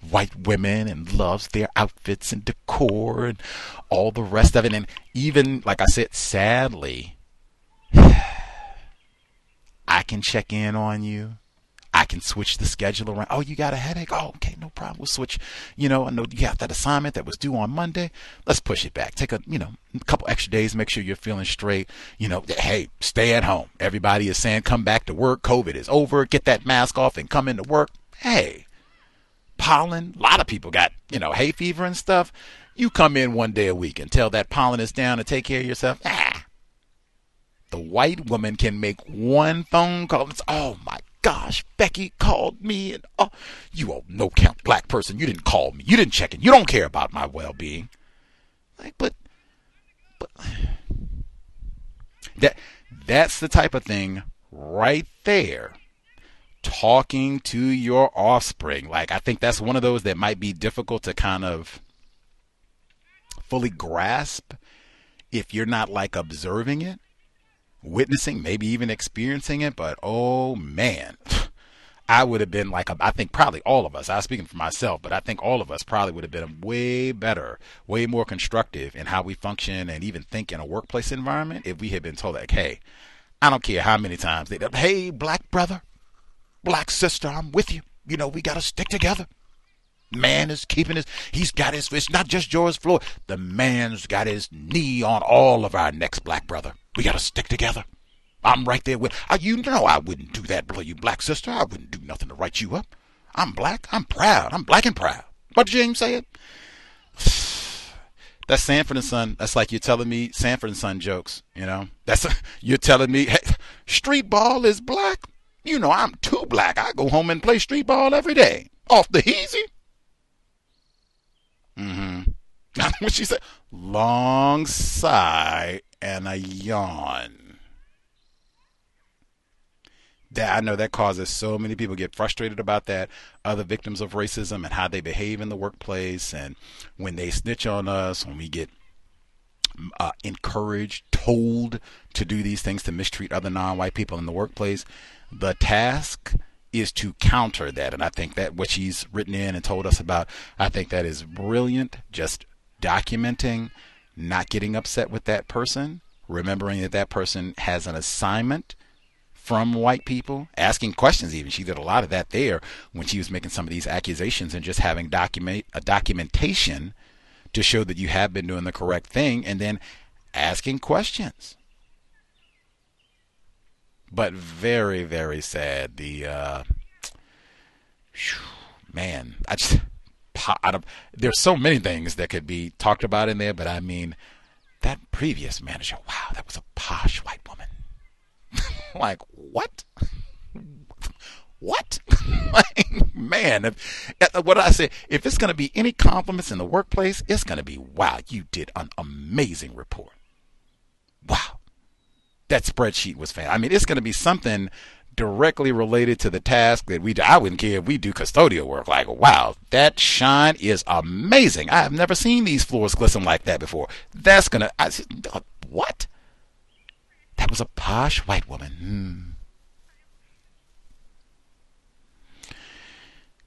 white women and loves their outfits and decor and all the rest of it. And even, like I said, sadly, I can check in on you I can switch the schedule around. Oh, you got a headache? Oh, okay, no problem. We'll switch. You know, I know you have that assignment that was due on Monday. Let's push it back. Take a, you know, a couple extra days. Make sure you're feeling straight. You know, hey, stay at home. Everybody is saying come back to work. COVID is over. Get that mask off and come into work. Hey, pollen. A lot of people got, you know, hay fever and stuff. You come in one day a week until that pollen is down and take care of yourself. Ah. The white woman can make one phone call. It's, oh my gosh, Becky called me and oh, you old no count black person, you didn't call me. You didn't check in. You don't care about my well being. Like, but, but that that's the type of thing right there talking to your offspring. Like, I think that's one of those that might be difficult to kind of fully grasp if you're not like observing it, witnessing, maybe even experiencing it. But oh man, I would have been like, I think probably all of us, I was speaking for myself, but I think all of us probably would have been way better, way more constructive in how we function and even think in a workplace environment if we had been told, like, hey, I don't care how many times they, hey, black brother, black sister, I'm with you. You know, we got to stick together. Man is keeping his, he's got his, it's not just George Floyd. The man's got his knee on all of our necks, black brother. We got to stick together. I'm right there with uh, you. Know I wouldn't do that, brother. You black sister. I wouldn't do nothing to write you up. I'm black. I'm proud. I'm black and proud. What did James said. That's Sanford and Son. That's like you're telling me Sanford and Son jokes. You know. That's a, you're telling me hey, street ball is black. You know I'm too black. I go home and play street ball every day off the easy. Mm-hmm. what she said. Long sigh and a yawn that I know that causes so many people get frustrated about that. Other victims of racism and how they behave in the workplace, and when they snitch on us, when we get uh, encouraged, told to do these things to mistreat other non-white people in the workplace. The task is to counter that, and I think that what she's written in and told us about, I think that is brilliant. Just documenting, not getting upset with that person, remembering that that person has an assignment from white people, asking questions even. She did a lot of that there when she was making some of these accusations and just having document a documentation to show that you have been doing the correct thing and then asking questions. But very, very sad. The uh, man, I just There's so many things that could be talked about in there, but I mean that previous manager, wow, that was a posh white woman. like what? what? like, man, if, what I say? If it's going to be any compliments in the workplace, it's going to be, wow, you did an amazing report. Wow. That spreadsheet was fantastic. I mean, it's going to be something directly related to the task that we do. I wouldn't care if we do custodial work. Like, wow, that shine is amazing. I have never seen these floors glisten like that before. That's to, I, what? That was a posh white woman. Hmm.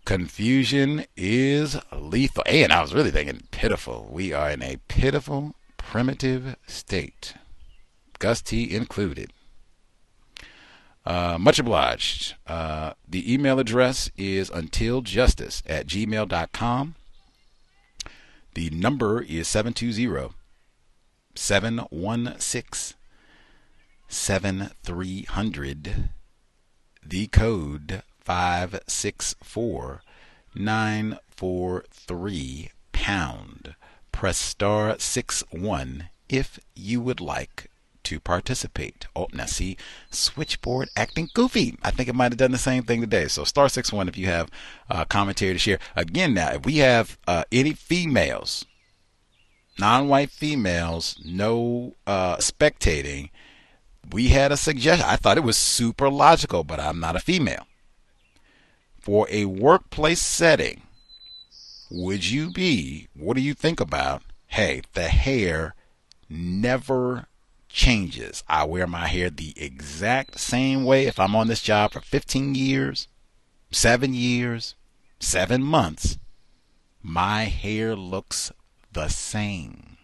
Confusion is lethal. And I was really thinking pitiful. We are in a pitiful, primitive state. Gus T included. Uh, much obliged. Uh, the email address is untiljustice at gmail.com. The number is 720 716 7300. The code 564943 pound. Press star 6 1 if you would like to participate. Oh, now see, switchboard acting goofy. I think it might have done the same thing today. So star six one if you have a commentary to share. Again, now if we have uh, any females, non-white females, no uh, spectating, we had a suggestion. I thought it was super logical, but I'm not a female for a workplace setting, would you be, what do you think about, hey, the hair never changes. I wear my hair the exact same way if I'm on this job for 15 years, seven years, seven months. My hair looks the same.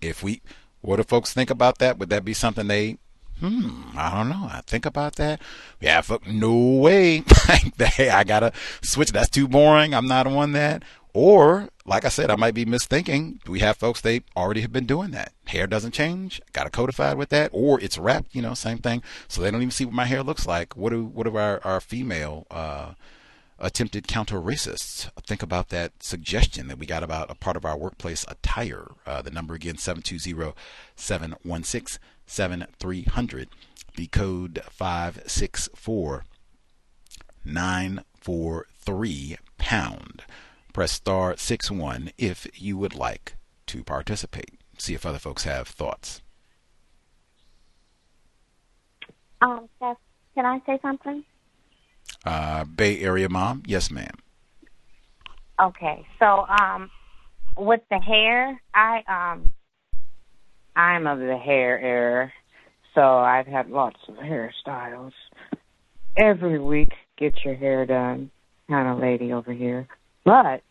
If we, what do folks think about that? Would that be something they hmm, I don't know. I think about that. Yeah, fuck, no way. hey, I gotta switch. That's too boring. I'm not on that. Or, like I said, I might be misthinking. We have folks, they already have been doing that. Hair doesn't change. Got it codified with that. Or it's wrapped, you know, same thing. So they don't even see what my hair looks like. What do, what do our, our female, uh, attempted counter racists think about that suggestion that we got about a part of our workplace attire? Uh, the number again, 720 716 7300. The code 564943 pound. Press star 6-1 if you would like to participate. See if other folks have thoughts. Um, Steph, can I say something? Uh, Bay Area mom, yes, ma'am. Okay, so um, with the hair, I um, I'm of the hair era, so I've had lots of hairstyles. Every week, get your hair done, kind of lady over here. But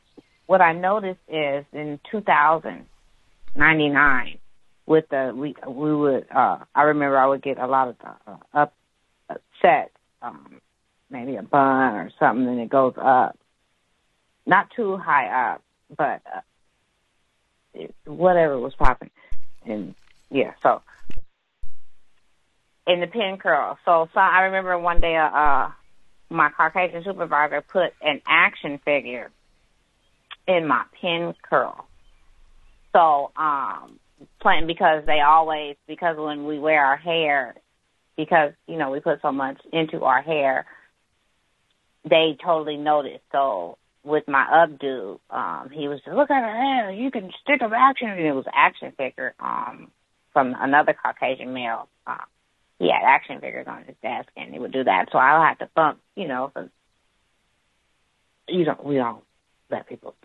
what I noticed is in 2099, with the we we would uh I remember I would get a lot of uh, up set um maybe a bun or something and it goes up. Not too high up but uh, it, whatever was popping. And yeah so. In the pin curl. So so I remember one day uh my Caucasian supervisor put an action figure in my pin curl. So um plan because they always because when we wear our hair because you know we put so much into our hair they totally notice so with my updo um he was look at her hair. You can stick of action and it was action figure um from another caucasian male. Um he had action figures on his desk and he would do that. So i'll have to bump you know cause you don't we don't let people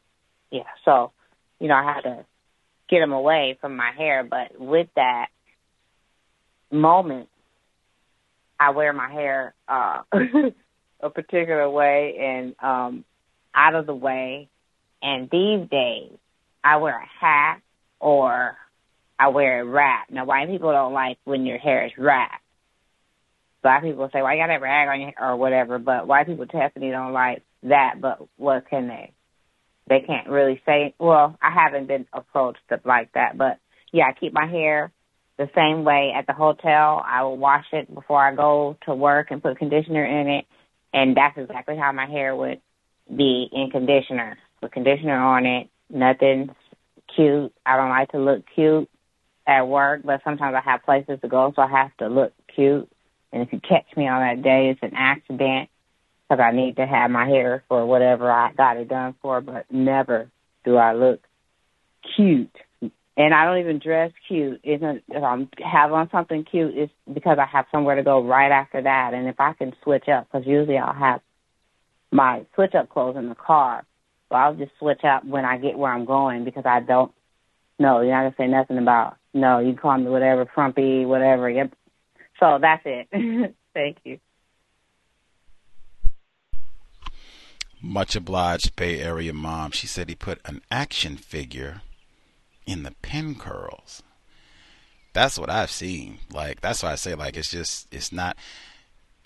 yeah so you know i had to get them away from my hair. But with that moment, I wear my hair uh, a particular way and um, out of the way. And these days, I wear a hat or I wear a wrap. Now, white people don't like when your hair is wrapped. Black people say, "Why well, you got that rag on your or whatever?" But white people definitely don't like that. But what can they they can't really say. Well, I haven't been approached like that, but yeah, I keep my hair the same way at the hotel. I will wash it before I go to work and put conditioner in it, and that's exactly how my hair would be in conditioner with conditioner on it. Nothing cute. I don't like to look cute at work, but sometimes I have places to go, so I have to look cute. And if you catch me on that day, it's an accident because I need to have my hair for whatever I got it done for, but never do I look cute. And I don't even dress cute. Isn't if I have on something cute, it's because I have somewhere to go right after that. And if I can switch up, because usually I'll have my switch up clothes in the car, so I'll just switch up when I get where I'm going because I don't know. You're not gonna say nothing about no. You call me whatever, frumpy, whatever. Yep. So that's it. Thank you. Much obliged, Bay Area mom. She said he put an action figure in the pin curls. That's what I've seen. Like that's why I say like it's just it's not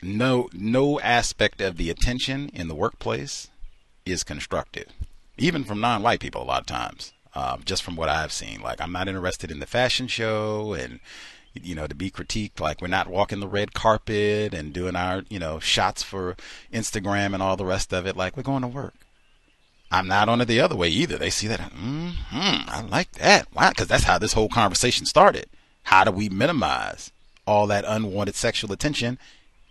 no no aspect of the attention in the workplace is constructive, even from non-white people a lot of times. Um, just from what I've seen, like I'm not interested in the fashion show and you know, to be critiqued. Like we're not walking the red carpet and doing our, you know, shots for Instagram and all the rest of it. Like we're going to work. I'm not on it the other way either. They see that, mm-hmm, I like that. Why? Because that's how this whole conversation started. How do we minimize all that unwanted sexual attention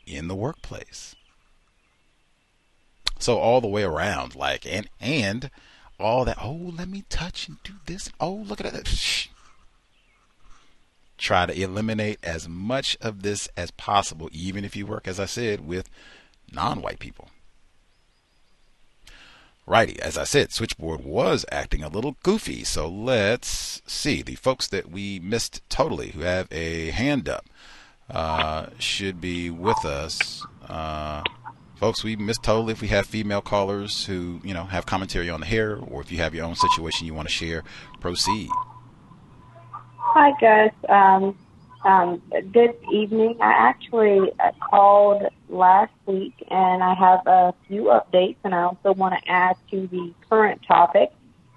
in the workplace? So all the way around, like, and and all that. Oh, let me touch and do this. Oh, look at that. Shh try to eliminate as much of this as possible, even if you work, as I said, with non white people. Righty, as I said, Switchboard was acting a little goofy, so let's see. The folks that we missed totally who have a hand up uh, should be with us. Uh, folks, we missed totally if we have female callers who, you know, have commentary on the hair, or if you have your own situation you want to share, proceed. Hi, guys. Um, um, good evening. I actually uh, called last week and I have a few updates, and I also want to add to the current topic.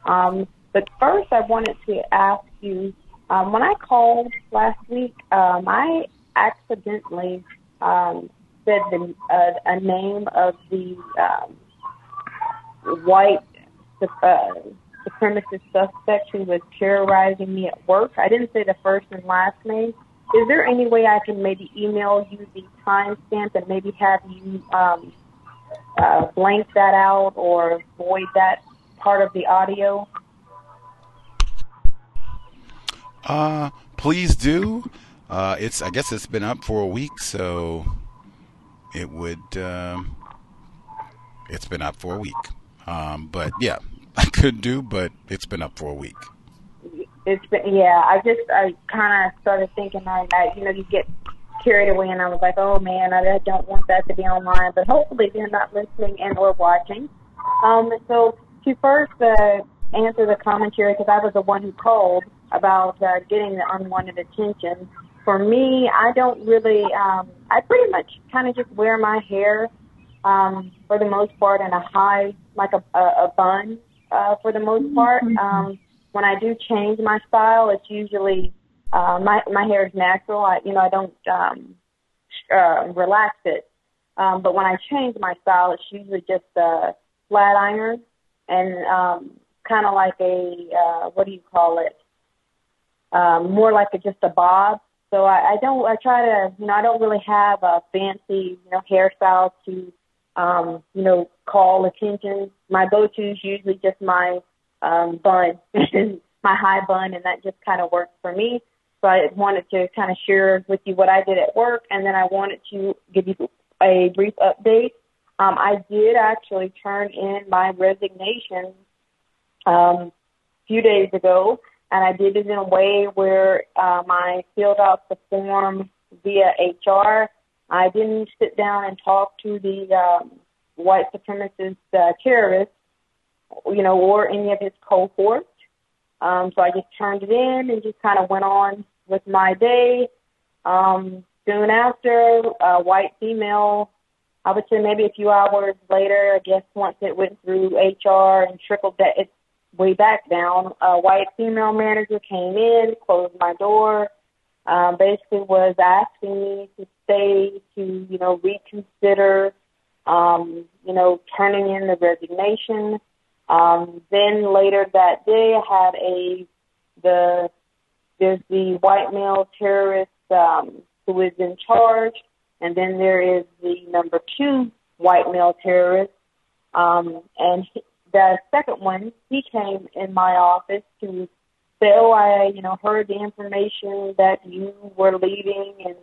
Um, but first, I wanted to ask you um, when I called last week, um, I accidentally um, said the, uh, a name of the um, white. Uh, supremacist suspect who was terrorizing me at work. I didn't say the first and last name. Is there any way I can maybe email you the timestamp and maybe have you um, uh, blank that out or void that part of the audio? Uh, please do. Uh, it's I guess it's been up for a week, so it would. Um, it's been up for a week, um, but yeah, I could do, but it's been up for a week. It's been yeah. I just I kind of started thinking like that. You know, you get carried away, and I was like, oh man, I, I don't want that to be online. But hopefully, they're not listening and or watching. Um, so to first uh, answer the commentary, because I was the one who called about uh, getting the unwanted attention. For me, I don't really. Um, I pretty much kind of just wear my hair um, for the most part in a high, like a, a, a bun uh, for the most part. Um, when I do change my style, it's usually uh, my my hair is natural. I you know I don't um, uh, relax it. Um, but when I change my style, it's usually just a flat iron and um, kind of like a uh, what do you call it? Um, more like a, just a bob. So I, I don't. I try to you know I don't really have a fancy you know hairstyle to um, you know call attention. My go-to is usually just my um, bun, my high bun, and that just kind of works for me. So I wanted to kind of share with you what I did at work, and then I wanted to give you a brief update. Um, I did actually turn in my resignation um, a few days ago, and I did it in a way where um, I filled out the form via HR. I didn't sit down and talk to the um, white supremacist uh, terrorists, you know, or any of his cohorts. Um, so I just turned it in and just kind of went on with my day. Um, soon after, a white female, I would say maybe a few hours later, I guess once it went through HR and trickled that its way back down, a white female manager came in, closed my door, um, basically was asking me to stay, to, you know, reconsider, um, you know, turning in the resignation. Um, then later that day, I had a the there's the white male terrorist um, who is in charge, and then there is the number two white male terrorist. Um, and he, the second one, he came in my office to say, "Oh, I, you know, heard the information that you were leaving, and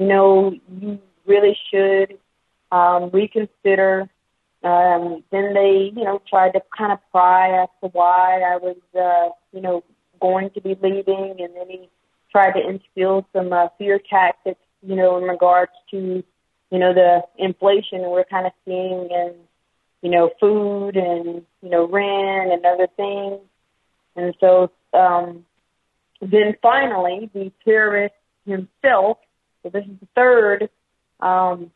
you know, you really should um, reconsider um, then they, you know, tried to kind of pry as to why I was, uh, you know, going to be leaving, and then he tried to instill some uh, fear tactics, you know, in regards to, you know, the inflation we're kind of seeing in, you know, food and, you know, rent and other things. And so um, then finally, the terrorist himself, so this is the third um,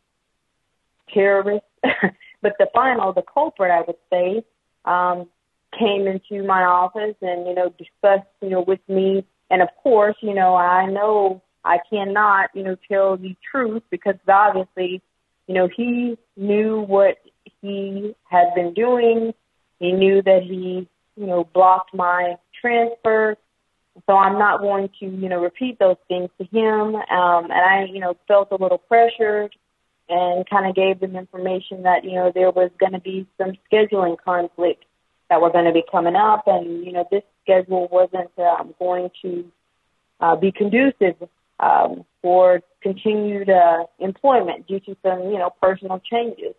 terrorist But the final, the culprit, I would say, um, came into my office and, you know, discussed, you know, with me. And of course, you know, I know I cannot, you know, tell the truth because obviously, you know, he knew what he had been doing. He knew that he, you know, blocked my transfer. So I'm not going to, you know, repeat those things to him. Um, and I, you know, felt a little pressured and kind of gave them information that, you know, there was going to be some scheduling conflict that were going to be coming up and, you know, this schedule wasn't um, going to uh, be conducive um, for continued uh, employment due to some, you know, personal changes.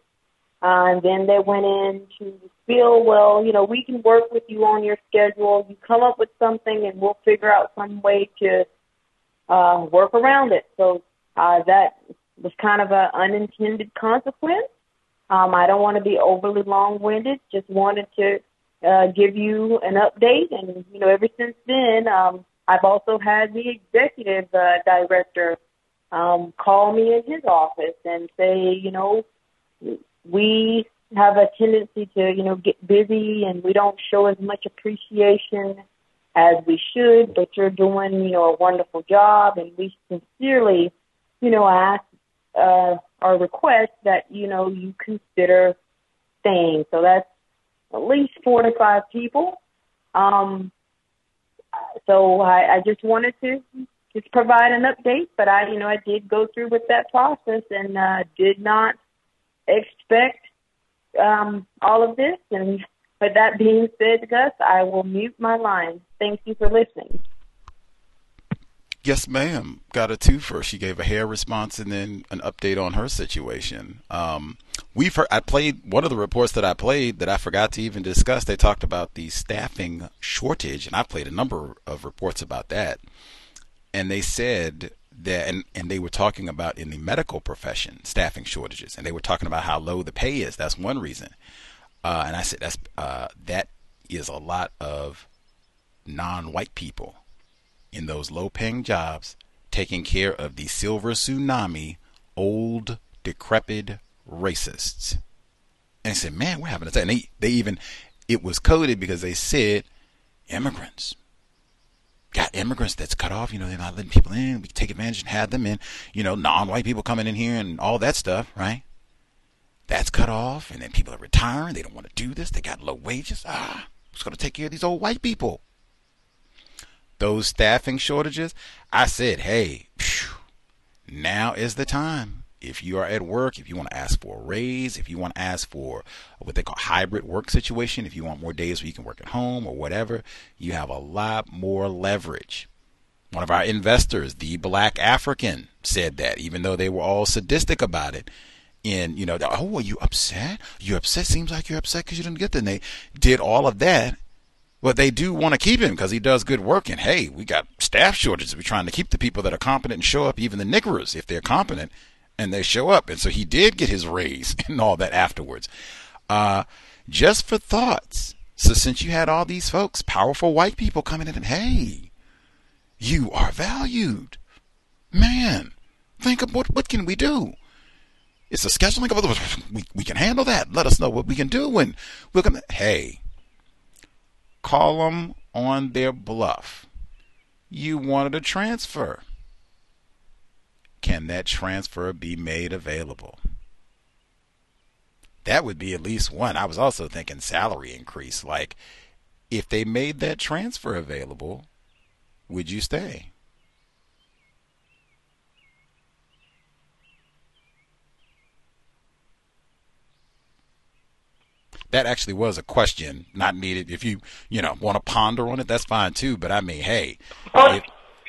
Uh, and then they went in to feel, well, you know, we can work with you on your schedule. You come up with something and we'll figure out some way to uh, work around it. So uh, that was kind of an unintended consequence. Um, I don't want to be overly long-winded. Just wanted to uh, give you an update, and you know, ever since then, um, I've also had the executive uh, director um, call me in his office and say, you know, we have a tendency to, you know, get busy and we don't show as much appreciation as we should, but you're doing, you know, a wonderful job and we sincerely, you know, ask uh, our request that you know you consider staying. So that's at least four to five people. Um, so I, I just wanted to just provide an update, but I, you know, I did go through with that process and uh, did not expect um, all of this. And with that being said, Gus, I will mute my line. Thank you for listening. Yes, ma'am. Got a twofer. She gave a hair response and then an update on her situation. Um, we've heard, I played one of the reports that I played that I forgot to even discuss. They talked about the staffing shortage, and I played a number of reports about that. And they said that, and, and they were talking about in the medical profession staffing shortages, and they were talking about how low the pay is. That's one reason. Uh, and I said that's uh, that is a lot of non-white people in those low paying jobs taking care of the silver tsunami old decrepit racists. And I said, man, we're having a time. They, they even, it was coded because they said immigrants. Got immigrants that's cut off, you know, they're not letting people in. We take advantage and have them in, you know, non white people coming in here and all that stuff, right? That's cut off, and then people are retiring. They don't want to do this. They got low wages. Ah, who's going to take care of these old white people? those staffing shortages, I said, hey, phew, now is the time. If you are at work, if you want to ask for a raise, if you want to ask for what they call hybrid work situation, if you want more days where you can work at home or whatever, you have a lot more leverage. One of our investors, the Black African, said that, even though they were all sadistic about it. And, you know, oh, are you upset? You upset? Seems like you're upset because you didn't get the. They did all of that but they do want to keep him because he does good work. And hey, we got staff shortages. We're trying to keep the people that are competent and show up, even the niggers, if they're competent and they show up. And so he did get his raise and all that afterwards. Uh, just for thoughts. So since you had all these folks, powerful white people coming in and hey, you are valued. Man, think of what what can we do? It's a scheduling of we we can handle that. Let us know what we can do and we're gonna hey, call them on their bluff. You wanted a transfer. Can that transfer be made available? That would be at least one. I was also thinking salary increase. Like, if they made that transfer available, would you stay? that actually was a question, not needed. If you you know want to ponder on it, that's fine too. But I mean, hey. Oh,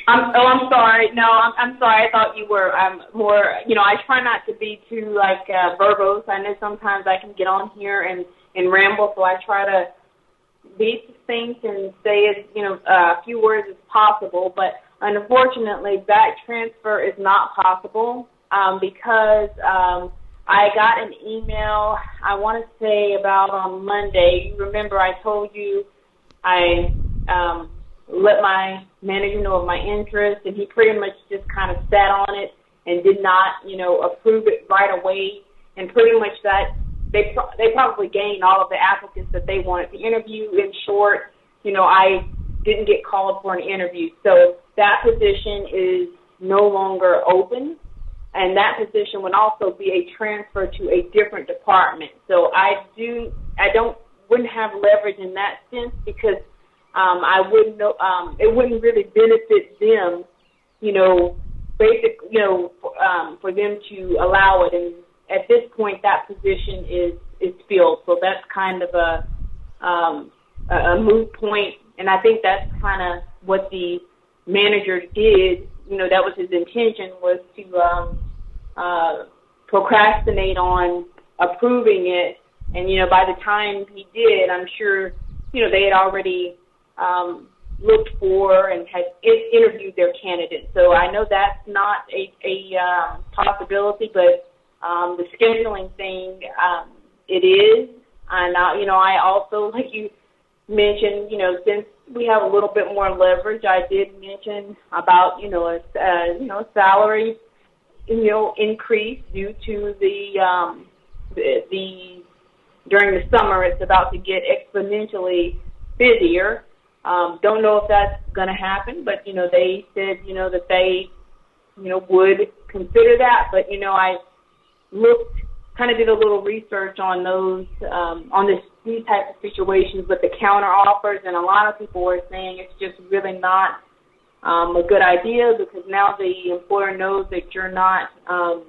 I'm, oh, I'm sorry. No, I'm, I'm sorry. I thought you were um, more. You know, I try not to be too like uh, verbose. I know sometimes I can get on here and and ramble, so I try to be succinct and say as you know uh, a few words as possible. But unfortunately, that transfer is not possible um, because. Um, I got an email, I want to say about on Monday. You remember I told you I um, let my manager know of my interest, and he pretty much just kind of sat on it and did not, you know, approve it right away. And pretty much that they pro- they probably gained all of the applicants that they wanted to interview. In short, you know, I didn't get called for an interview, so that position is no longer open and that position would also be a transfer to a different department. So I do, I don't, wouldn't have leverage in that sense because um, I wouldn't know, um, it wouldn't really benefit them, you know, basic, you know, um, for them to allow it. And at this point, that position is is filled. So that's kind of a um, a a moot point. point, and I think that's kind of what the manager did. You know, that was his intention was to um, uh, procrastinate on approving it. And, you know, by the time he did, I'm sure, you know, they had already um, looked for and had interviewed their candidate. So I know that's not a, a um, possibility, but um, the scheduling thing, um, it is. And, uh, you know, I also, like you mentioned, you know, since we have a little bit more leverage, I did mention about, you know, a, uh, you know, salary you know, increase due to the, um, the, the during the summer. It's about to get exponentially busier. Um, don't know if that's going to happen, but you know, they said you know that they, you know, would consider that. But you know, I looked, kind of did a little research on those, um, on this these types of situations with the counter offers, and a lot of people were saying it's just really not um, a good idea because now the employer knows that you're not um,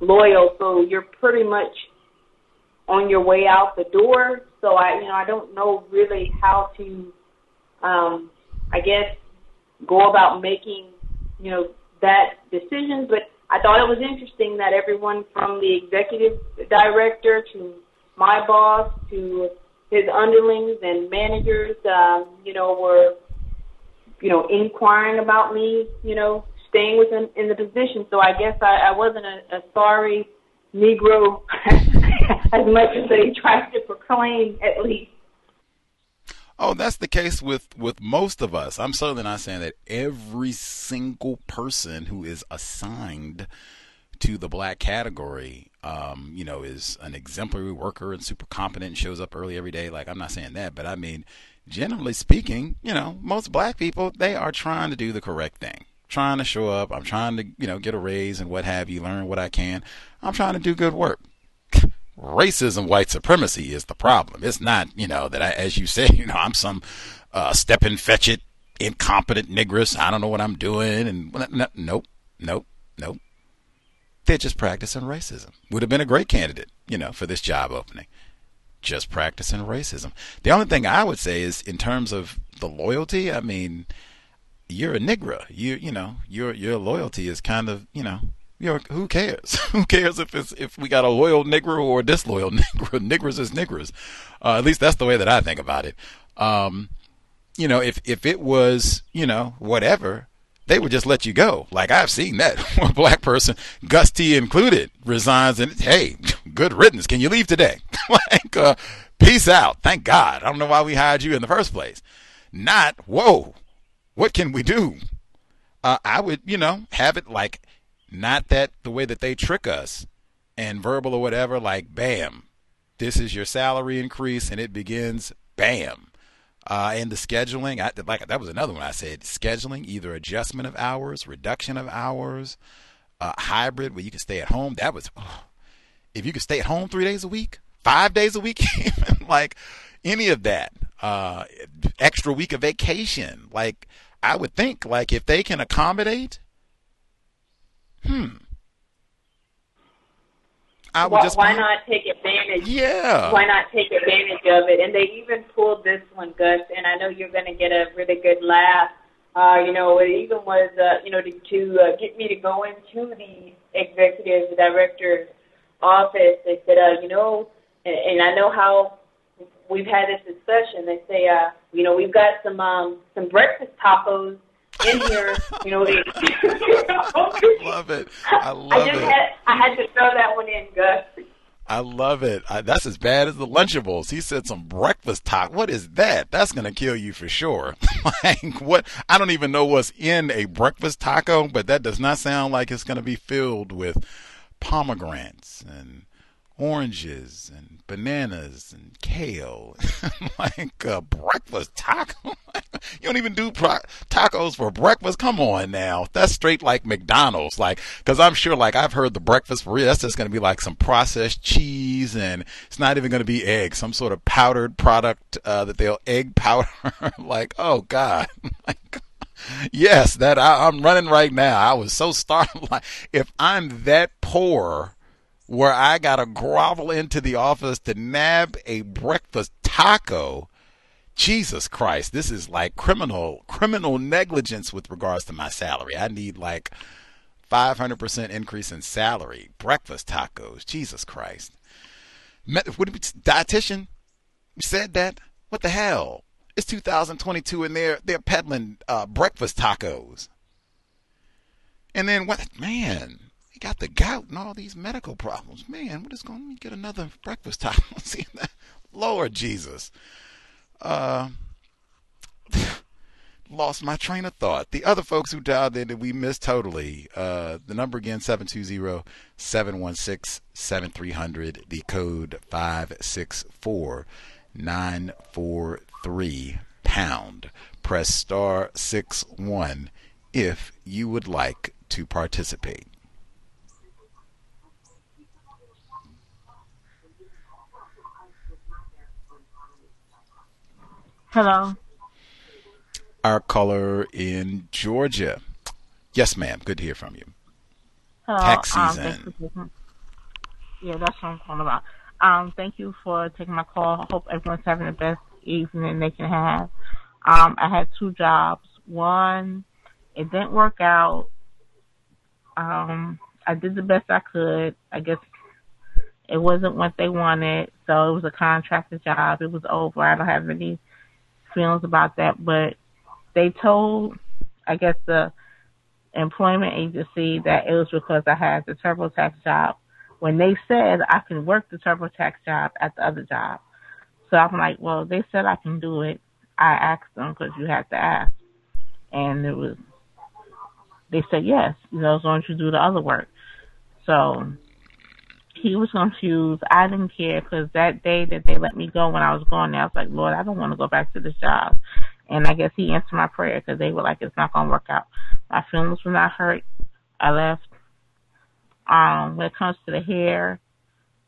loyal, so you're pretty much on your way out the door. So I, you know, I don't know really how to, um, I guess, go about making, you know, that decision. But I thought it was interesting that everyone from the executive director to my boss to his underlings and managers, um, you know, were, you know, inquiring about me, you know, staying within in the position. So I guess I, I wasn't a, a sorry Negro as much as they try to proclaim, at least. Oh, that's the case with with most of us. I'm certainly not saying that every single person who is assigned to the black category, um, you know, is an exemplary worker and super competent and shows up early every day. Like I'm not saying that, but I mean, generally speaking, you know, most black people they are trying to do the correct thing, trying to show up. I'm trying to, you know, get a raise and what have you, learn what I can. I'm trying to do good work racism, white supremacy is the problem. It's not, you know, that I, as you say, you know, I'm some uh, Stepin Fetchit, incompetent negress. I don't know what I'm doing. And no, nope, nope, nope. They're just practicing racism. Would have been a great candidate, you know, for this job opening. Just practicing racism. The only thing I would say is in terms of the loyalty, I mean, you're a Negro. You, you know, your, your loyalty is kind of, you know, you know, who cares? who cares if it's if we got a loyal Negro or a disloyal Negro? Niggers is niggers. Uh, at least that's the way that I think about it. Um, you know, if if it was, you know, whatever, they would just let you go. Like I've seen that one black person, Gus T included, resigns and hey, good riddance. Can you leave today? like, uh, peace out. Thank God. I don't know why we hired you in the first place. Not whoa. What can we do? Uh, I would, you know, have it like not that the way that they trick us and verbal or whatever, like bam, this is your salary increase and it begins bam. Uh, and the scheduling, I, like that was another one I said. Scheduling, either adjustment of hours, reduction of hours, uh, hybrid where you can stay at home. That was, oh, if you could stay at home three days a week, five days a week, like any of that, uh, extra week of vacation. Like I would think, like if they can accommodate hmm. I would why, just why not take advantage? Yeah. Why not take advantage of it? And they even pulled this one, Gus. And I know you're going to get a really good laugh. Uh, you know, it even was, uh, you know, to, to uh, get me to go into the executive director's office. They said, uh, you know, and, and I know how we've had this discussion. They say, uh, you know, we've got some um, some breakfast tacos in here, you know. Love it. I love I just it. Had, I had to throw that one in, Gus. I love it. I, that's as bad as the Lunchables. He said some breakfast talk. What is that? That's gonna kill you for sure. like what? I don't even know what's in a breakfast taco, but that does not sound like it's gonna be filled with pomegranates and oranges and bananas and kale, like a breakfast taco. you don't even do pro- tacos for breakfast. Come on now, that's straight like McDonald's. Like, because I'm sure, like I've heard the breakfast for real. That's just going to be like some processed cheese, and it's not even going to be eggs, some sort of powdered product uh, that they'll egg powder. like, oh god. yes, that I, I'm running right now. I was so startled. Like, if I'm that poor where I got to grovel into the office to nab a breakfast taco. Jesus Christ, this is like criminal criminal negligence with regards to my salary. I need like 500% increase in salary. Breakfast tacos. Jesus Christ. What dietitian said that? What the hell? It's 2022 and they're they're peddling uh, breakfast tacos. And then what man, got the gout and all these medical problems. Man, what is going on? Get another breakfast time. See that? Lord Jesus. Uh, lost my train of thought. The other folks who dialed in that we missed totally. Uh, the number again, 720-716-7300. The code 564943 pound. Press star six one if you would like to participate. Hello. Our caller in Georgia. Yes, ma'am. Good to hear from you. Hello. Tax um, season. Um, yeah, that's what I'm calling about. Um, thank you for taking my call. I hope everyone's having the best evening they can have. Um, I had two jobs. One it didn't work out. Um, I did the best I could. I guess it wasn't what they wanted, so it was a contracted job. It was over. I don't have any feelings about that, but they told, I guess, the employment agency that it was because I had the TurboTax job when they said I can work the TurboTax job at the other job. So I'm like, well, they said I can do it. I asked them because you have to ask, and it was. They said yes, you know, as long as you do the other work. So he was confused. I didn't care because that day that they let me go when I was going there, I was like, Lord, I don't want to go back to this job. And I guess he answered my prayer because they were like, it's not going to work out. My feelings were not hurt. I left. Um, when it comes to the hair,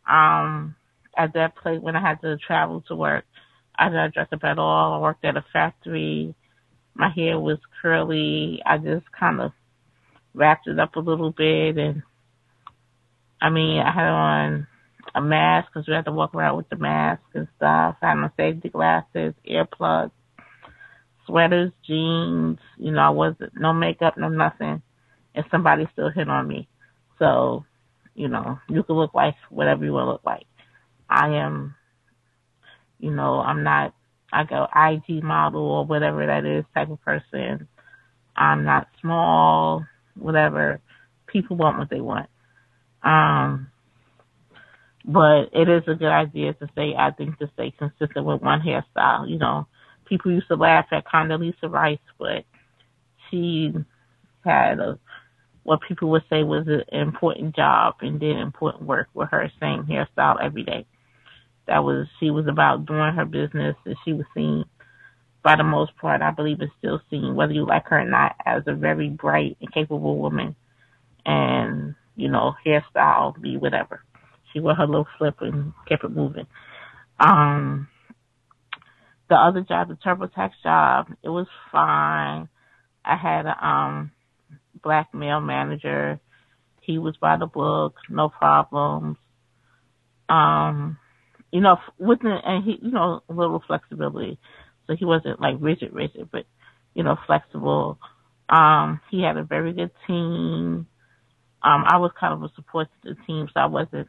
um, at that place when I had to travel to work, I didn't dress up at all. I worked at a factory. My hair was curly. I just kind of wrapped it up a little bit and I mean, I had on a mask because we had to walk around with the mask and stuff. I had my safety glasses, earplugs, sweaters, jeans. You know, I wasn't no makeup, no nothing, and somebody still hit on me. So, you know, you can look like whatever you want to look like. I am, you know, I'm not. I go IG model or whatever that is type of person. I'm not small, whatever. People want what they want. Um, but it is a good idea to stay, I think, to stay consistent with one hairstyle. You know, people used to laugh at Condoleezza Rice, but she had a, what people would say was an important job and did important work with her same hairstyle every day. That was, she was about doing her business and she was seen, by the most part, I believe is still seen, whether you like her or not, as a very bright and capable woman. And you know, hairstyle, be whatever. She wore her little flip and kept it moving. Um, the other job, the TurboTax job, it was fine. I had a um black male manager. He was by the book, no problems. Um, you know, with the, and he, you know, a little flexibility. So he wasn't like rigid, rigid, but you know, flexible. Um, he had a very good team um, I was kind of a support to the team, so I wasn't,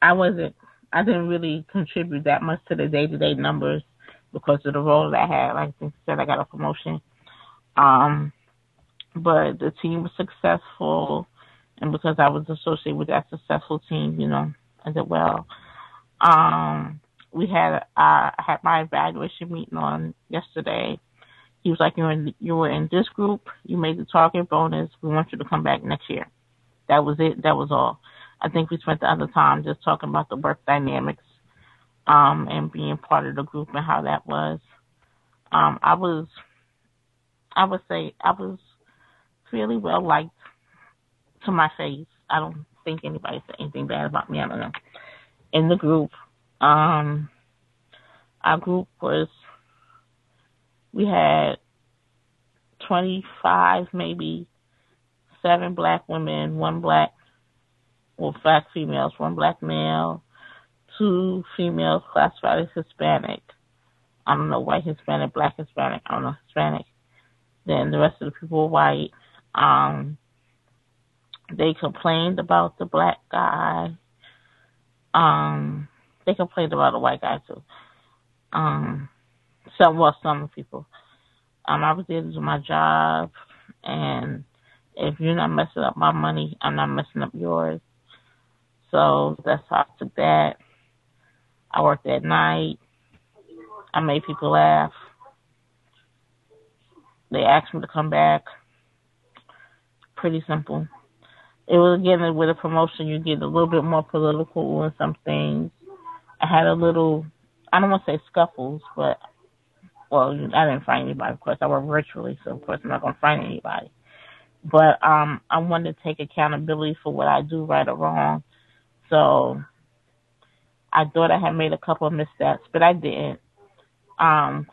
I wasn't, I didn't really contribute that much to the day to day numbers because of the role that I had. Like I said, I got a promotion. Um, but the team was successful, and because I was associated with that successful team, you know, I did well. Um, we had uh, I had my evaluation meeting on yesterday, he was like, "You're in, you were in this group. You made the target bonus. We want you to come back next year." That was it. That was all. I think we spent the other time just talking about the work dynamics, um, and being part of the group and how that was. Um, I was, I would say, I was fairly well liked to my face. I don't think anybody said anything bad about me. I don't know. In the group, um, our group was we had 25, maybe seven black women, one black, well, black females, one black male, two females classified as Hispanic. I don't know, white Hispanic, black Hispanic, I don't know, Hispanic. Then the rest of the people were white. Um, they complained about the black guy. Um, they complained about the white guy too. Um, some well some people. Um, I was there to do my job, and if you're not messing up my money, I'm not messing up yours. So that's how I took that. I worked at night. I made people laugh. They asked me to come back. Pretty simple. It was again with a promotion, you get a little bit more political in some things. I had a little, I don't want to say scuffles, but well, I didn't find anybody, of course. I work virtually, so of course I'm not going to find anybody. But um, I wanted to take accountability for what I do, right or wrong. So I thought I had made a couple of missteps, but I didn't. Um,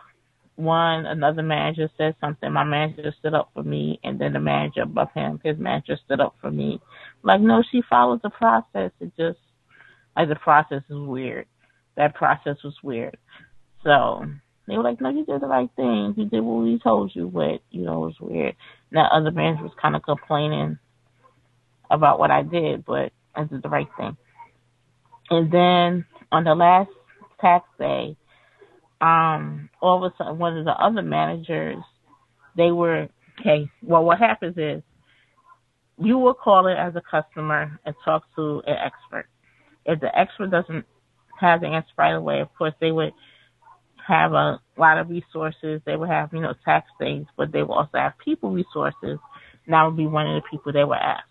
one, another manager said something. My manager stood up for me, and then the manager above him, his manager stood up for me. Like, no, she followed the process. It just, like, the process is weird. That process was weird. So They were like, no, you did the right thing. You did what we told you, but, you know, it was weird. That other manager was kind of complaining about what I did, but I did the right thing. And then on the last tax day, um, all of a sudden, one of the other managers, they were, okay, well, what happens is you will call it as a customer and talk to an expert. If the expert doesn't have the answer right away, of course, they would have a lot of resources. They would have, you know, tax things, but they would also have people resources. And that would be one of the people they would ask.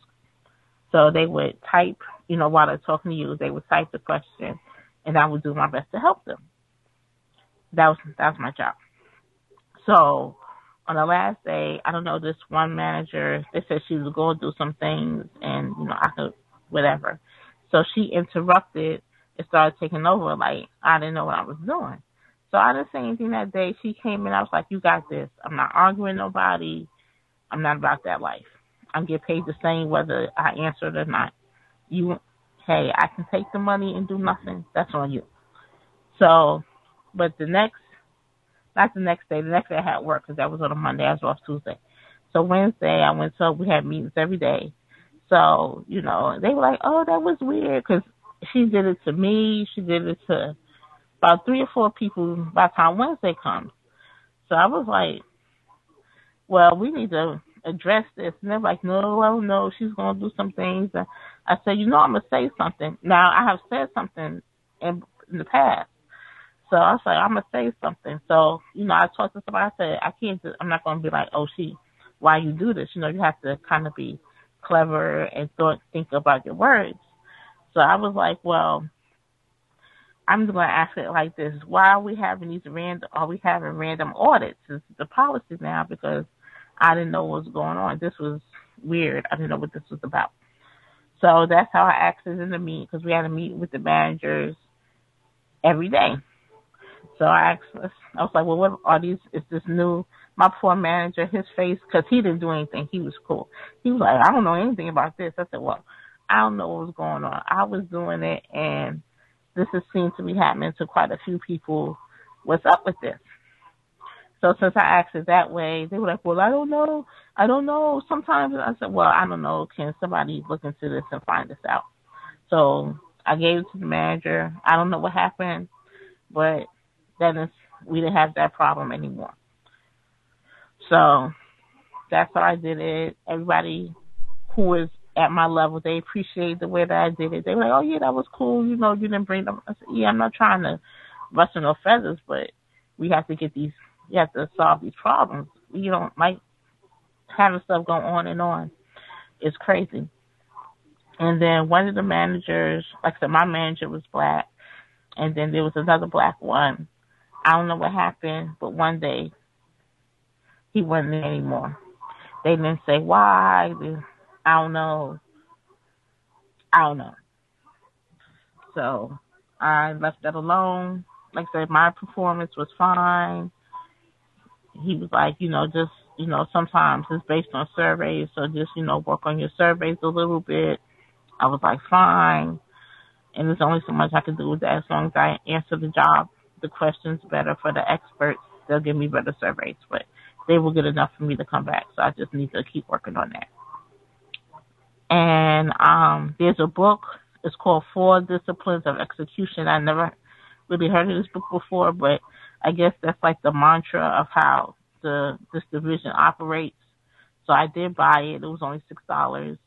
So they would type, you know, while they're talking to you, they would type the question, and I would do my best to help them. That was that was my job. So on the last day, I don't know, this one manager, they said she was going to do some things, and you know, I could whatever. So she interrupted and started taking over. Like I didn't know what I was doing. So I didn't say anything that day. She came in. I was like, "You got this. I'm not arguing nobody. I'm not about that life. I'm get paid the same whether I answer it or not. You, hey, I can take the money and do nothing. That's on you." So, but the next, not the next day. The next day I had work because that was on a Monday. I was off Tuesday. So Wednesday I went to. We had meetings every day. So you know they were like, "Oh, that was weird," because she did it to me. She did it to about three or four people by the time Wednesday comes. So I was like, well, we need to address this. And they're like, no, no, she's going to do some things. And I said, you know, I'm going to say something. Now, I have said something in, in the past. So I was like, I'm going to say something. So, you know, I talked to somebody. I said, I can't, just, I'm not going to be like, oh, she, why you do this? You know, you have to kind of be clever and thought, think about your words. So I was like, well, I'm going to ask it like this: Why are we having these random? Are we having random audits? Is the policy now because I didn't know what was going on. This was weird. I didn't know what this was about. So that's how I asked it in the meet because we had a meet with the managers every day. So I asked, I was like, well, what are these? Is this new? My poor manager, his face, because he didn't do anything. He was cool. He was like, I don't know anything about this. I said, well, I don't know what was going on. I was doing it and this has seemed to be happening to quite a few people. What's up with this? So since I asked it that way, they were like, "Well, I don't know. I don't know." Sometimes I said, "Well, I don't know. Can somebody look into this and find this out?" So I gave it to the manager. I don't know what happened, but then it's, we didn't have that problem anymore. So that's how I did it. Everybody who was at my level. They appreciate the way that I did it. They were like, "Oh yeah, that was cool. You know, you didn't bring them." I said, "Yeah, I'm not trying to rustle no feathers, but we have to get these. We have to solve these problems. You don't like having stuff go on and on. It's crazy." And then one of the managers, like I said, my manager was black, and then there was another black one. I don't know what happened, but one day he wasn't there anymore. They didn't say why. They, I don't know. I don't know. So I left that alone. Like I said, my performance was fine. He was like, you know, just, you know, sometimes it's based on surveys, so just, you know, work on your surveys a little bit. I was like, fine. And there's only so much I can do with that as long as I answer the job, the questions better for the experts. They'll give me better surveys, but they will get enough for me to come back. So I just need to keep working on that. And um, there's a book. It's called Four Disciplines of Execution. I never really heard of this book before, but I guess that's like the mantra of how the this division operates. So I did buy it. It was only six dollars.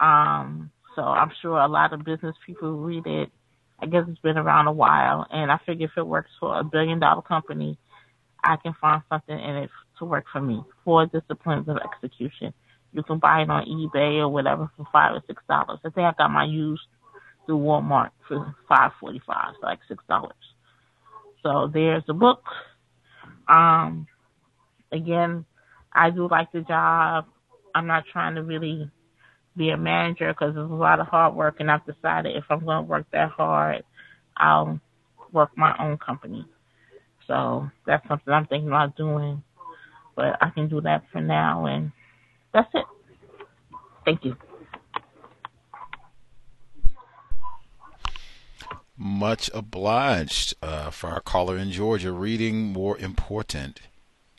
Um, so I'm sure a lot of business people read it. I guess it's been around a while, and I figure if it works for a billion dollar company, I can find something in it to work for me. Four disciplines of execution. You can buy it on eBay or whatever for five or six dollars. I think I got my used through Walmart for five forty five, so like six dollars. So there's the book. Um, again, I do like the job. I'm not trying to really be a manager because it's a lot of hard work, and I've decided if I'm going to work that hard, I'll work my own company. So that's something I'm thinking about doing, but I can do that for now, and that's it. Thank you. Much obliged uh, for our caller in Georgia. Reading more important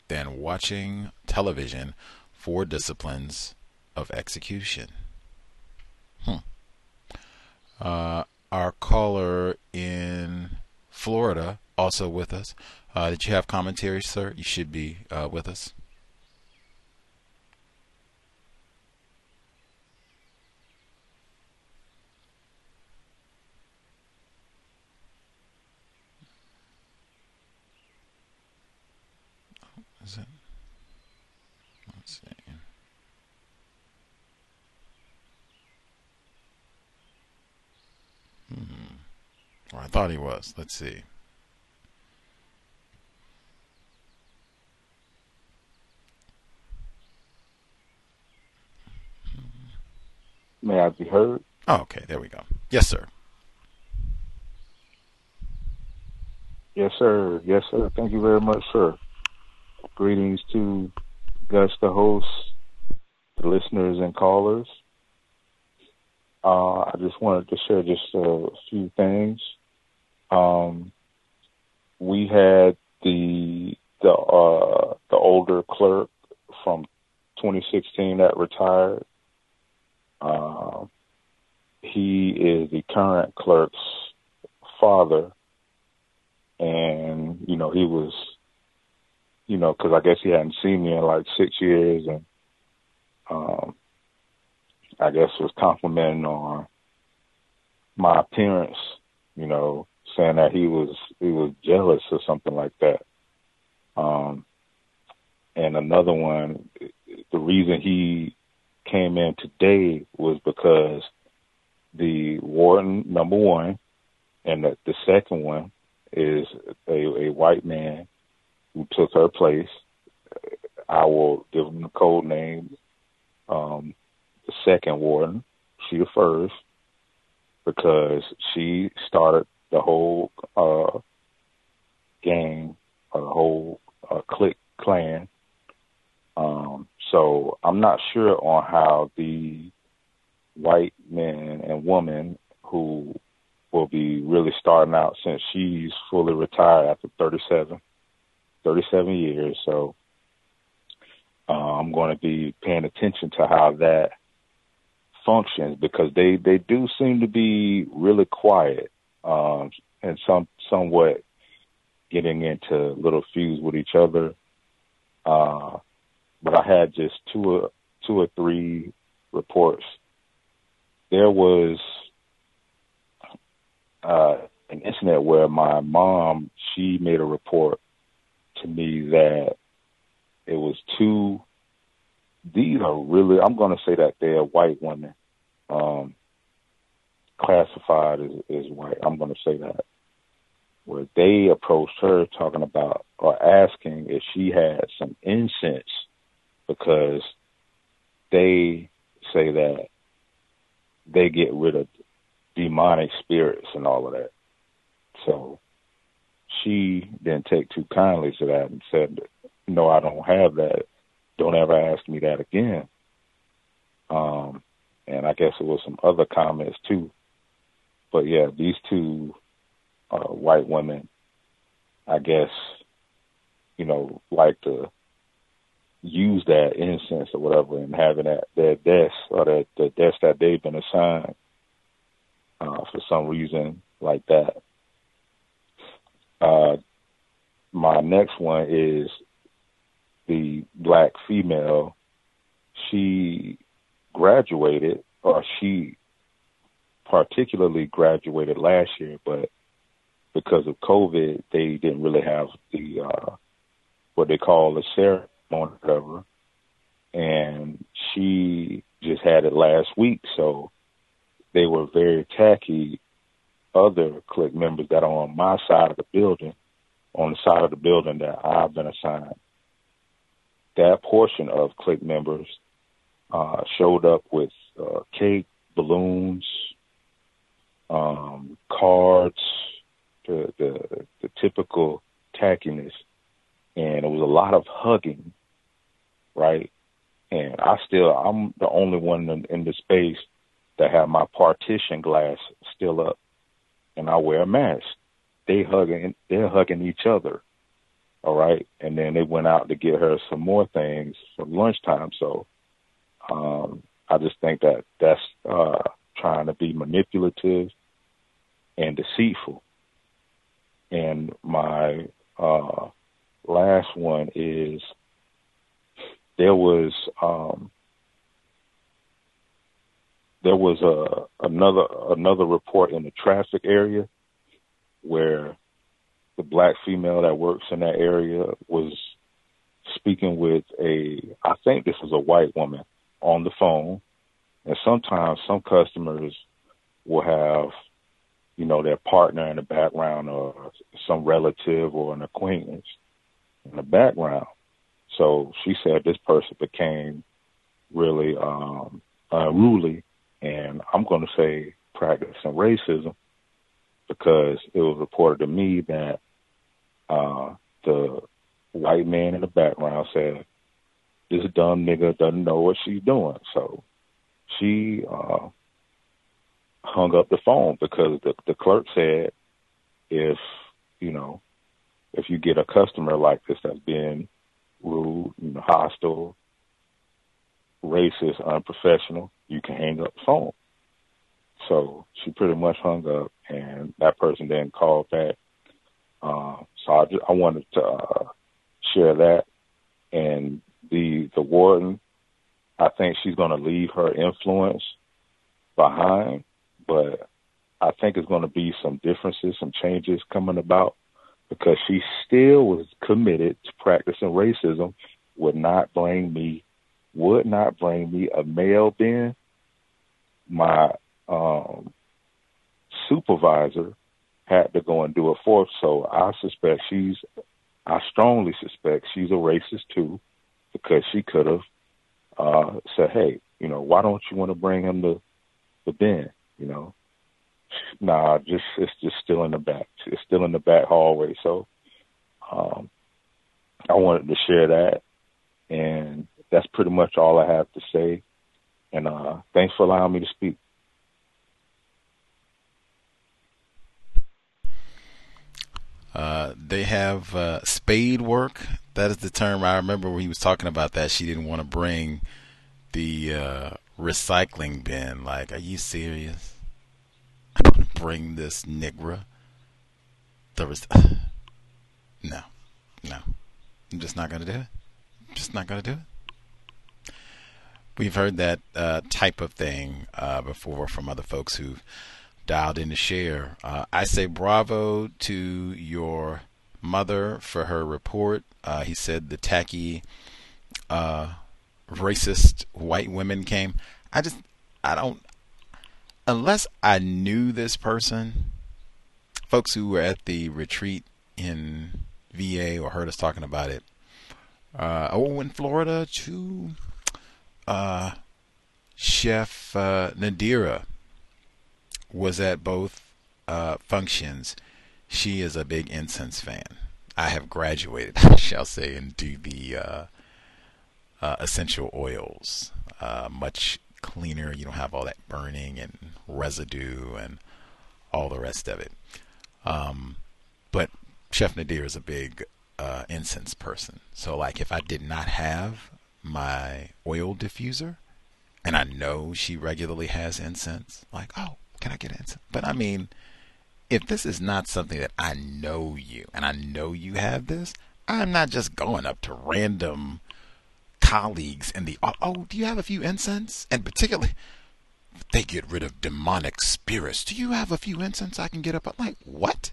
than watching television Four Disciplines of Execution. Hmm. Uh, our caller in Florida also with us. Uh, did you have commentary, sir? You should be uh, with us. Is it? Let's see. Hmm. Or I thought he was. Let's see. May I be heard? Oh, okay. There we go. Yes, sir. Yes, sir. Yes, sir. Thank you very much, sir. Greetings to Gus, the host, the listeners and callers. Uh, I just wanted to share just a few things. Um, we had the the uh, the older clerk from 2016 that retired. Uh, he is the current clerk's father, and you know he was, you know, because I guess he hadn't seen me in like six years, and um, I guess was complimenting on my appearance, you know, saying that he was he was jealous or something like that. Um, and another one, the reason he came in today was because the warden number one, and the, the second one is a, a white man who took her place. I will give them the code name. Um, the second warden, she the first, because she started the whole uh, gang, or the whole uh, clique clan. Um, so I'm not sure on how the white men and woman who will be really starting out since she's fully retired after 37, 37 years. So uh, I'm going to be paying attention to how that functions because they they do seem to be really quiet um, and some somewhat getting into little feuds with each other. Uh, but I had just two or two or three reports. There was uh, an incident where my mom she made a report to me that it was two. These are really I'm going to say that they're white women, um, classified as, as white. I'm going to say that where they approached her talking about or asking if she had some incense because they say that they get rid of demonic spirits and all of that. So she didn't take too kindly to that and said, "No, I don't have that. Don't ever ask me that again." Um, and I guess it was some other comments too. But yeah, these two uh, white women, I guess, you know, like to use that incense or whatever and having that their desk or that the desk that they've been assigned uh, for some reason like that. Uh, my next one is the black female. She graduated, or she particularly graduated last year, but because of COVID, they didn't really have the uh, what they call the ceremony whatever. And she just had it last week, so they were very tacky. Other clique members that are on my side of the building, on the side of the building that I've been assigned, that portion of clique members uh, showed up with uh, cake, balloons, um, cards, the, the the typical tackiness, and it was a lot of hugging, right? And I still, I'm the only one in, in the space that have my partition glass still up. And I wear a mask. They hugging, they're hugging each other. All right, and then they went out to get her some more things for lunchtime. So, um, I just think that that's uh, trying to be manipulative and deceitful. And my uh, last one is there was um, there was a another another report in the traffic area where the black female that works in that area was speaking with a I think this was a white woman on the phone. And sometimes some customers will have you know their partner in the background or some relative or an acquaintance in the background. So she said this person became really um unruly and I'm going to say practicing racism because it was reported to me that uh, the white man in the background said, "This dumb nigga doesn't know what she's doing." So she uh, hung up the phone because the the clerk said, "If you know, if you get a customer like this that's being rude, know, hostile, racist, unprofessional, you can hang up the phone. So she pretty much hung up, and that person then called back. Uh, so I, just, I wanted to uh, share that. And the the warden, I think she's going to leave her influence behind, but I think it's going to be some differences, some changes coming about because she still was committed to practicing racism, would not blame me would not blame me a mail bin, my um, supervisor had to go and do it for. So I suspect she's, I strongly suspect she's a racist too, because she could have uh, said, "Hey, you know, why don't you want to bring him to the bin?" You know, nah, just it's just still in the back. It's still in the back hallway. So um, I wanted to share that, and that's pretty much all I have to say. And uh, thanks for allowing me to speak. Uh, they have uh, spade work. That is the term I remember when he was talking about that. She didn't want to bring the uh, recycling bin. Like, are you serious? Bring this nigra. The res- no, no, I'm just not gonna do it. I'm just not gonna do it. We've heard that uh, type of thing uh, before from other folks who've dialed in to share. Uh, I say bravo to your mother for her report. Uh, he said the tacky, uh, racist white women came. I just, I don't, unless I knew this person, folks who were at the retreat in VA or heard us talking about it. Uh, oh, in Florida, too uh, Chef uh, Nadira was at both uh, functions. She is a big incense fan. I have graduated, I shall say, into the uh, uh, essential oils. Uh, much cleaner. You don't have all that burning and residue and all the rest of it. Um, but Chef Nadir is a big uh, incense person. So, like, if I did not have my oil diffuser and I know she regularly has incense, like, oh, can I get incense? But I mean, if this is not something that I know you and I know you have this, I'm not just going up to random colleagues in the oh, do you have a few incense? And particularly, they get rid of demonic spirits. Do you have a few incense I can get up? Like, what?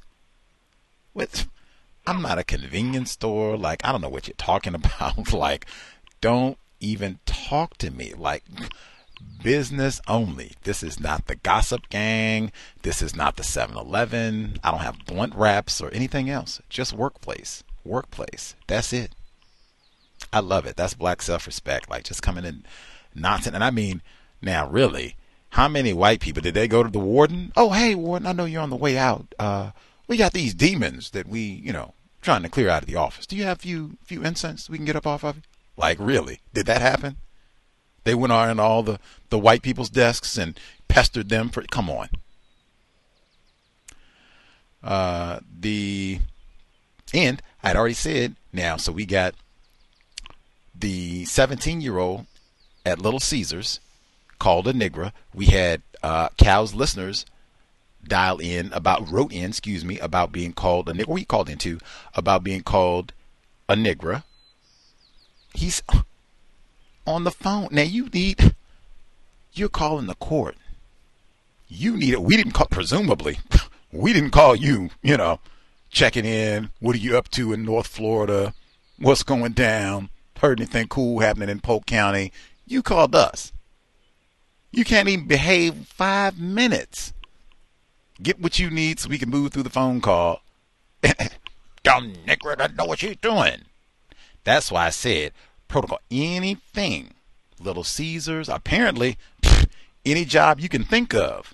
What? I'm not a convenience store. Like, I don't know what you're talking about. like, don't even talk to me. Like, business only. This is not the gossip gang. This is not the 7 Eleven. I don't have blunt wraps or anything else. Just workplace. Workplace. That's it. I love it. That's black self respect. Like, just coming in nonsense. And I mean, now, really, how many white people did they go to the warden? Oh, hey, warden, I know you're on the way out. Uh, we got these demons that we, you know, trying to clear out of the office. Do you have a few, few incense we can get up off of you? Like, really? Did that happen? They went on all the, the white people's desks and pestered them for. Come on. Uh, the and I'd already said now, so we got the 17 year old at Little Caesars called a Nigra. We had uh, Cal's listeners dial in about wrote in, excuse me, about being called a Nigra. We called into about being called a Nigra. He's on the phone now. You need you're calling the court. You need it. We didn't call presumably. We didn't call you. You know, checking in. What are you up to in North Florida? What's going down? Heard anything cool happening in Polk County? You called us. You can't even behave five minutes. Get what you need so we can move through the phone call. Dumb nigger doesn't know what she's doing. That's why I said protocol. Anything. Little Caesars. Apparently, any job you can think of.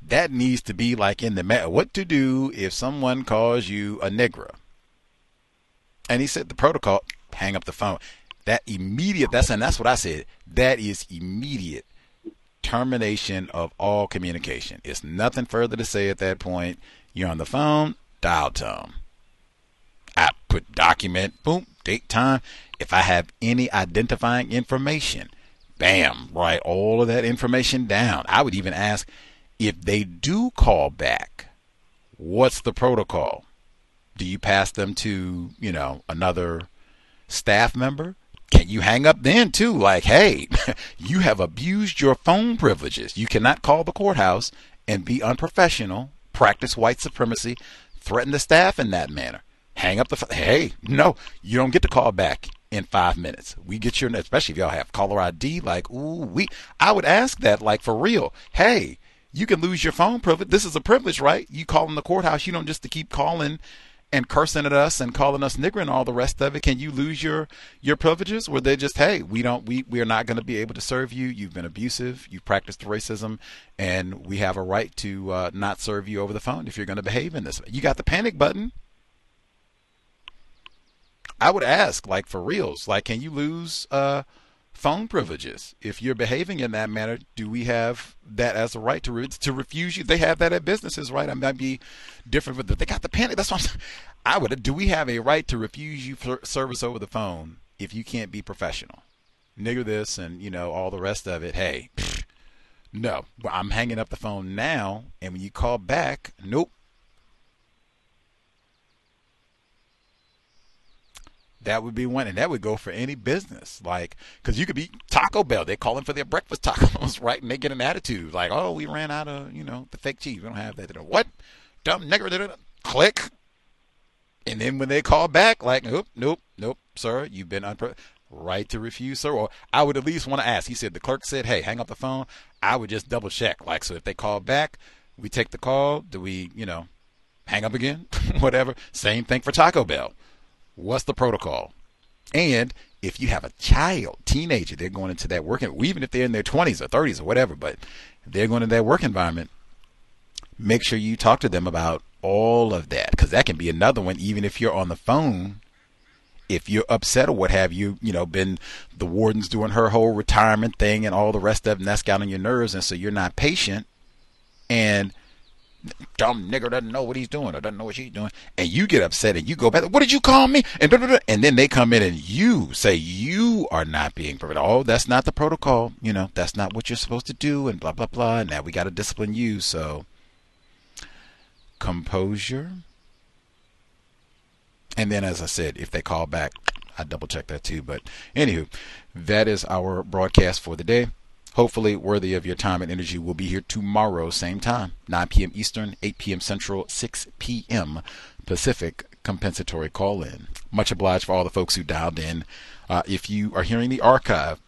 That needs to be like in the matter. What to do if someone calls you a nigger. And he said the protocol, hang up the phone. That immediate, that's, and that's what I said. That is immediate termination of all communication. It's nothing further to say at that point. You're on the phone, dial tone. Output document, boom, date, time. If I have any identifying information, bam, write all of that information down. I would even ask if they do call back, what's the protocol? Do you pass them to, you know, another staff member? Can you hang up then too? Like, hey, you have abused your phone privileges. You cannot call the courthouse and be unprofessional, practice white supremacy, threaten the staff in that manner. Hang up the hey, no, you don't get to call back in five minutes. We get your especially if y'all have caller ID. Like, ooh, we. I would ask that like for real. Hey, you can lose your phone privilege. This is a privilege, right? You call in the courthouse. You don't just to keep calling and cursing at us and calling us nigger and all the rest of it. Can you lose your your privileges? Where they just, hey, we don't, we we are not going to be able to serve you. You've been abusive. You've practiced racism, and we have a right to uh, not serve you over the phone if you're going to behave in this. Way. You got the panic button. I would ask, like for reals, like, can you lose? Uh, phone privileges. If you're behaving in that manner, do we have that as a right to re- to refuse you? They have that at businesses, right? I might be different, but they got the panic. That's what I'm, I would. Do we have a right to refuse you service over the phone if you can't be professional? Nigger this and you know all the rest of it. Hey, no, I'm hanging up the phone now, and when you call back, nope, That would be one, and that would go for any business. Like, because you could be Taco Bell. They're calling for their breakfast tacos, right? And they get an attitude like, "Oh, we ran out of, you know, the fake cheese. We don't have that." What? Dumb nigger. Click. And then when they call back, like, nope, nope, nope, sir, you've been unpro- right to refuse, sir. Or I would at least want to ask. He said the clerk said, "Hey, hang up the phone." I would just double check. Like, so if they call back, we take the call. Do we, you know, hang up again? Whatever. Same thing for Taco Bell. What's the protocol? And if you have a child, teenager, they're going into that work, even if they're in their 20s or 30s or whatever, but they're going into that work environment, make sure you talk to them about all of that because that can be another one, even if you're on the phone. If you're upset or what have you, you know, been the warden's doing her whole retirement thing and all the rest of it, and that's got on your nerves, and so you're not patient. And dumb nigger doesn't know what he's doing or doesn't know what she's doing, and you get upset and you go back. What did you call me? And and then they come in and you say you are not being perfect. Oh, that's not the protocol. You know, that's not what you're supposed to do, and blah blah blah. And now we got to discipline you. So composure. And then, as I said, if they call back, I double check that too. But anywho, that is our broadcast for the day hopefully worthy of your time and energy. We'll be here tomorrow, same time, 9 p.m. Eastern, 8 p.m. Central, 6 p.m. Pacific. Compensatory call in. Much obliged for all the folks who dialed in. Uh, if you are hearing the archive,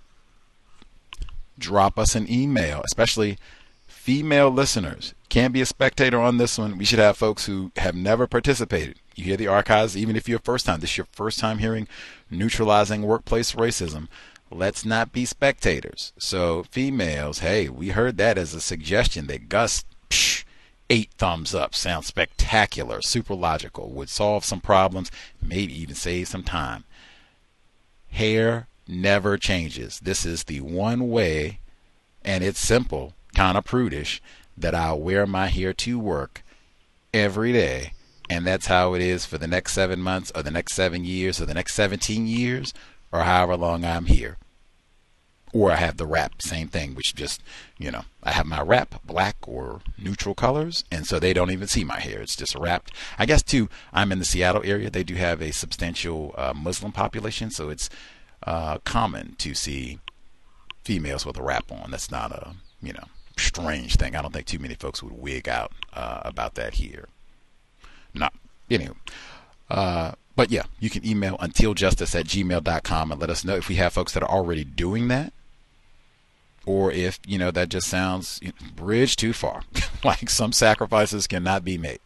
drop us an email, especially female listeners. Can't be a spectator on this one. We should have folks who have never participated. You hear the archives, even if you're first time. This is your first time hearing neutralizing workplace racism let's not be spectators. So, females, hey, we heard that as a suggestion that Gus, psh, eight thumbs up, sounds spectacular, super logical, would solve some problems, maybe even save some time. Hair never changes. This is the one way, and it's simple, kind of prudish, that I'll wear my hair to work every day, and that's how it is for the next seven months, or the next seven years, or the next 17 years, or however long I'm here. Or I have the wrap, same thing, which just, you know, I have my wrap black or neutral colors, and so they don't even see my hair. It's just wrapped. I guess, too, I'm in the Seattle area. They do have a substantial uh, Muslim population, so it's uh, common to see females with a wrap on. That's not a, you know, strange thing. I don't think too many folks would wig out uh, about that here. No. Anyway. Uh, but yeah, you can email untiljustice at gmail.com and let us know if we have folks that are already doing that or if you know that just sounds bridge too far. Like some sacrifices cannot be made.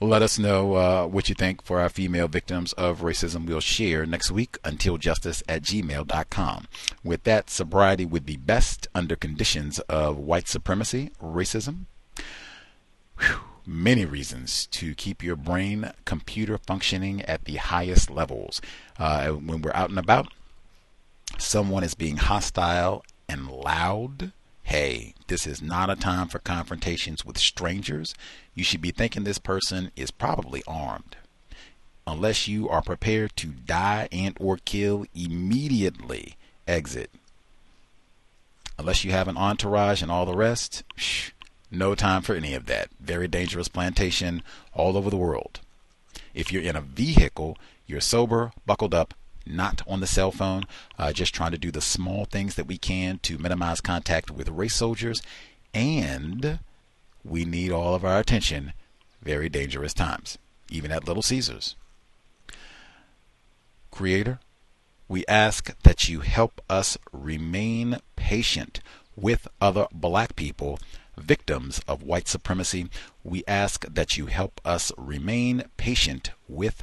Let us know uh, what you think for our female victims of racism. We'll share next week. Until justice at gmail.com with that sobriety would be best under conditions of white supremacy racism. Whew. many reasons to keep your brain computer functioning at the highest levels. Uh, when we're out and about someone is being hostile and loud, hey, this is not a time for confrontations with strangers. You should be thinking this person is probably armed. Unless you are prepared to die and or kill immediately, exit. Unless you have an entourage and all the rest, shh, no time for any of that. Very dangerous plantation all over the world. If you're in a vehicle, you're sober, buckled up, not on the cell phone, uh, just trying to do the small things that we can to minimize contact with race soldiers. And we need all of our attention. Very dangerous times, even at Little Caesars. Creator, we ask that you help us remain patient with other black people, victims of white supremacy. We ask that you help us remain patient with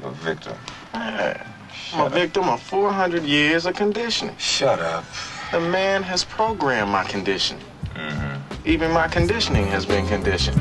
You're a victim. Yeah. I'm a victim of 400 years of conditioning. Shut up. The man has programmed my condition. Mm-hmm. Even my conditioning has been conditioned.